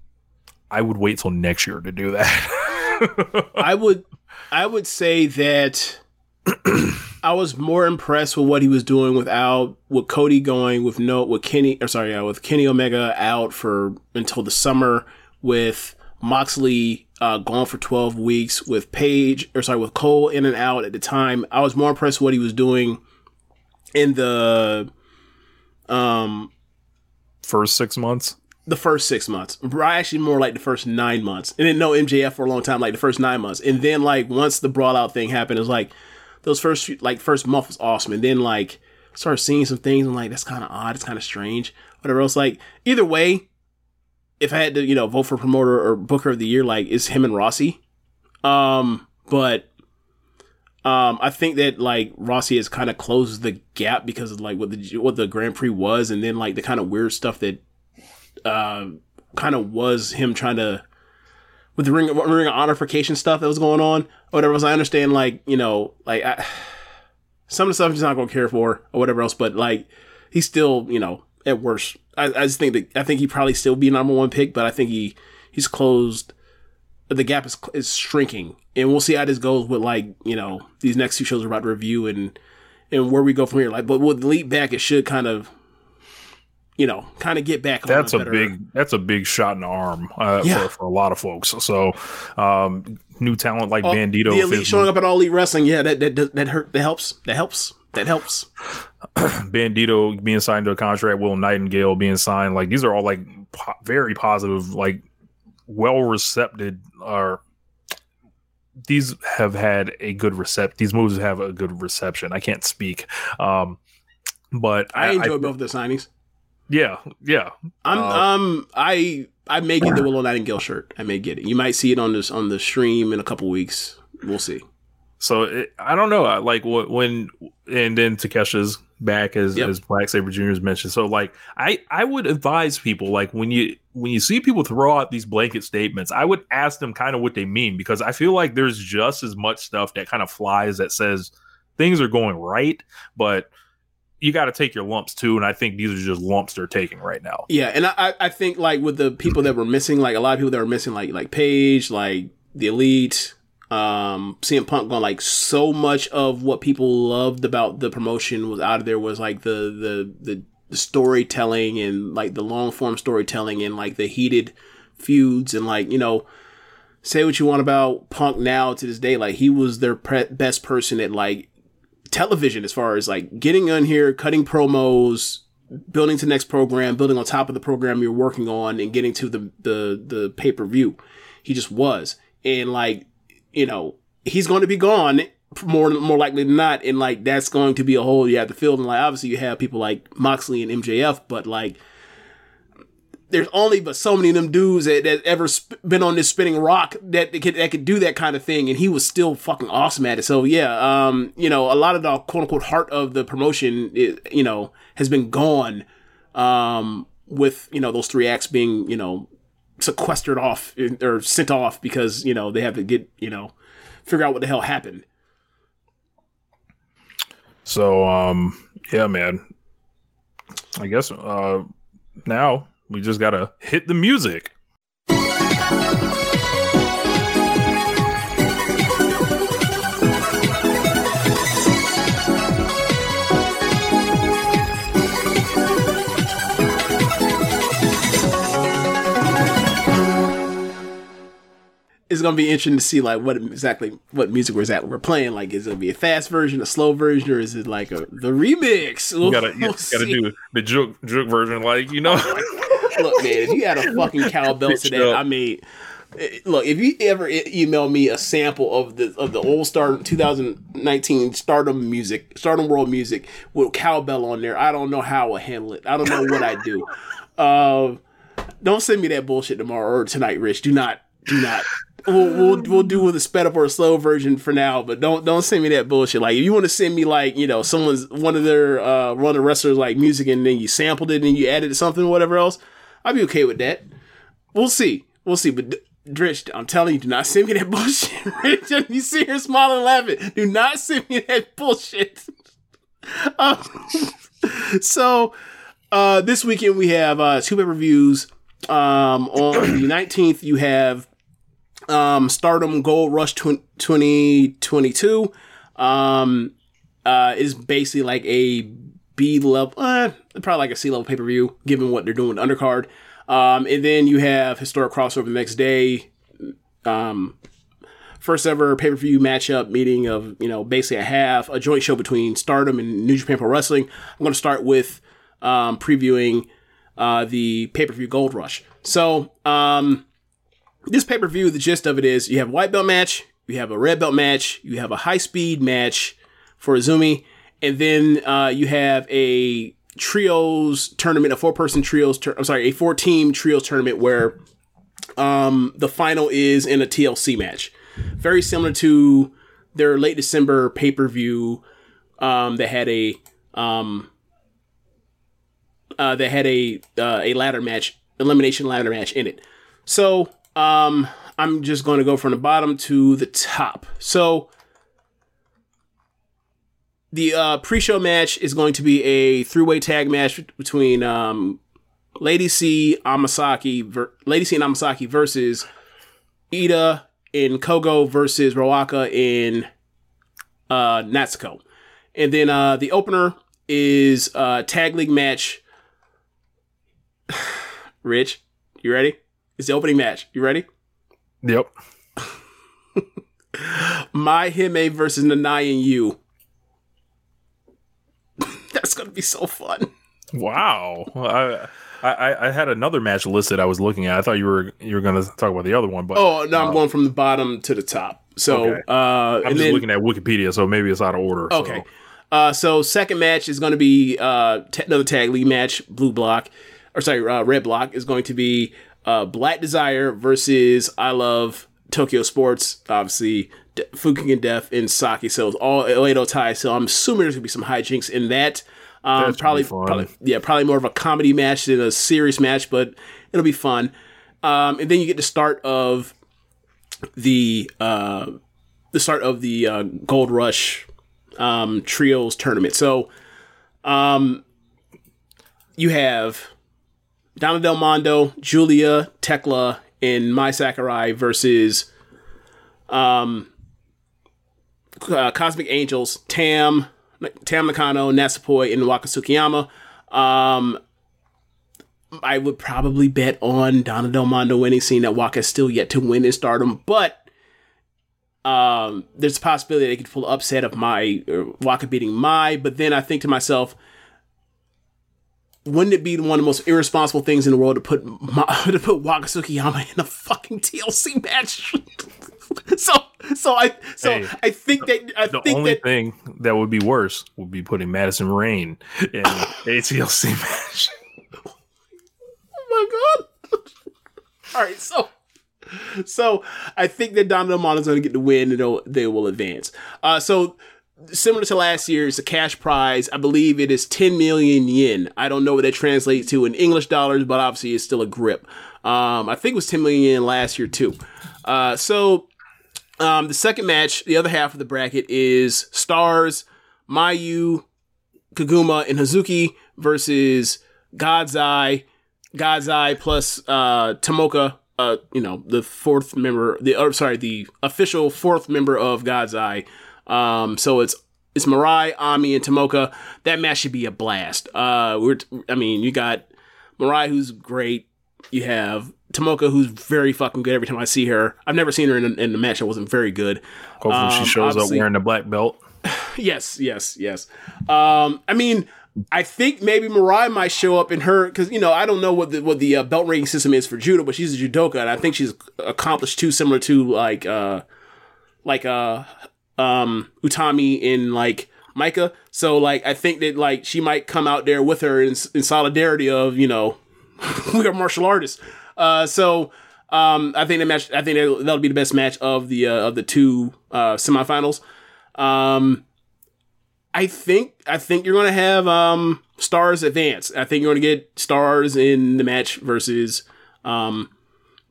I would wait till next year to do that. <laughs> I would, I would say that <clears throat> I was more impressed with what he was doing without with Cody going with no with Kenny or sorry, yeah, with Kenny Omega out for until the summer with Moxley uh, gone for twelve weeks with Page or sorry with Cole in and out at the time. I was more impressed with what he was doing in the um First six months. the first six months. Actually, more like the first nine months. And then no MJF for a long time, like the first nine months. And then like once the brawl out thing happened, it was like those first few- like first month was awesome. And then like started seeing some things. I'm like, that's kind of odd. It's kind of strange. Whatever else. Like either way, if I had to, you know, vote for promoter or booker of the year, like it's him and Rossy. Um, but um, I think that like Rossy has kind of closed the gap because of like what the what the Grand Prix was, and then like the kind of weird stuff that uh, kind of was him trying to with the ring ring of honorification stuff that was going on or whatever. else. I understand like you know like I, some of the stuff I'm not gonna care for or whatever else, but like he's still you know at worst. I, I just think that I think he probably still be number one pick, but I think he he's closed. The gap is is shrinking, and we'll see how this goes with like you know these next two shows we're about to review and and where we go from here. Like, but with Elite back, it should kind of you know kind of get back. on that's a better- big that's a big shot in the arm uh, Yeah. for, for a lot of folks. So um, new talent like Oh, Bandido, the elite showing up at all elite wrestling. Yeah, that that that hurt. That helps. That helps. That helps. <clears throat> Bandido being signed to a contract, Will Nightingale being signed. Like these are all like po- very positive, like well recepted or these have had a good recept. These moves have a good reception. I can't speak, um, but I enjoy both the signings. Yeah, yeah. I'm Uh, um I I may get the Willow Nightingale shirt. I may get it. You might see it on this on the stream in a couple weeks. We'll see. So it, I don't know. I Like wh- when and then Takeshita's back as as Black Saber Jr. has mentioned. So like I I would advise people like when you when you see people throw out these blanket statements, I would ask them kind of what they mean because I feel like there's just as much stuff that kind of flies that says things are going right, but you got to take your lumps too. And I think these are just lumps they're taking right now. Yeah, and I I think like with the people that were missing, like a lot of people that were missing, like like Page, like the Elite, um, CM Punk going like so much of what people loved about the promotion was out of there was like the the the, the storytelling and like the long form storytelling and like the heated feuds and like you know say what you want about Punk now to this day, like he was their pre- best person at like television as far as like getting on here, cutting promos, building to next program, building on top of the program you're working on, and getting to the the the pay per view. He just was, and like you know, he's going to be gone more more likely than not, and like that's going to be a hole you have to fill. And like obviously you have people like Moxley and MJF, but like there's only but so many of them dudes that, that ever sp- been on this spinning rock that, that could that could do that kind of thing, and he was still fucking awesome at it. So yeah, um, you know, a lot of the quote unquote heart of the promotion, is, you know, has been gone, um, with you know those three acts being you know sequestered off or sent off because you know they have to get you know figure out what the hell happened. So um yeah, man. I guess uh now we just gotta hit the music. It's gonna be interesting to see like what exactly what music we're we're playing. Like, is it gonna be a fast version, a slow version, or is it like a the remix? You gotta you We'll gotta see. do the joke joke version, like you know. Oh, look, man, if you had a <laughs> fucking cowbell to that, I mean, eh, look, if you ever email me a sample of the of the old Star 2019 Stardom music, Stardom World music with cowbell on there, I don't know how I handle it. I don't know what I do. <laughs> Um, don't send me that bullshit tomorrow or tonight, Rich. Do not, do not. We'll, we'll we'll do with a sped up or a slow version for now, but don't don't send me that bullshit. Like if you want to send me like you know someone's one of their uh one of the wrestlers like music and then you sampled it and you added something or whatever else, I'd be okay with that. We'll see, we'll see. But D- Dritch, I'm telling you, do not send me that <laughs> bullshit. You see her smiling, laughing. Do not send me that bullshit. <laughs> Um, <laughs> so uh, this weekend we have uh, two pay per views. Um, on the <clears throat> 19th, you have um, Stardom Gold Rush tw- 2022. Um, uh, is basically like a B level, uh, probably like a C level pay per view, given what they're doing with the undercard. Um, and then you have historic crossover the next day. Um, first ever pay per view matchup meeting of you know basically a half a joint show between Stardom and New Japan Pro Wrestling. I'm going to start with um, previewing uh, the pay per view Gold Rush. So um, this pay per view, the gist of it is you have a white belt match, you have a red belt match, you have a high speed match for AZM, and then uh, you have a trios tournament, a four person trios. Tur- I'm sorry, a four team trios tournament where um, the final is in a TLC match, very similar to their late December pay per view um, that had a um, uh, that had a uh, a ladder match, elimination ladder match in it. So um, I'm just going to go from the bottom to the top. So the uh, pre-show match is going to be a three-way tag match between um, Lady C Amasaki, ver- Lady C and Amasaki versus Iida and Kohgo versus Ruaka in uh, Natsuko. And then uh, the opener is a tag league match. <sighs> Rich, you ready? It's the opening match. You ready? Yep. <laughs> My Hime versus Nanai and you. That's gonna be so fun. Wow. I I, I, had another match listed. I was looking at. I thought you were you were going to talk about the other one, but Oh no, I'm uh, going from the bottom to the top. So Okay. uh, I'm and just then, looking at Wikipedia, so maybe it's out of order. so- Okay. Uh, so second match is going to be uh, t- another tag league match. Blue block, or sorry, uh, red block is going to be uh, Black Desire versus I Love Tokyo Sports. Obviously, D- Fukigen Death and Saki. So it's all Oedo Tai. So I'm assuming there's going to be some hijinks in that. Um, probably, probably, yeah, probably more of a comedy match than a serious match, but it'll be fun. Um, and then you get the start of the uh, the start of the uh, Gold Rush um, trios tournament. So, um, you have Donna Del Mondo, Julia, Tekla, and Mai Sakurai versus um, uh, Cosmic Angels, Tam, Tam Nakano, Natsupoi, and Waka Tsukiyama. Um, I would probably bet on Donna Del Mondo winning, seeing that Waka is still yet to win in stardom, but um, there's a possibility they could pull upset of my uh, Waka beating my, but then I think to myself, wouldn't it be one of the most irresponsible things in the world to put <laughs> to put Waka Tsukiyama in a fucking TLC match? <laughs> <laughs> so so I so Hey, I think that I The think only that thing that would be worse would be putting Madison Rayne in <laughs> ATLC match. oh my god. All right, so so I think that Monte is going to get the win and they'll, they will advance. Uh, so similar to last year, it's a cash prize. I believe it is 10 million yen. I don't know what that translates to in English dollars, but obviously it's still a grip. Um, I think it was 10 million yen last year too. Uh, so um, the second match, the other half of the bracket is Stars, Mayu, Koguma, and Hazuki versus God's Eye, God's Eye plus uh, Tomoka. Uh, you know the fourth member, the or sorry, the official fourth member of God's Eye. Um, so it's it's Mirai, Ami, and Tomoka. That match should be a blast. Uh, we're I mean, you got Mirai, who's great. You have Tomoka, who's very fucking good. Every time I see her, I've never seen her in a, in a match that wasn't very good. Hopefully, Um, she shows up wearing the black belt. <sighs> Yes, yes, yes. Um, I mean, I think maybe Mariah might show up in her because you know I don't know what the what the uh, belt rating system is for judo, but she's a judoka, and I think she's accomplished too similar to like uh like uh um Utami in like Maika. So like I think that like she might come out there with her in, in solidarity of you know <laughs> we are martial artists. Uh, so um, I think the match. I think that'll, be the best match of the uh, of the two uh, semifinals. Um, I think I think you're going to have um, stars advance. I think you're going to get stars in the match versus um,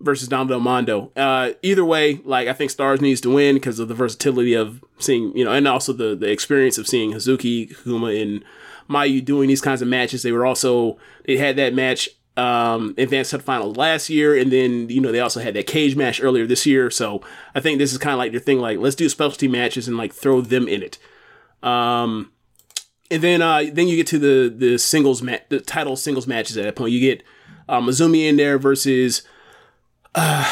versus Dom Del Mondo. Uh, either way, like I think stars needs to win because of the versatility of seeing you know, and also the the experience of seeing Hazuki Kuma and Mayu doing these kinds of matches. They were also they had that match um advanced finals last year and then you know they also had that cage match earlier this year so i think this is kind of like their thing like let's do specialty matches and like throw them in it um and then uh then you get to the the singles match the title singles matches at that point you get uh, Azumi in there versus uh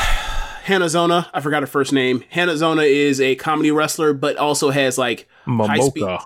Hanazono. I forgot her first name. Hanazono is a comedy wrestler, but also has like high speed- Momoka.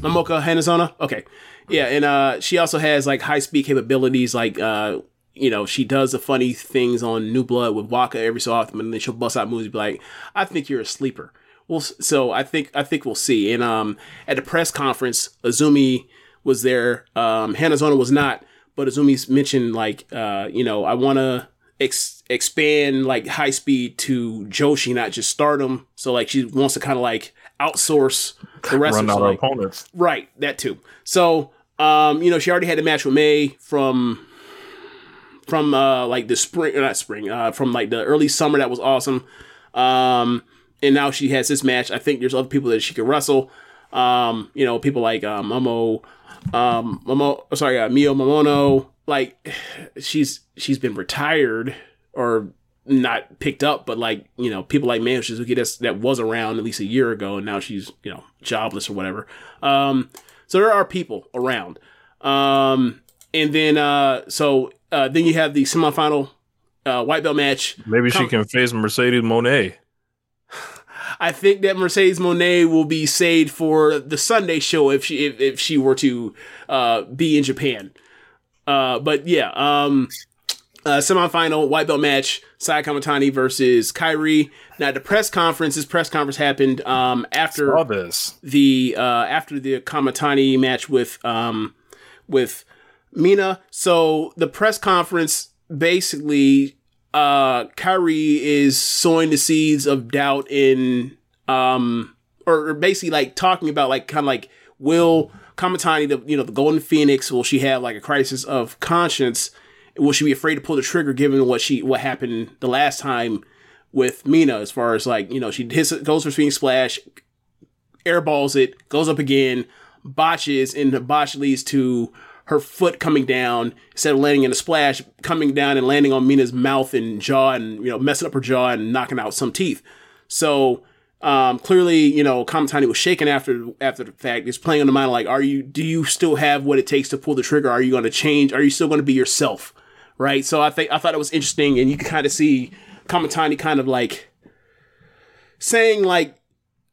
Mamoka Hanazona. Okay. Yeah, and uh she also has like high speed capabilities like uh you know, she does the funny things on New Blood with Waka every so often, and then she'll bust out moves and be like, I think you're a sleeper. Well, so I think I think we'll see. And um at the press conference, Azumi was there. Um Hanazono was not, but Azumi's mentioned like uh, you know, I wanna ex- expand like high speed to Joshi, not just stardom. So like she wants to kind of like outsource the rest Run of out like, opponents. Right, that too. So, um, you know, she already had a match with May from from uh like the spring or not spring, uh from like the early summer that was awesome. Um and now she has this match. I think there's other people that she could wrestle. Um, you know, people like uh, Momo um Momo sorry, uh, Mio Momono, like she's she's been retired or not picked up, but like, you know, people like Mayo Suzuki that's that was around at least a year ago and now she's, you know, jobless or whatever. Um so there are people around. Um and then uh so uh then you have the semifinal uh white belt match. Maybe she Come- can face Mercedes Moné. I think that Mercedes Moné will be saved for the Sunday show if she if, if she were to uh, be in Japan. Uh, but yeah, um, uh, semifinal white belt match: Saya Kamatani versus Kairi. Now, the press conference. This press conference happened um, after this. the uh, after the Kamatani match with um, with Mina. So the press conference basically, uh, Kairi is sowing the seeds of doubt in um, or, or basically like talking about like kind of like will Kamatani, the you know the Golden Phoenix, will she have like a crisis of conscience? Will she be afraid to pull the trigger given what she what happened the last time with Mina? As far as like you know she hits goes for swing splash, airballs it, goes up again, botches, and the botch leads to her foot coming down instead of landing in a splash, coming down and landing on Mina's mouth and jaw, and you know messing up her jaw and knocking out some teeth. So um, clearly, you know, Kamatani was shaken after after the fact. It's playing on the mind like, are you? Do you still have what it takes to pull the trigger? Are you going to change? Are you still going to be yourself? Right. So I think I thought it was interesting, and you can kind of see Kamatani kind of like saying like,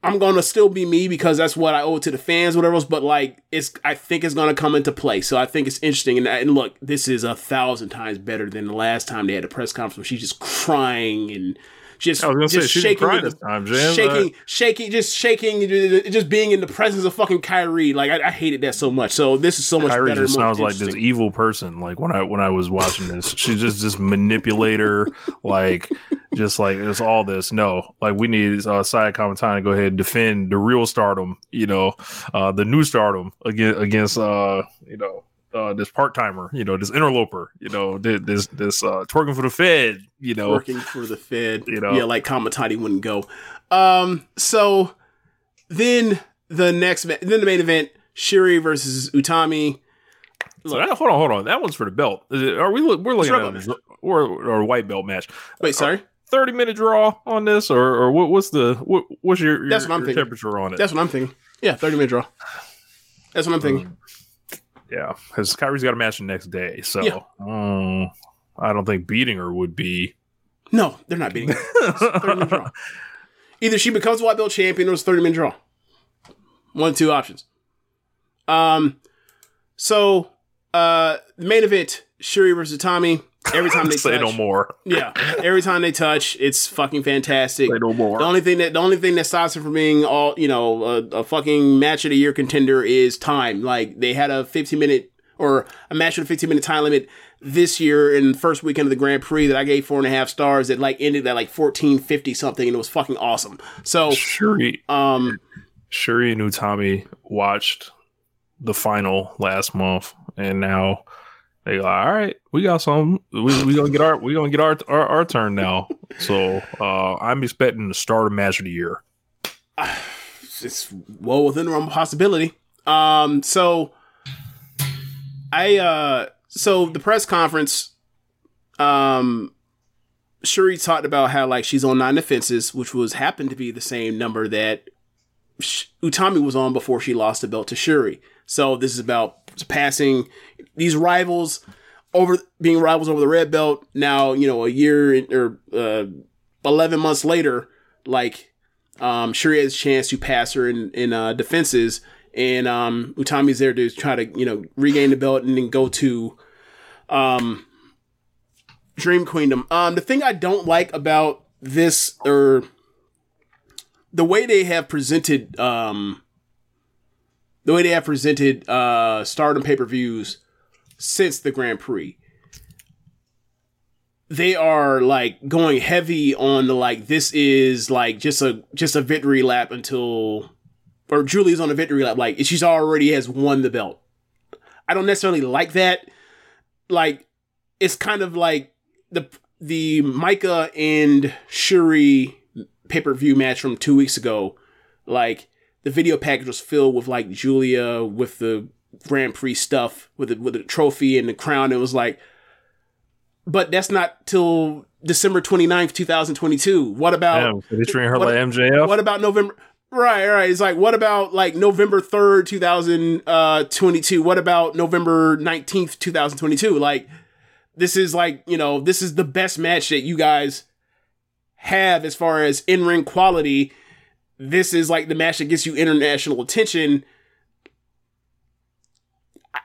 I'm to still be me because that's what I owe to the fans, whatever else. But like, it's I think it's to come into play. So I think it's interesting. And, and look, this is a thousand times better than the last time they had a press conference where she's just crying and just I was gonna say, just she shaking, the- time, shaking, shaking, just shaking, just being in the presence of fucking Kairi. Like I, I hated that so much. So this is so much Kairi better. just sounds like this evil person. Like when I when I was watching this, <laughs> she's just this manipulator. Like just like it's all this. No, like we need uh, Saya Kamatani to go ahead and defend the real Stardom. You know, uh, the new Stardom against against uh, you know. Uh, this part timer, you know, this interloper, you know, this this uh, twerking for the Fed, you know, working for the Fed. You know. yeah, like Kamatani wouldn't go. Um, so then the next, then the main event: Shuri versus Utami. So that, hold on, hold on. That one's for the belt. Is it, are we? We're looking at or or a white belt match. Wait, sorry. Thirty minute draw on this, or or what, what's the what, what's your, your, That's what I'm your thinking. temperature on it? That's what I'm thinking. Yeah, thirty minute draw. That's what I'm thinking. Yeah, because Kairi's got a match the next day, so Yeah. um, I don't think beating her would be. No, they're not beating. her. It's a 30 minute draw. <laughs> Either she becomes white belt champion or it's thirty minute draw. One two options. Um, so uh, the main event: Shuri versus Tommy. Every <laughs> time they Say touch, no more. Yeah, every time they touch, it's fucking fantastic. Say no more. The only thing that the only thing that stops it from being all you know a, a fucking match of the year contender is time. Like they had a 15 minute or a match with a 15 minute time limit this year in the first weekend of the Grand Prix that I gave four and a half stars. That like ended at like 1450 something, and it was fucking awesome. So Shuri, um, Shuri and Utami watched the final last month, and now they go, all right, we got some. We we gonna get our we gonna get our our, our turn now. <laughs> So uh, I'm expecting to start a match of the year. <sighs> it's well within the realm of possibility. Um, so I uh, so the press conference, um, Shuri talked about how like she's on nine defenses, which was happened to be the same number that Utami was on before she lost the belt to Shuri. So this is about passing these rivals over being rivals over the red belt. Now you know a year or uh, eleven months later, like um, Shuri has a chance to pass her in in uh, defenses, and um, Utami's there to try to you know regain the belt and then go to um, Dream Queendom. Um, the thing I don't like about this or the way they have presented um, the way they have presented uh, Stardom pay per views since the Grand Prix they are like going heavy on the like this is like just a just a victory lap until or Julie's on a victory lap like she's already has won the belt. I don't necessarily like that. Like it's kind of like the the Maika and Shuri pay-per-view match from 2 weeks ago. Like the video package was filled with like Julia with the Grand Prix stuff with the with the trophy and the crown. It was like but that's not till December 29th, 2022. What about Damn, so they treating her what, like MJF? What about November? Right, right. It's like, what about like November 3rd, 2022? Uh, what about November 19th, 2022? Like, this is like, you know, this is the best match that you guys have as far as in ring quality. This is like the match that gets you international attention.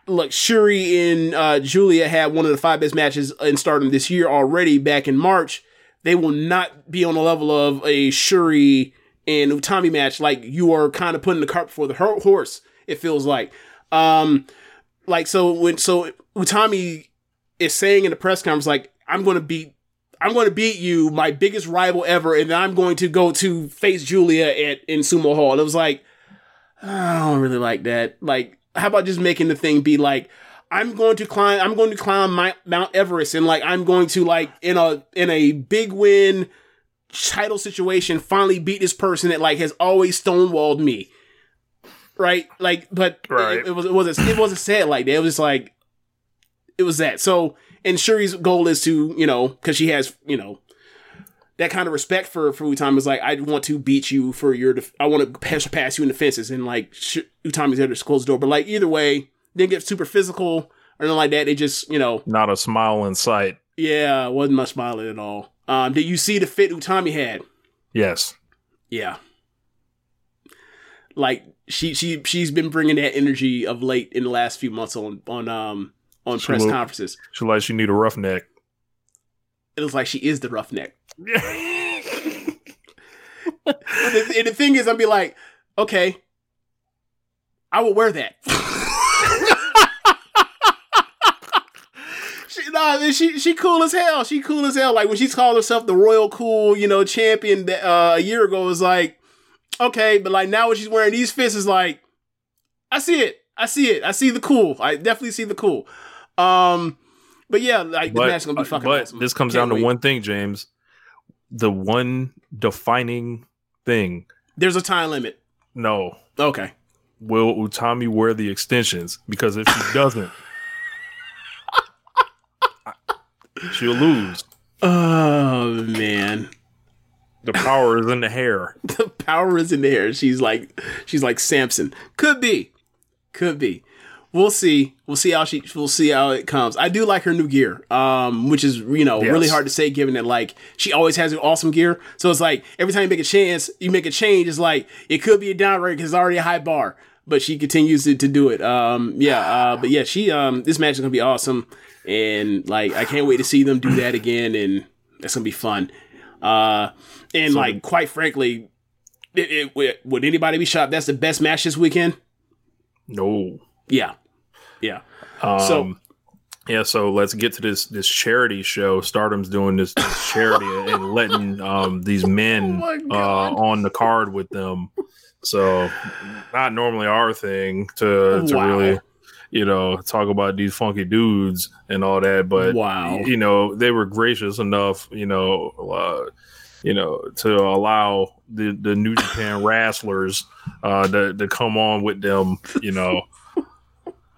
Look, Shuri and uh, Julia had one of the five best matches in Stardom this year already back in March. They will not be on the level of a Shuri and Utami match. Like you are kind of putting the cart before the horse. It feels like, um, like so when so Utami is saying in the press conference like I'm going to beat. I'm going to beat you, my biggest rival ever, and then I'm going to go to face Julia at in Sumo Hall. And it was like, I don't really like that. Like, how about just making the thing be like, I'm going to climb, I'm going to climb my, Mount Everest, and like, I'm going to like in a in a big win title situation, finally beat this person that like has always stonewalled me, right? Like, but Right. It, it was it wasn't it wasn't said like that. It was just like it was that. So, and Shuri's goal is to you know because she has you know that kind of respect for for Utami is like I want to beat you for your def- I want to pass, pass you in the fences and like sh- Utami's there to close the door. But like either way, didn't get super physical or anything like that. They just you know Not a smile in sight. yeah wasn't much smiling at all. Um, did you see the fit Utami had? Yes. Yeah. Like she she she's been bringing that energy of late in the last few months on on um on She press look- conferences. She like she need a roughneck. It looks like she is the roughneck. And, <laughs> the, and the thing is, I'd be like, okay, I will wear that. <laughs> she, nah, she she cool as hell. She cool as hell. Like when she called herself the Royal Cool, you know, champion that, uh, a year ago, it was like, okay, but like now when she's wearing these fists, is like, I see it. I see it. I see the cool. I definitely see the cool. Um, but yeah, like the match is gonna be fucking but awesome. this comes Can't down to wait. one thing, James. The one defining thing. There's a time limit. No. Okay. Will Utami wear the extensions? Because if she doesn't, she'll lose. Oh man, The power is in the hair. <laughs> the power is in there. She's like she's like Samson. Could be, could be. We'll see. We'll see how she. We'll see how it comes. I do like her new gear, um, which is you know Yes. really hard to say given that like she always has an awesome gear. So it's like every time you make a chance, you make a change. It's like it could be a downgrade because it's already a high bar, but she continues to, to do it. Um, yeah, uh, but yeah, she um, this match is gonna be awesome, and like I can't wait to see them do that again, and that's gonna be fun. Uh, and So like quite frankly, it, it, would anybody be shocked? That's the best match this weekend. No. Yeah, yeah. Um, So- yeah, so let's get to this this charity show. Stardom's doing this, this charity and letting um, these men <laughs> Oh uh, on the card with them. So not normally our thing to to Wow. really you know talk about these funky dudes and all that, but Wow. you know they were gracious enough, you know. Uh, you know, to allow the, the New Japan <laughs> wrestlers uh, to, to come on with them, you know,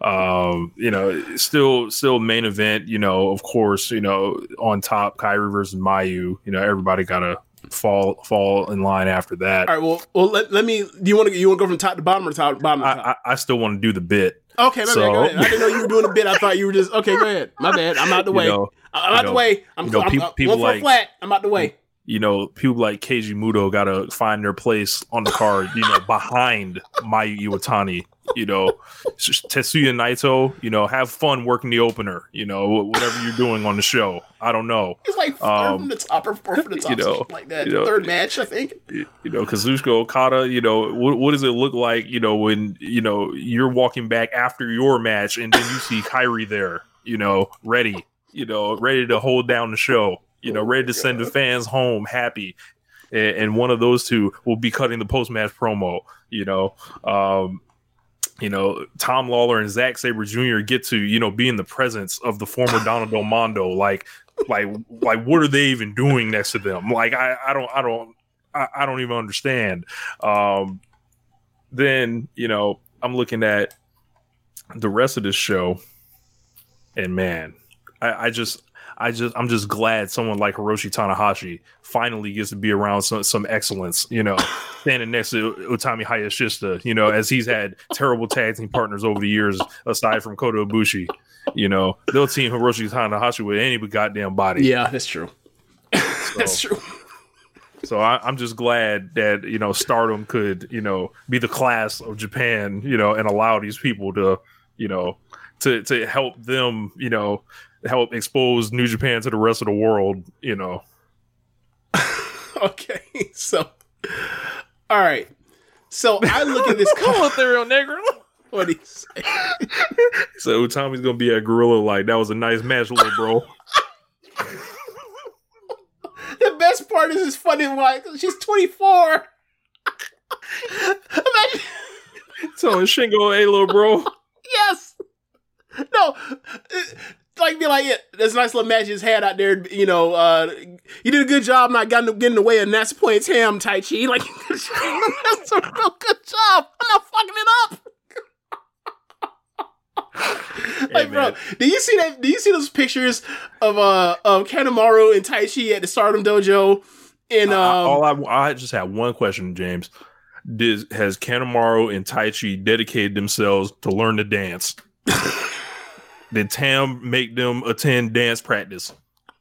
um, you know, still still main event, you know, of course, you know, on top Kairi versus Mayu, you know, everybody gotta fall fall in line after that. All right. Well, well. Let, let me. Do you want to? You want to go from top to bottom or top bottom to top? I, I, I still want to do the bit. okay, my so- bad. Go ahead. I didn't know you were doing a bit. I thought you were just okay. Go ahead. My bad. I'm out the <laughs> You way. know, I'm you out the way. I'm, you know, I'm, peop- I'm people going like- flat. I'm out the way. You know, people like Keiji Muto gotta find their place on the card, you know, behind Mayu Iwatani. You know, Tetsuya Naito, you know, have fun working the opener, you know, whatever you're doing on the show. I don't know. It's like third Um, from the top or fourth from the top, you know, like that. you know, third match, I think. you know, Kazuchika Okada, you know, what, what does it look like, you know, when, you know, you're walking back after your match and then you see Kairi there, you know, ready, you know, ready to hold down the show, you know, ready to send the fans home happy. And, and one of those two will be cutting the post match promo, you know. Um, you know, Tom Lawlor and Zack Sabre Jr. get to, you know, be in the presence of the former <laughs> Donald Del Mondo. Like, like, like, what are they even doing next to them? Like, I, I don't, I don't, I, I don't even understand. Um, then, you know, I'm looking at the rest of this show, and man, I, I just, I just, I'm just glad someone like Hiroshi Tanahashi finally gets to be around some, some excellence. You know, <laughs> standing next to Utami Hayashishita. You know, as he's had terrible tag team partners over the years, aside from Kota Ibushi. You know, they'll team Hiroshi Tanahashi with any goddamn body. Yeah, that's true. <laughs> that's true. So I, I'm just glad that you know Stardom could you know be the class of Japan, you know, and allow these people to you know to to help them, you know, help expose New Japan to the rest of the world, you know. <laughs> okay, so all right. So I look at this <laughs> Come on, Ethereal Negro. <laughs> What do you say? So Tommy's gonna be at Gorilla like that was a nice match, little bro. The best part is it's funny like she's 24. Imagine so Shingo, hey little bro. yes. No. Like be like, yeah, there's a nice little match he's had out there. You know, uh, you did a good job not getting getting in the way of Natsupoi Tam Taichi. Like <laughs> that's a real good job. I'm not fucking it up. <laughs> like, bro, do you see that? Do you see those pictures of uh of Kanemaru and Taichi at the Stardom Dojo? And I- um, all I, I just have one question, James. Did, has Kanemaru and Taichi dedicated themselves to learn to dance? <laughs> Did Tam make them attend dance practice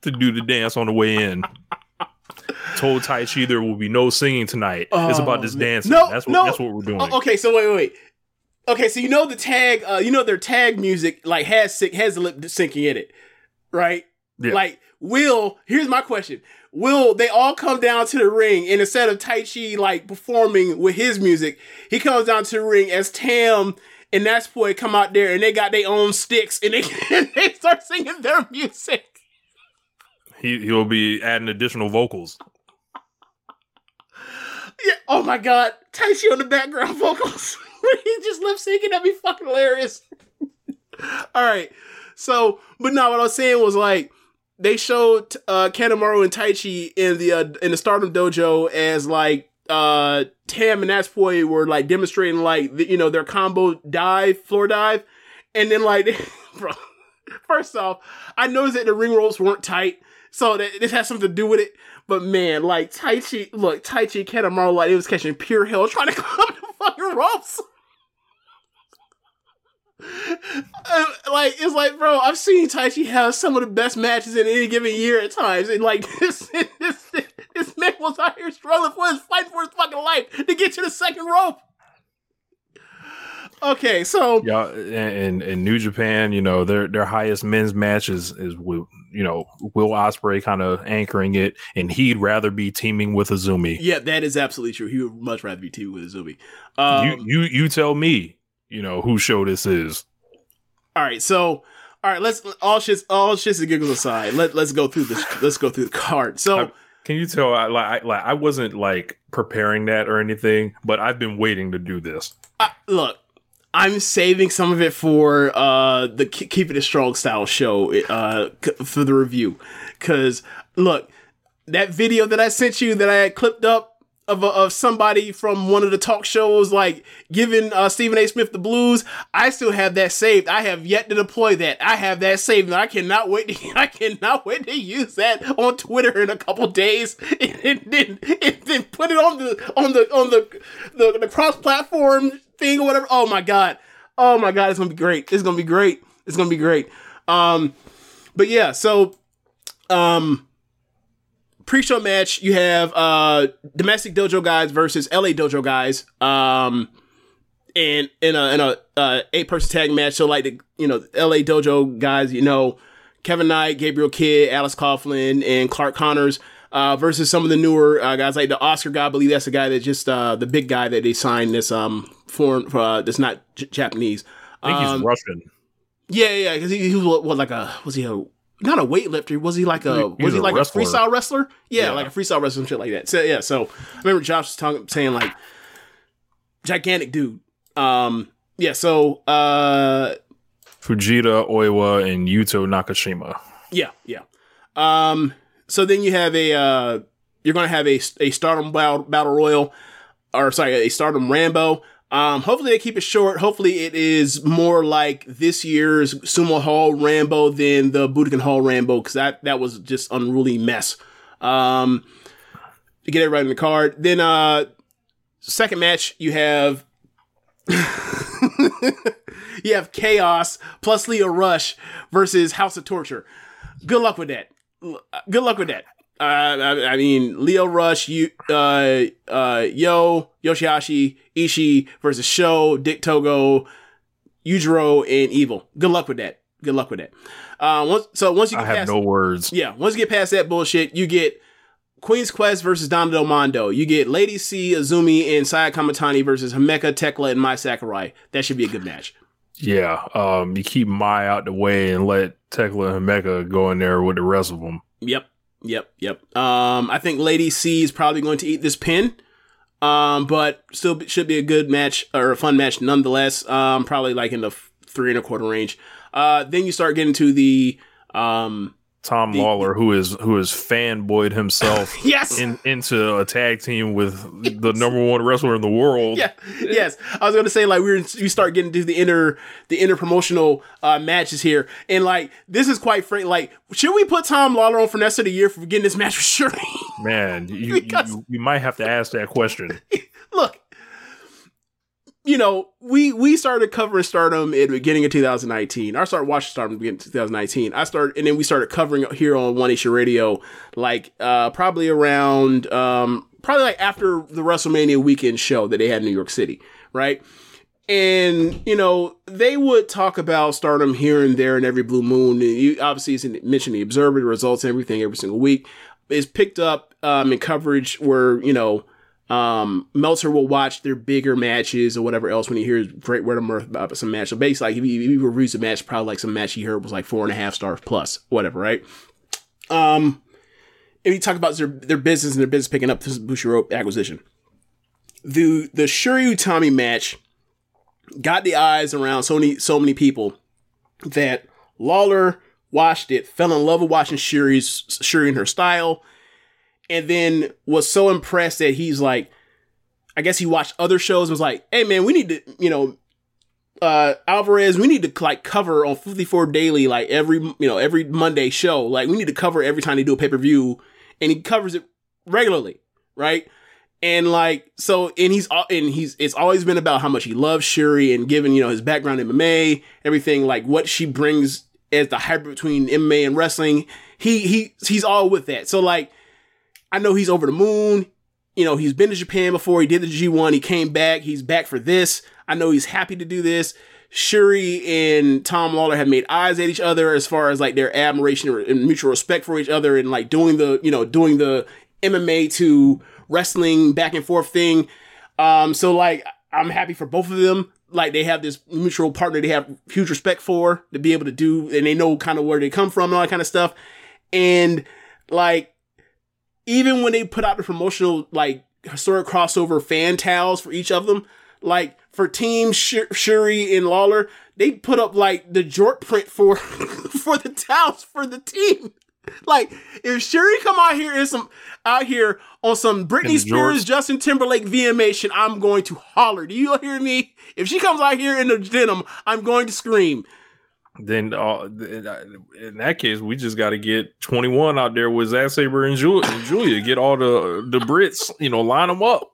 to do the dance on the way in? Told Taichi there will be no singing tonight. it's Oh, about this man. dancing. No, that's what no. that's what we're doing. Oh, okay, so wait, wait, wait. Okay, so you know the tag, uh, you know their tag music like has sync, has the lip syncing in it, right? Yeah. Like, will here's my question: Will they all come down to the ring and instead of Taichi like performing with his music, he comes down to the ring as Tam and that's boy come out there and they got their own sticks and they <laughs> and they start singing their music. He he'll be adding additional vocals. Yeah. Oh my god, Taichi on the background <laughs> vocals. <laughs> he just lip syncing. That'd be fucking hilarious. All right. So, but no, what I was saying was like they showed uh Kanemaru and Taichi in the uh, in the Stardom Dojo as like uh Tam and Natsupoi were like demonstrating like the, you know their combo dive, floor dive, and then like <laughs> bro. First off, I noticed that the ring ropes weren't tight, so that this has something to do with it. But man, like Taichi, look, Taichi Kanemaru, like it was catching pure hell trying to <laughs> climb the fucking ropes. <laughs> Uh, like it's like, bro, I've seen Taichi have some of the best matches in any given year at times, and like this, this, this man was out here struggling for his fighting for his fucking life to get to the second rope. Okay, so Yeah, and in New Japan, you know, their their highest men's match is is with you know Will Ospreay kind of anchoring it, and he'd rather be teaming with Azumi. yeah, that is absolutely true. He would much rather be teaming with Azumi. Um, you you you tell me, you know, who show this is. All right, so all right, let's all shits all shits and giggles aside. Let let's go through this. Let's go through the card. So Can you tell? I like I, like I wasn't like preparing that or anything, but I've been waiting to do this. look, I'm saving some of it for uh the Keep It a Strong style show uh for the review, because look, that video that I sent you that I had clipped up. Of, of somebody from one of the talk shows, like giving uh, Stephen A. Smith the blues, I still have that saved. I have yet to deploy that. I have that saved, and I cannot wait. To, <laughs> I cannot wait to use that on Twitter in a couple days, <laughs> and then then put it on the on the on the the, the cross platform thing or whatever. Oh my god, oh my god, it's gonna be great. It's gonna be great. It's gonna be great. Um, but yeah, so um pre-show match you have uh domestic dojo guys versus LA dojo guys um and in a in a uh, eight person tag match. So like the you know LA dojo guys you know Kevin Knight, Gabriel Kidd, Alex Coughlin and Clark Connors uh, versus some of the newer uh, guys like the Oscar guy. I believe that's the guy that just uh the big guy that they signed this um foreign uh that's not J- Japanese. I think Um, he's Russian. yeah, yeah, because he, he was what, what, like a was he a not a weightlifter? Was he like a He- was was he a like wrestler. a freestyle wrestler? Yeah, Yeah. like a freestyle wrestler and shit like that. So yeah, so I remember Josh was talking saying like gigantic dude. Um, yeah, so uh, Fujita Oiwa and Yuto Nakashima. yeah, yeah. Um, so then you have a uh, you're gonna have a a Stardom battle, battle royal, or sorry, a Stardom Rambo. Um, hopefully they keep it short. Hopefully it is more like this year's Sumo Hall Rambo than the Budokan Hall Rambo because that that was just unruly mess. Um, to get everybody in the card. Then uh, second match you have <laughs> you have Chaos plus Lio Rush versus House of Torture. Good luck with that. Good luck with that. Uh, I, I mean, Lio Rush, you, uh, uh, Yo, Yoshihashi, Ishii versus Sho, Dick Togo, Yujiro and Evil. Good luck with that. Good luck with that. Uh, once, so once you I get have past, no words. yeah, once you get past that bullshit, you get Queen's Quest versus Donna Del Mondo. You get Lady C, Azumi, and Saya Kamatani versus Himeka, Tekla, and Mai Sakurai. That should be a good match. Yeah, um, you keep Mai out the way and let Tekla and Mecca go in there with the rest of them. Yep, yep, yep. Um, I think Lady C is probably going to eat this pin. Um, but still should be a good match or a fun match nonetheless. Um, probably like in the three and a quarter range. Uh, then you start getting to the um, Tom Lawlor, who is who is fanboyed himself <laughs> Yes! in, into a tag team with the number one wrestler in the world. yeah, yes. I was gonna say like we're we start getting to the inner the inner promotional uh, matches here, and like this is quite frank. Like, should we put Tom Lawlor on for next of the year for getting this match with Shuri? Man, <laughs> you, you, you might have to ask that question. <laughs> Look, you know, we we started covering Stardom in the beginning of 2019. I started watching Stardom at the beginning of 2019. I started, and then we started covering it here on One Nation Radio, like uh, probably around, um, probably like after the WrestleMania weekend show that they had in New York City, right? And you know, they would talk about Stardom here and there and every blue moon. And you obviously mentioned the Observer, the results, and everything every single week. It's picked up um, in coverage where you know um, Meltzer will watch their bigger matches or whatever else when he hears great word of mirth about some match. So basically, like, if he, if reviews a match, probably like some match he heard was like four and a half stars plus, whatever, right? Um, and he talk about their their business and their business picking up this Bushiroad acquisition. The the Shuri Tommy match got the eyes around so many so many people that Lawlor watched it, fell in love with watching Shuri's Shuri and her style, and then was so impressed that he's like, I guess he watched other shows and was like, hey man, we need to, you know, uh Alvarez, we need to like cover on 54 Daily, like every you know, every Monday show. Like we need to cover every time they do a pay-per-view, and he covers it regularly, right? And like so, and he's and he's it's always been about how much he loves Shuri and given you know his background in MMA, everything like what she brings as the hybrid between MMA and wrestling. He he he's all with that. So like, I know he's over the moon. You know he's been to Japan before. He did the G one. He came back. He's back for this. I know he's happy to do this. Shuri and Tom Lawlor have made eyes at each other as far as like their admiration and mutual respect for each other and like doing the you know doing the MMA to wrestling back and forth thing. Um, so like I'm happy for both of them. Like they have this mutual partner they have huge respect for to be able to do, and they know kind of where they come from and all that kind of stuff. And like even when they put out the promotional like historic crossover fan towels for each of them, like for Team Sh- Shuri and Lawlor, they put up like the jort print for <laughs> for the towels for the team. Like if Shuri come out here and some out here on some Britney Spears. Justin Timberlake VMA VMation, I'm going to holler. Do you hear me? If she comes out here in the denim, I'm going to scream. Then uh, in that case, we just got to get 21 out there with Zack Sabre and, Ju- and Julia. Get all the the Brits, you know, line them up.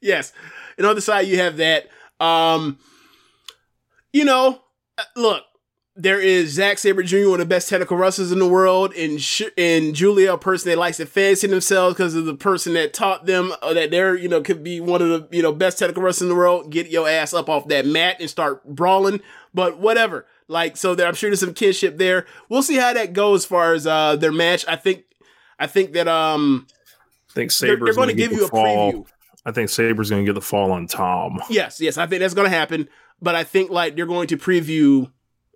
yes. And on the side, you have that. Um, you know, uh, look, there is Zack Sabre Jr., one of the best technical wrestlers in the world, and Sh- and Julia, a person that likes to fancy themselves because of the person that taught them uh, that they're, you know, could be one of the, you know, best technical wrestlers in the world. Get your ass up off that mat and start brawling. But whatever. Like, so there, I'm sure there's some kinship there. We'll see how that goes as far as uh their match. I think, I think that um, I think They're- Sabre's they're going to give you a fall. preview. I think Sabre's going to get the fall on Tom. Yes, yes, I think that's gonna happen. But I think like they're going to preview.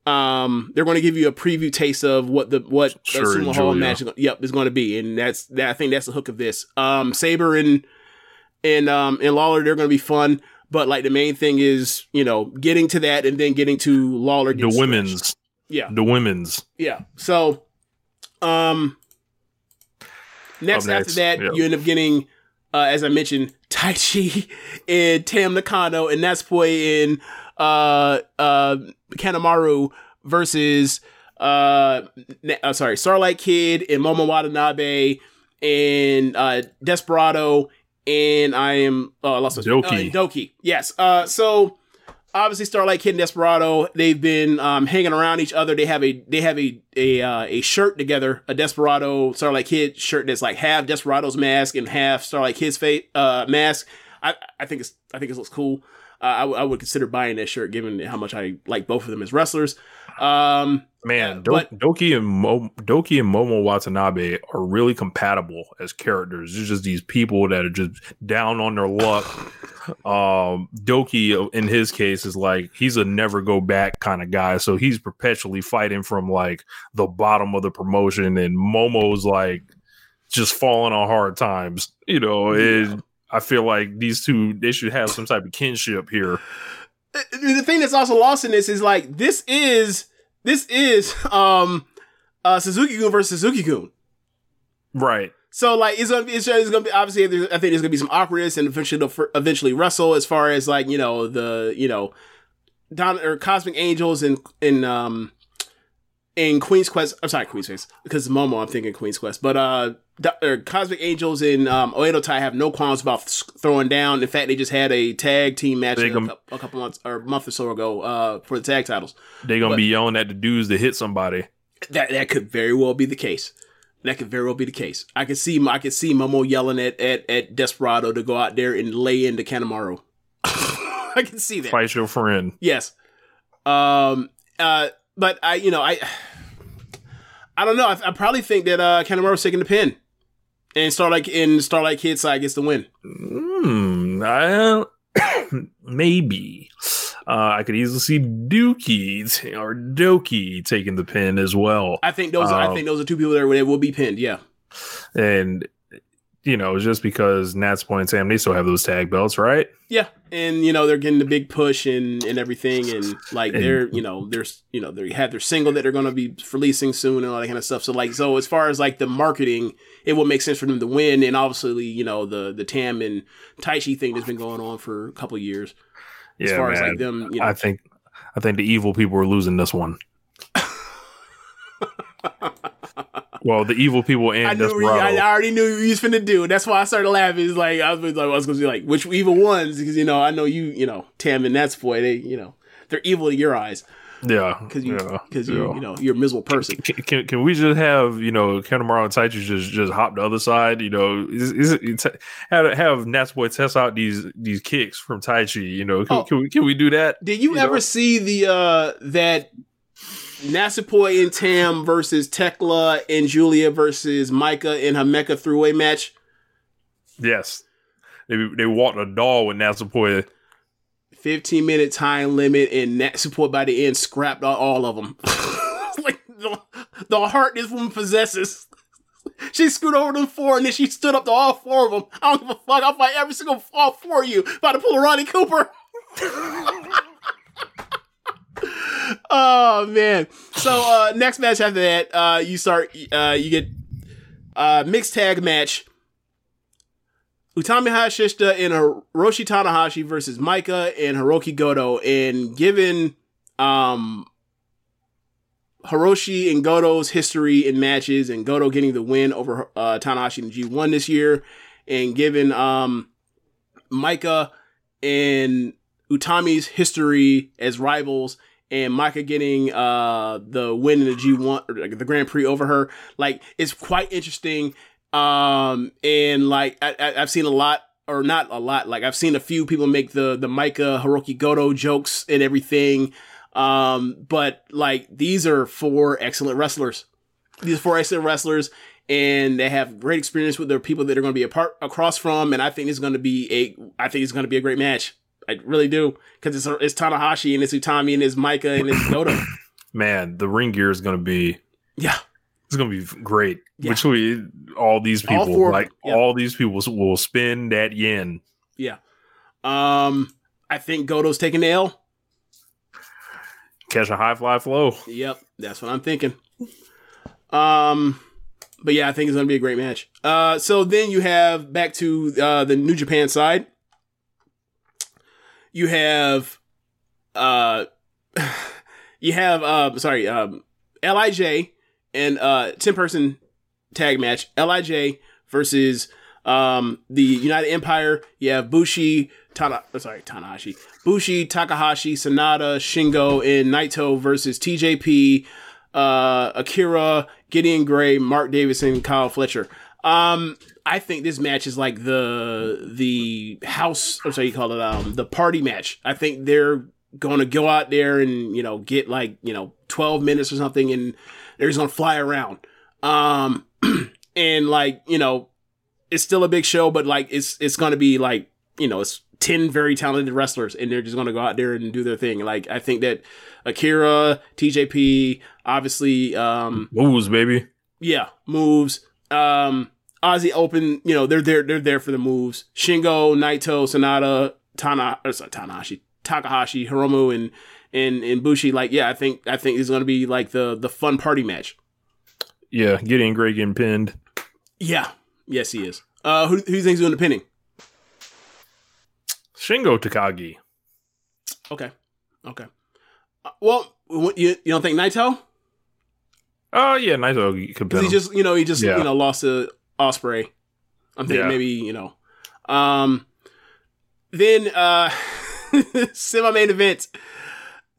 Um, they're going to give you a preview taste of what the what Sure, the Sumo Hall match. Is yep, is going to be, and that's that. I think that's the hook of this. Um, Sabre and and um and Lawlor, they're going to be fun. But like the main thing is, you know, getting to that and then getting to Lawlor. The women's, stretched. yeah, the women's. yeah. So, um, next, Up after that, yeah. you end up getting, uh, as I mentioned, <laughs> Taichi and Tam Nakano and Natsupoi and uh, uh, Kanemaru versus uh, na- uh, sorry, Starlight Kid and Momo Watanabe and uh, Desperado and I am uh, I lost my- Doki. Uh, Doki. Yes. Uh, so obviously Starlight Kid and Desperado, they've been um, hanging around each other. They have a they have a a uh, a shirt together, a Desperado Starlight Kid shirt that's like half Desperado's mask and half Starlight Kid's face uh, mask. I I think it's I think it looks cool. Uh, I, w- I would consider buying that shirt given how much I like both of them as wrestlers. Um, Man, Do- but- Doki and Mo- Doki and Momo Watanabe are really compatible as characters. They're just these people that are just down on their luck. Um, Doki, in his case, is like he's a never go back kind of guy, so he's perpetually fighting from like the bottom of the promotion, and Momo's like just falling on hard times. You know, and I feel like these two they should have some type of kinship here. the thing that's also lost in this is like this is this is um uh Suzuki Gun versus Suzuki Gun. Right. So like it's gonna be it's, it's gonna be obviously I think there's gonna be some awkwardness and eventually they'll eventually wrestle as far as like you know the you know Don or Cosmic Angels and in um in Queen's Quest I'm sorry Queen's Quest because Momo I'm thinking Queen's Quest but uh Do- Cosmic Angels and um Oedo Tai have no qualms about throwing down in fact they just had a tag team match a, a couple months or a month or so ago uh for the tag titles They're gonna But- be yelling at the dudes to hit somebody. that that could very well be the case. That could very well be the case. I could see I could see Momo yelling at at, at Desperado to go out there and lay into Kanemaru. <laughs> I can see that. Fight your friend. Yes. Um. Uh. But I, you know, I, I don't know. I, I probably think that uh Kanemaru's taking the pin, and Starlight and Starlight Kid side gets the win. Hmm. I, <coughs> maybe. Uh, I could easily see Dookie or Doki taking the pin as well. I think those. I Um, think those are two people that will be pinned. Yeah. and you know, just because Natsupoi and Sam, they still have those tag belts, right? Yeah, and you know they're getting the big push and and everything, and like And- they're you know there's you know they have their single that they're going to be releasing soon and all that kind of stuff. So like so as far as like the marketing, it would make sense for them to win, and obviously you know the the Tam and Taichi thing that's been going on for a couple years. As Yeah, far as like them, you know, I think, I think the evil people are losing this one. <laughs> well, the evil people and I knew Desperado. I, I already knew you was finna do. That's why I started laughing. It's like I was, like, I was gonna be like, which evil ones? Because you know I know you, you know Tam and that's boy. They you know they're evil in your eyes. yeah, because you yeah, because you yeah. you know you're a miserable person. Can, can, can we just have you know Kanemaru and Taichi just just hop the other side? You know, is, is it, have have Natsupoi test out these these kicks from Taichi? You know, can, Oh. can we can we do that? Did you, ever see the uh that Natsupoi and Tam versus Tekla and Julia versus Maika in her Mecha throughway match? Yes, they they walked a doll with Natsupoi. 15 minute time limit and Natsupoi by the end scrapped all, all of them. <laughs> like the, the heart this woman possesses. She screwed over them four and then she stood up to all four of them. I don't give a fuck. I'll fight every single all four of you. About to pull a Ronnie Cooper. <laughs> oh man. So uh next match after that, uh you start uh you get uh mixed tag match. Utami Hayashishita and Hiroshi Tanahashi versus Maika and Hiroki Goto. And given um Hiroshi and Goto's history in matches and Goto getting the win over uh, Tanahashi in G1 this year, and given um Maika and Utami's history as rivals and Maika getting uh the win in the G1 or like, the Grand Prix over her, like it's quite interesting. Um and like I, I, I've seen a lot or not a lot, like I've seen a few people make the the Maika Hiroki Goto jokes and everything. Um, but like these are four excellent wrestlers. These four excellent wrestlers, and they have great experience with their people that are going to be apart across from. And I think it's going to be a, I think it's going to be a great match. I really do because it's it's Tanahashi and it's Utami and it's Maika and it's Goto. <coughs> Man, the ring gear is going to be yeah, it's going to be great. Yeah. Between all these All people, four like yeah. all these people will spin that yen. yeah. Um, I think Goto's taking the L. Catch a high fly flow. Yep, that's what I'm thinking. Um, but yeah, I think it's gonna be a great match. Uh, so then you have back to uh the New Japan side. You have, uh, <sighs> you have uh, sorry, um, Lij and uh ten person tag match. Lij versus um the United Empire. You have Bushi, Tana, uh, sorry, Tanahashi, Bushi, Takahashi, Sanada, Shingo, and Naito versus TJP, uh, Akira, Gideon Grey, Mark Davidson, Kyle Fletcher. Um, I think this match is like the the house, or so you call it, um, the party match. I think they're going to go out there and you know get like you know twelve minutes or something, and they're just going to fly around. Um, <clears throat> and like you know, it's still a big show, but like it's it's going to be like you know it's 10 very talented wrestlers and they're just going to go out there and do their thing. Like, I think that Akira, TJP, obviously, um, moves, baby. Yeah, moves. Um, Aussie Open, you know, they're there, they're there for the moves. Shingo, Naito, Sanada, Tana, or sorry, Tanahashi, Takahashi, Hiromu, and, and, and Bushi. Like, yeah, I think, I think it's going to be like the, the fun party match. Yeah, getting Greg getting pinned. Yeah. Yes, he is. Uh, who, who do you think's doing the pinning? Shingo Takagi. Okay. Okay. Uh, well, you, you don't think Naito? Oh uh, yeah, Naito could. He just you know he just yeah. you know lost to Ospreay. I'm thinking yeah. maybe you know. Um, then uh, <laughs> semi main event.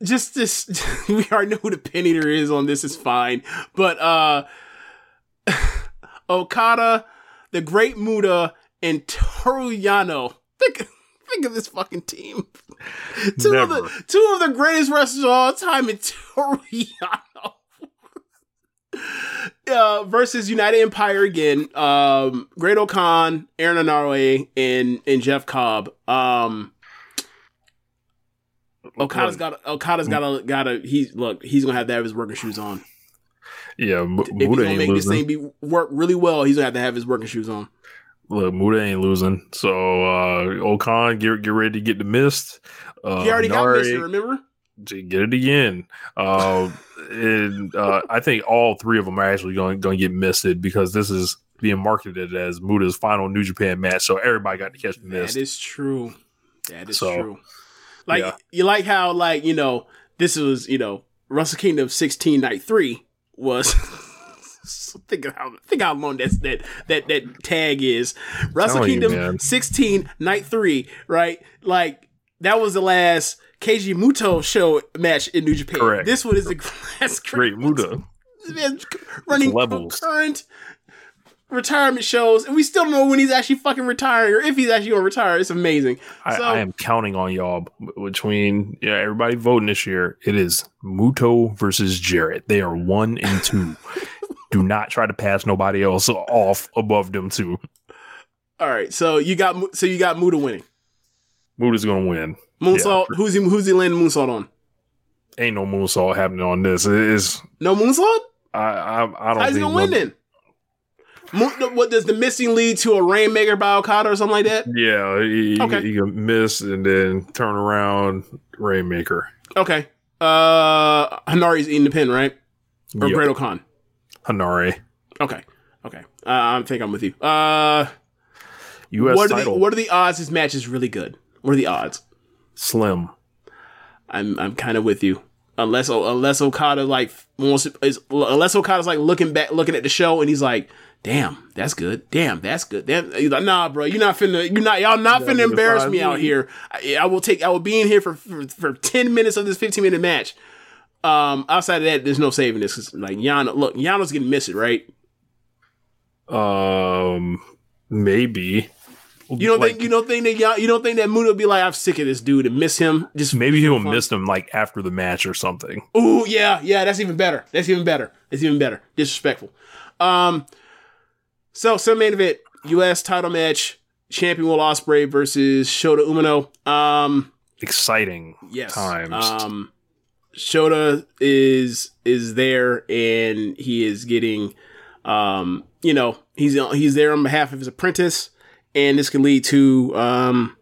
Just this, <laughs> we already know who the pin eater is on this. Is fine, but uh, <sighs> Okada, the Great Muta, and Toru Yano. Think <laughs> Think of this fucking team. two Never. of the two of the greatest wrestlers of all time in Toru Yano. <laughs> uh, versus United Empire again. Um, Great-O-Khan, Aaron Henare, and and Jeff Cobb. Um, Okada's got Okada's got a got a he's look he's gonna have to have his working shoes on. Yeah, M- if he's gonna make losing. this thing be work really well, he's gonna have to have his working shoes on. Look, Muta ain't losing. So uh O-Khan, get get ready to get the mist. Uh, he already Nari, got mist, remember? Get it again. Uh, and uh, I think all three of them are actually going going to get misted because this is being marketed as Muta's final New Japan match. So everybody got to catch the mist. That is true. That is so, true. Like yeah. you like how like you know this was you know Wrestle Kingdom 16 night three was. <laughs> think of how think how long that that that that tag is. Wrestle Kingdom you, 16 night 3, right? Like that was the last Keiji Muto show match in New Japan. Correct. This one is the last <laughs> great Muto. running current retirement shows, and we still don't know when he's actually fucking retiring or if he's actually gonna retire. It's amazing. I, so, I am counting on y'all between yeah everybody voting this year. It is Muto versus Jarrett. They are one and two. <laughs> do not try to pass nobody else off above them too. All right, so you got so you got Muta winning. Muta's gonna win. Moonsault. Yeah. Who's he? Who's he landing moonsault on? Ain't no moonsault happening on this. It is no moonsault. I I, I don't. How's he gonna win then? what does the missing lead to a rainmaker by Okada or something like that? Yeah, he, okay. he, he can miss and then turn around rainmaker. Okay. Uh, Henare's eating the pin, right? Or yep. Great-O-Khan. Henare. Okay. Okay. Uh, I think I'm with you. Uh, U.S. What are, the, what are the odds this match is really good? What are the odds? Slim. I'm I'm kind of with you. Unless unless Okada like wants is unless Okada's like looking back looking at the show and he's like, damn, that's good. Damn, that's good. Damn, he's like, nah, bro, you're not finna, you're not, y'all not finna embarrass me out here. I, I, will take, I will be in here for, for for ten minutes of this fifteen minute match. Um, outside of that, there's no saving this. Cause like Yano, look, Yano's getting missed, right? Um, maybe. You don't like, think you don't think that Yano, you don't think that Muta will be like, I'm sick of this dude and miss him. Just maybe he'll miss him like after the match or something. Ooh, yeah, yeah, that's even better. That's even better. That's even better. Disrespectful. Um, so some main event, U.S. title match, champion Will Ospreay versus Shota Umino. Um, exciting yes. times. Um, Shota is is there and he is getting um you know he's he's there on behalf of his apprentice and this can lead to um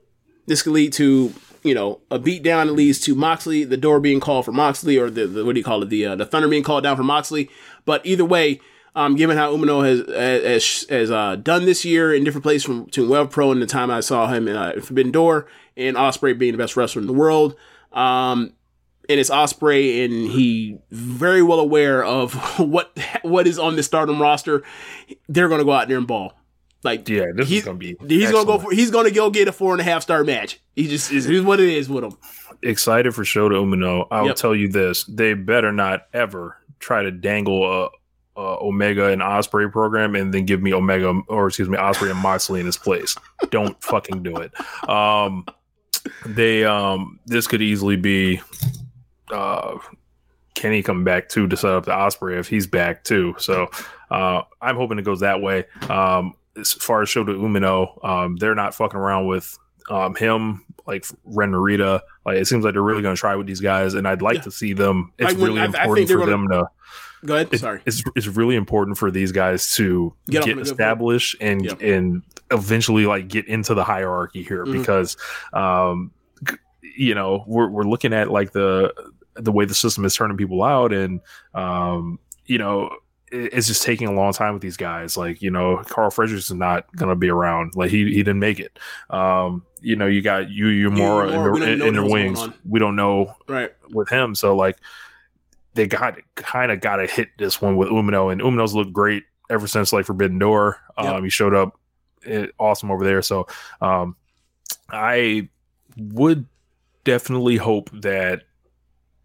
this can lead to you know a beat down that leads to Moxley the door being called for Moxley or the, the what do you call it the uh, the thunder being called down for Moxley but either way um, given how Umino has has, has uh, done this year in different places from between Web Pro and the time I saw him in uh, Forbidden Door and Ospreay being the best wrestler in the world, um, and it's Ospreay, and he very well aware of <laughs> what what is on the Stardom roster. They're going to go out there and ball. Like yeah, this he's, is gonna be. He's excellent. gonna go for. He's gonna go get a four and a half star match. He just is what it is with him. Excited for Shota Umino. I'll yep. tell you this: they better not ever try to dangle a uh, Omega and Ospreay program, and then give me Omega or excuse me Ospreay and Moxley in his place. Don't <laughs> fucking do it. Um, they um, this could easily be. Uh, Kenny come back too to set up the Ospreay if he's back too. So uh, I'm hoping it goes that way. Um, as far as Shota Umino, um, they're not fucking around with um, him like Ren Narita. Like it seems like they're really going to try with these guys, and I'd like Yeah. to see them. It's when- really I- I think important they're for gonna- them to. Go ahead. it- Sorry. It's it's really important for these guys to Get get, on the good foot. established and Yep. and eventually like get into the hierarchy here Mhm. because um you know we're we're looking at like the the way the system is turning people out and um you know it's just taking a long time with these guys like you know Carl Fredericks is not gonna be around like he he didn't make it um you know you got you you more in, the- in the wings we don't know Right. with him. So like they got kind of got to hit this one with Umino, and Umino's looked great ever since like Forbidden Door. Um, Yep. He showed up eh, awesome over there. So um, I would definitely hope that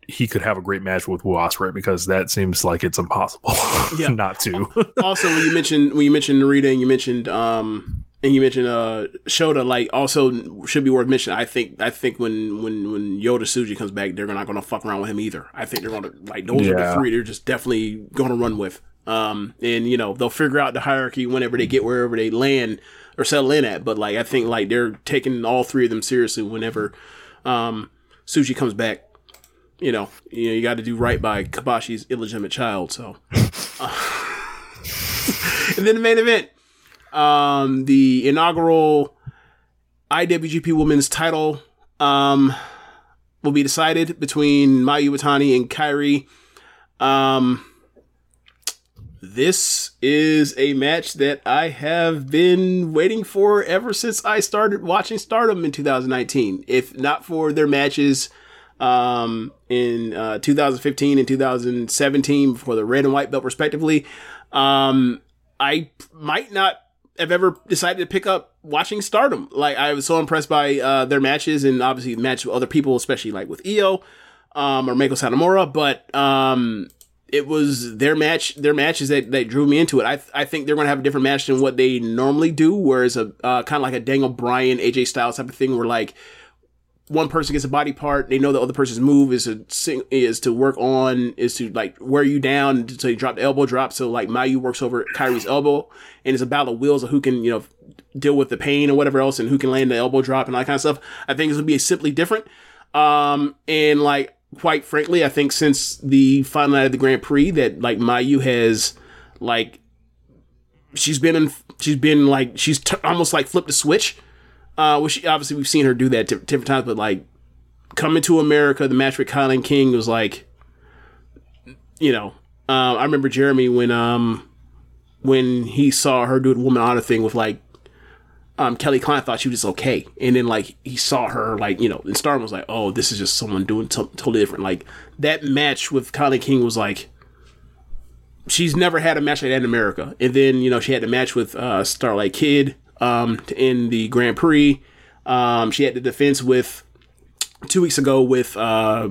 he could have a great match with Wu Ospreay because that seems like it's impossible <laughs> Yeah. not to. <laughs> also, when you mentioned when you mentioned Narita and you mentioned um and you mentioned uh Shota, like also should be worth mentioning. I think I think when when when Yota Tsuji comes back, they're not going to fuck around with him either. I think they're going to like those are the three they're just definitely going to run with. Um and you know they'll figure out the hierarchy whenever they get wherever they land or settle in at. But like I think like they're taking all three of them seriously whenever um Suji comes back. You know, you know, you got to do right by Kabashi's illegitimate child. So, <laughs> and then the main event, um, the inaugural IWGP Women's Title, um, will be decided between Mayu Iwatani and Kairi. Um, this is a match that I have been waiting for ever since I started watching Stardom in 2019. If not for their matches um, in uh, 2015 and 2017 for the red and white belt, respectively, um, I might not have ever decided to pick up watching Stardom. Like I was so impressed by uh, their matches and obviously match with other people, especially like with Io um, or Meiko Satomura, but um, it was their match, their matches that, that drew me into it. I, I think they're going to have a different match than what they normally do, whereas a uh, kind of like a Daniel Bryan, AJ Styles type of thing, where like one person gets a body part, they know the other person's move is to sing, is to work on is to like wear you down until you drop the elbow drop. So like Mayu works over Kairi's elbow, and it's a battle of wills of who can you know deal with the pain or whatever else, and who can land the elbow drop and all that kind of stuff. I think this would be simply different. Um, and like quite frankly, I think since the final night of the Grand Prix, that like Mayu has like she's been in, she's been like she's t- almost like flipped a switch. Uh, which obviously we've seen her do that t- different times, but like coming to America, the match with Kylan King was like, you know, uh, I remember Jeremy when um when he saw her do the woman honor thing with like um Kelly Klein thought she was just okay, and then like he saw her like you know, and Stardom was like, oh, this is just someone doing something totally different. Like that match with Kylan King was like. She's never had a match like that in America, and then you know she had the match with uh, Starlight Kid um, in the Grand Prix. Um, she had the defense with two weeks ago with uh,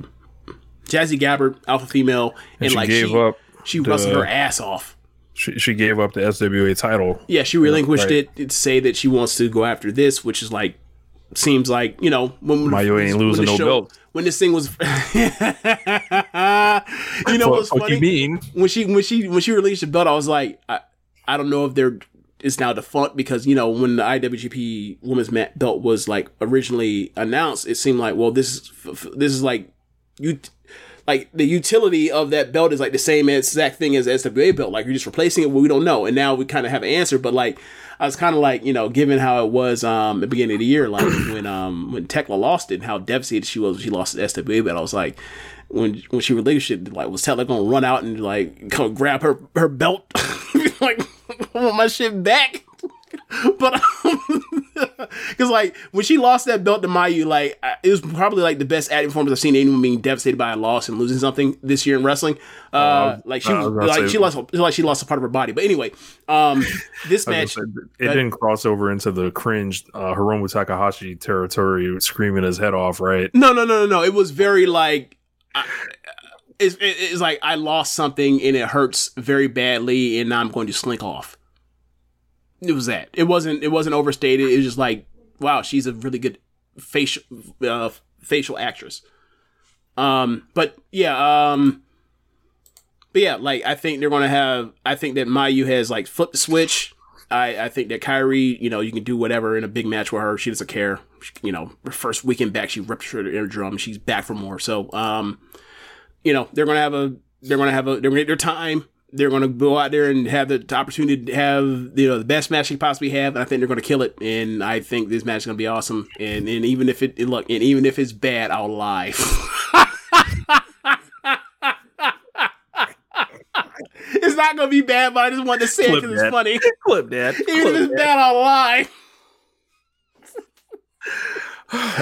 Jazzy Gabert, alpha female, and, And she like gave she, up she the- wrestled her ass off. she, she gave up the SWA title. Yeah, she relinquished Right. it to say that she wants to go after this, which is like seems like you know when Mayu ain't when losing no belt. when this thing was <laughs> you know what's funny you mean? when she when she when she released the belt I was like I, I don't know if they're it's now defunct because you know when the IWGP Women's Belt was like originally announced it seemed like well this is this is like you like the utility of that belt is like the same exact thing as SWA belt. Like you're just replacing it, but we don't know. And now we kind of have an answer. But like I was kind of like you know, given how it was um at the beginning of the year, like when um when Thekla lost it, and how devastated she was when she lost the SWA belt. I was like. When, when she relinquished it, like was Thekla gonna run out and like come grab her her belt, <laughs> like I want my shit back. <laughs> but <laughs> because like when she lost that belt to Mayu, like it was probably like the best acting performance I've seen anyone being devastated by a loss and losing something this year in wrestling. Uh, Uh, like she was, was like say- she lost like she lost a part of her body. But anyway, um, this match say, it didn't cross over into the cringe uh, Hiromu Takahashi territory, screaming his head off. Right? No, no, no, no, no. It was very like it's, it's like I lost something and it hurts very badly, and I'm going to slink off. It was that. It wasn't. It wasn't overstated. It was just like, wow, she's a really good facial uh, facial actress. Um, but yeah, um, but yeah, like I think they're gonna have. I think that Mayu has like flipped the switch. I, I think that Kairi, you know, you can do whatever in a big match with her. She doesn't care. She, you know, her first weekend back, she ruptured her eardrum. She's back for more. So, um, you know, they're gonna have a, they're gonna have a, they're gonna get their time. They're gonna go out there and have the opportunity to have, you know, the best match they possibly have. And I think they're gonna kill it. And I think this match is gonna be awesome. And and even if it, look, and even if it's bad, I'll lie. <laughs> it's not gonna be bad, but I just wanted to say it because it's funny. Clip that. Even Clip if it's that. bad, I'll lie. <sighs>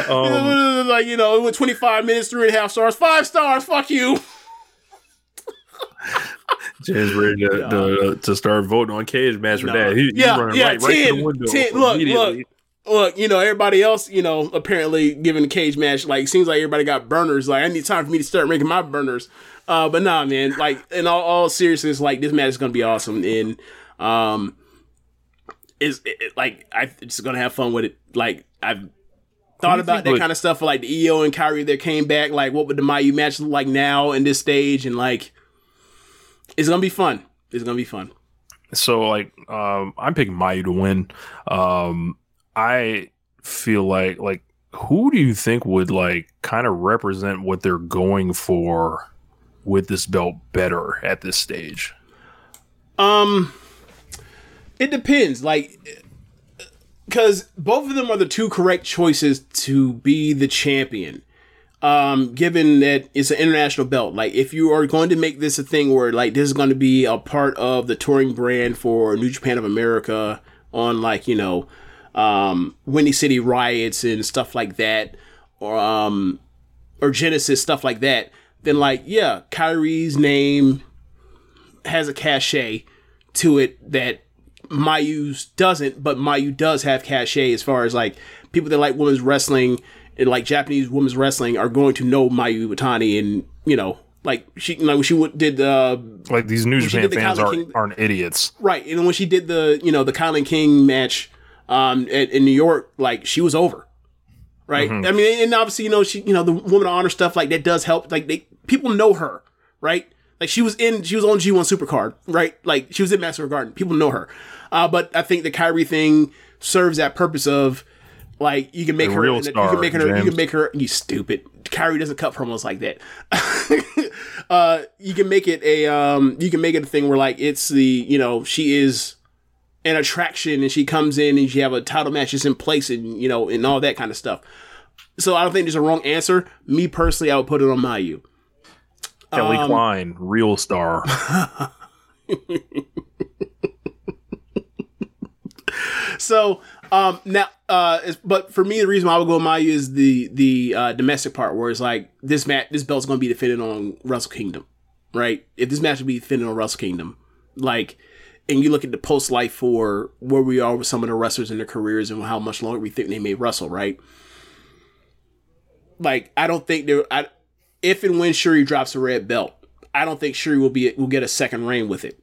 Um, like you know, it went 25 minutes, three and a half stars, five stars. Fuck you. James ready to, to, to start voting on cage match for that. He, he's yeah, running yeah, right, right to the window 10 look, look, look, you know, everybody else, you know, apparently giving the cage match, like, seems like everybody got burners. Like, I need time for me to start making my burners. Uh, but nah, man, like, in all, all seriousness, like, this match is going to be awesome. And, um, is it, it- like, I just going to have fun with it. Like, I've thought about that would- kind of stuff for, like, the EO and Kairi that came back. Like, what would the Mayu match look like now in this stage? And, like, it's going to be fun. It's going to be fun. So like um I'm picking Mayu to win. Um I feel like like who do you think would like kind of represent what they're going for with this belt better at this stage? Um, it depends. Like, because both of them are the two correct choices to be the champion. Um, given that it's an international belt, like if you are going to make this a thing where like this is going to be a part of the touring brand for New Japan of America on like you know, um, Windy City riots and stuff like that, or um, or Genesis stuff like that, then like yeah, Kairi's name has a cachet to it that Mayu's doesn't, but Mayu does have cachet as far as like people that like women's wrestling and like Japanese women's wrestling are going to know Mayu Iwatani and you know like she like when she did uh Like these New Japan the fans aren't King- aren't idiots. right and when she did the you know the Kylan King match um at, in New York like she was over right? Mhm. I mean and obviously you know she you know the woman of honor stuff like that does help like they people know her right? Like she was in she was on G1 Supercard right? Like she was in Master Garden. People know her. Uh but I think the Kairi thing serves that purpose of like you can make The her real you can make her you can make her you stupid. Kairi doesn't cut promos like that. <laughs> Uh you can make it a um you can make it a thing where like it's the you know she is an attraction and she comes in and she have a title match just in place and you know and all that kind of stuff. So i don't think there's a wrong answer. Me personally i would put it on mayu. Kelly Um, Klein, real star. <laughs> so um now uh but for me the reason why I would go Mayu is the the uh domestic part where it's like this match this belt's gonna be defended on Wrestle Kingdom right? If this match would be defended on Wrestle Kingdom like and you look at the post life for where we are with some of the wrestlers in their careers and how much longer we think they may wrestle right? Like I don't think there I if and when Shuri drops a red belt I don't think Shuri will be will get a second reign with it.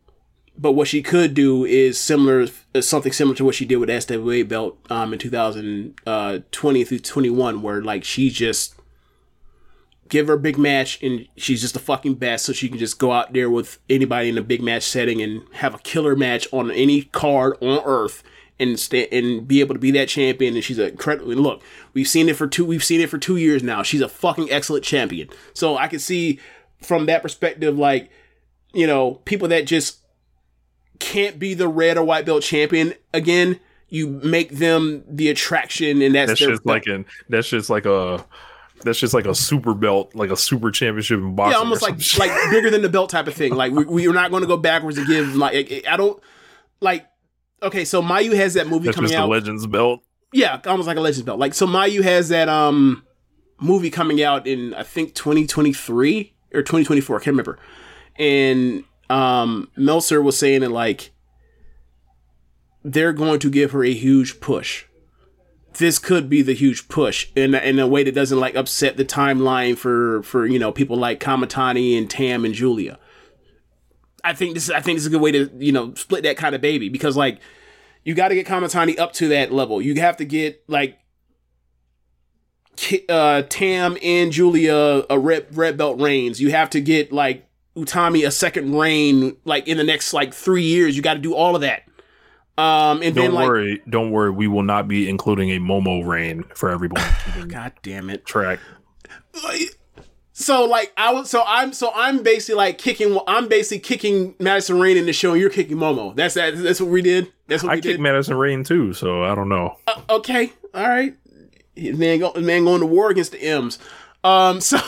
But what she could do is similar, uh, something similar to what she did with the SWA belt um, in 2020 through 21, where like she just give her a big match and she's just the fucking best, so she can just go out there with anybody in a big match setting and have a killer match on any card on earth and stay and be able to be that champion. And she's a incredible. Look, we've seen it for two. We've seen it for two years now. She's a fucking excellent champion. So I can see from that perspective, like you know, people that just can't be the red or white belt champion again. You make them the attraction, and that's, That's their just like an that's just like a that's just like a super belt, like a super championship in boxing. yeah, almost like like bigger than the belt type of thing. Like we, we're not going to go backwards and give like I don't like. Okay, so Mayu has that movie that's coming out. Legends belt. Yeah, almost like a Legends belt. Like so, Mayu has that um movie coming out in I think 2023 or 2024. I can't remember. And um Meltzer was saying that like they're going to give her a huge push this could be the huge push in in a way that doesn't like upset the timeline for for you know people like Kamatani and Tam and Giulia. I think this I think this is a good way to you know split that kind of baby because like you got to get Kamatani up to that level. You have to get like uh, Tam and Giulia a red red belt reigns. You have to get like Utami a second reign like in the next like three years. You got to do all of that. Um, and don't then like worry, don't worry. We will not be including a Momo rain for everyone. <laughs> God damn it. Track. So like I was so I'm so I'm basically like kicking I'm basically kicking Madison Rayne in the show and you're kicking Momo. That's that that's what we did. That's what I we kicked did. Madison Rayne too, so I don't know. Uh, okay, all right. Man, go, man going to war against the M's. Um, so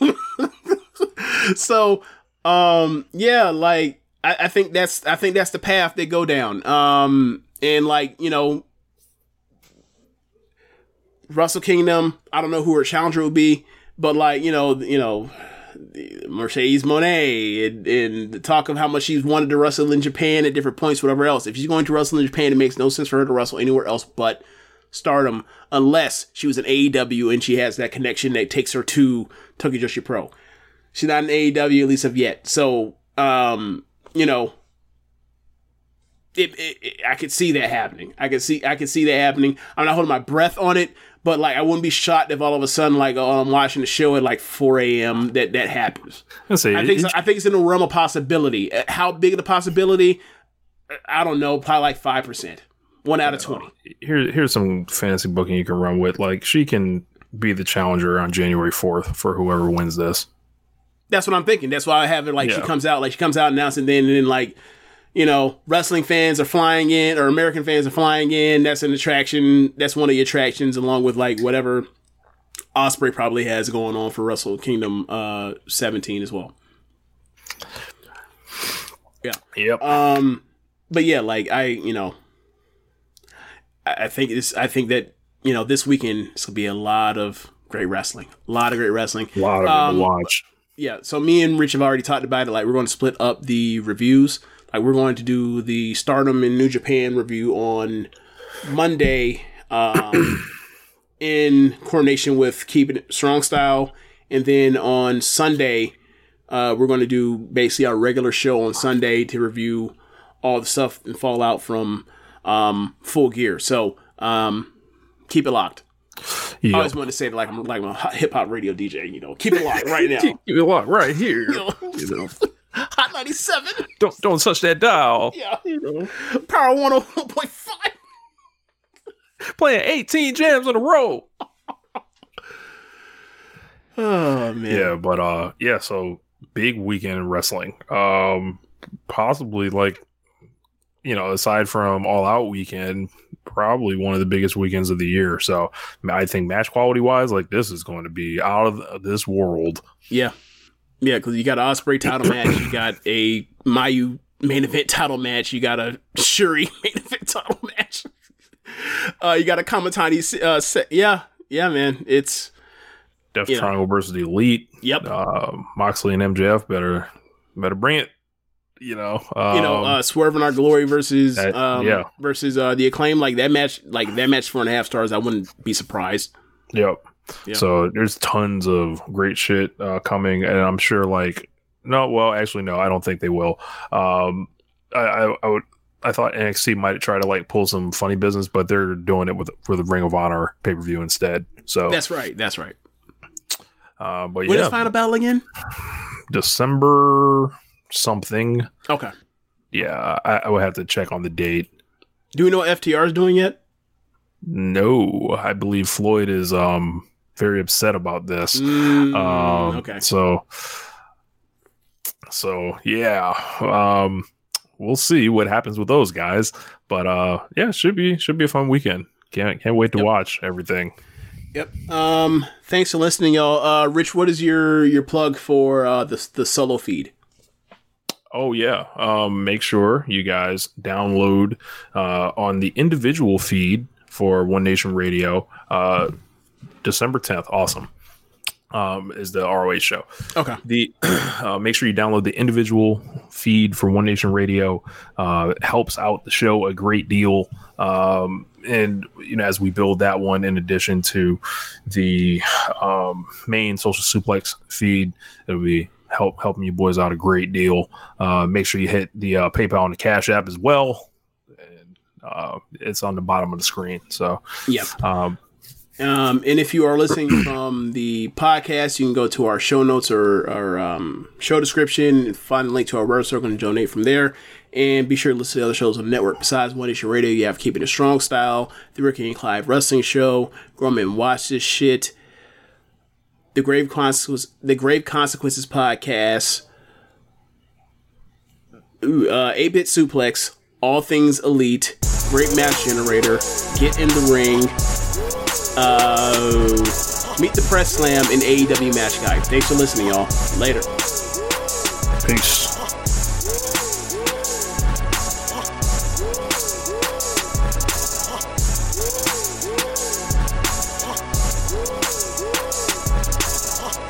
<laughs> so um yeah, like I, I think that's I think that's the path they go down. Um, and like you know. Wrestle Kingdom, I don't know who her challenger will be, but like, you know, you know, Mercedes Moné and, and the talk of how much she's wanted to wrestle in Japan at different points, whatever else. If she's going to wrestle in Japan, it makes no sense for her to wrestle anywhere else but stardom unless she was an AEW and she has that connection that takes her to Tokyo Joshi Pro. She's not an AEW, at least of yet. So, um, you know, it, it, it- I could see that happening. I could see I could see that happening. I'm not holding my breath on it, but like I wouldn't be shocked if all of a sudden, like, oh, I'm watching the show at like 4 a.m. that that happens. I say I think it's, I think it's in the realm of possibility. Uh, How big of the possibility? Uh, I don't know. Probably like five percent. One out of twenty. here here's some fantasy booking you can run with. Like she can be the challenger on January fourth for whoever wins this. That's what I'm thinking. That's why I have it like she comes out, like she comes out announcing then and then like, you know, wrestling fans are flying in or American fans are flying in. That's an attraction. That's one of the attractions along with like whatever Ospreay probably has going on for Wrestle Kingdom uh 17 as well. Yeah. Yep. Um but yeah, like I, you know, I, I think this I think that, you know, this weekend it's gonna be a lot of great wrestling. A lot of great wrestling. A lot of Um, to watch. Yeah, so me and Rich have already talked about it. Like, we're going to split up the reviews. Like, we're going to do the Stardom in New Japan review on Monday, um, <coughs> in coordination with Keeping It Strong Style, and then on Sunday, uh, we're going to do basically our regular show on Sunday to review all the stuff and fallout from um, Full Gear. So, um, keep it locked. Yep. I always want to say like I'm like a hip hop radio DJ. You know, keep it locked right <laughs> now. Keep it locked right here. You know? You know, <laughs> Hot 97. don't don't touch that dial. Yeah. You know. Power 101.5. Playing 18 jams in a row. <laughs> Oh man. Yeah, but uh yeah, so big weekend in wrestling. Um possibly like you know, aside from all out weekend, probably one of the biggest weekends of the year. So I think match quality wise, like this is going to be out of this world. Yeah. Yeah, because you got an Ospreay title <coughs> match, you got a Mayu main event title match, you got a Shuri <laughs> main event title match. <laughs> Uh, you got a Kamatani. Uh, set. Yeah, yeah, man. It's Death You know. Triangle versus the Elite. Yep. Uh, Moxley and MJF better better bring it. You know. Um, you know, uh, Swerve In Our Glory versus that- um, yeah. versus uh, the Acclaim. Like that match, like that match four and a half stars. I wouldn't be surprised. Yep. Yeah. So there's tons of great shit uh, coming, and I'm sure like no, well, actually no, I don't think they will. Um, I, I, I would. I thought NXT might try to like pull some funny business, but they're doing it with for the Ring of Honor pay per view instead. So That's right. That's right. uh, but When yeah, is Final Battle again? <sighs> December something. Okay. Yeah, I, I would have to check on the date. Do we know what FTR is doing yet? No, I believe Floyd is um very upset about this. Mm, um, okay. So, so yeah, um, we'll see what happens with those guys. But uh, yeah, should be should be a fun weekend. Can't can't wait to watch everything. Yep. Um. Thanks for listening, y'all. Uh, Rich, what is your your plug for uh the the solo feed? Oh yeah. Um, make sure you guys download uh, on the individual feed for One Nation Radio. Uh, December tenth. Awesome. um, is the ROH show. Okay. The <clears throat> uh, make sure you download the individual feed for One Nation Radio. Uh, it helps out the show a great deal. Um, and you know, as we build that one, in addition to the um, main social suplex feed, it'll be help helping you boys out a great deal. Uh, make sure you hit the uh, PayPal and the Cash App as well. And, uh, it's on the bottom of the screen. So yeah. Um, Um, and if you are listening <clears throat> from the podcast, you can go to our show notes or, or um, show description and find a link to our word circle and donate from there. And be sure to listen to the other shows on the network. Besides One Nation Radio, you have Keeping It Strong Style, The Ricky and Clive Wrestling Show, Grown Men Watch This Shit, The Grave Consequences, The Grave Consequences Podcast, uh, 8-Bit Suplex, All Things Elite, Great Match Generator, Get in the Ring, uh, Meet the Press Slam, and AEW Match Guide. Thanks for listening, y'all. Later. Peace.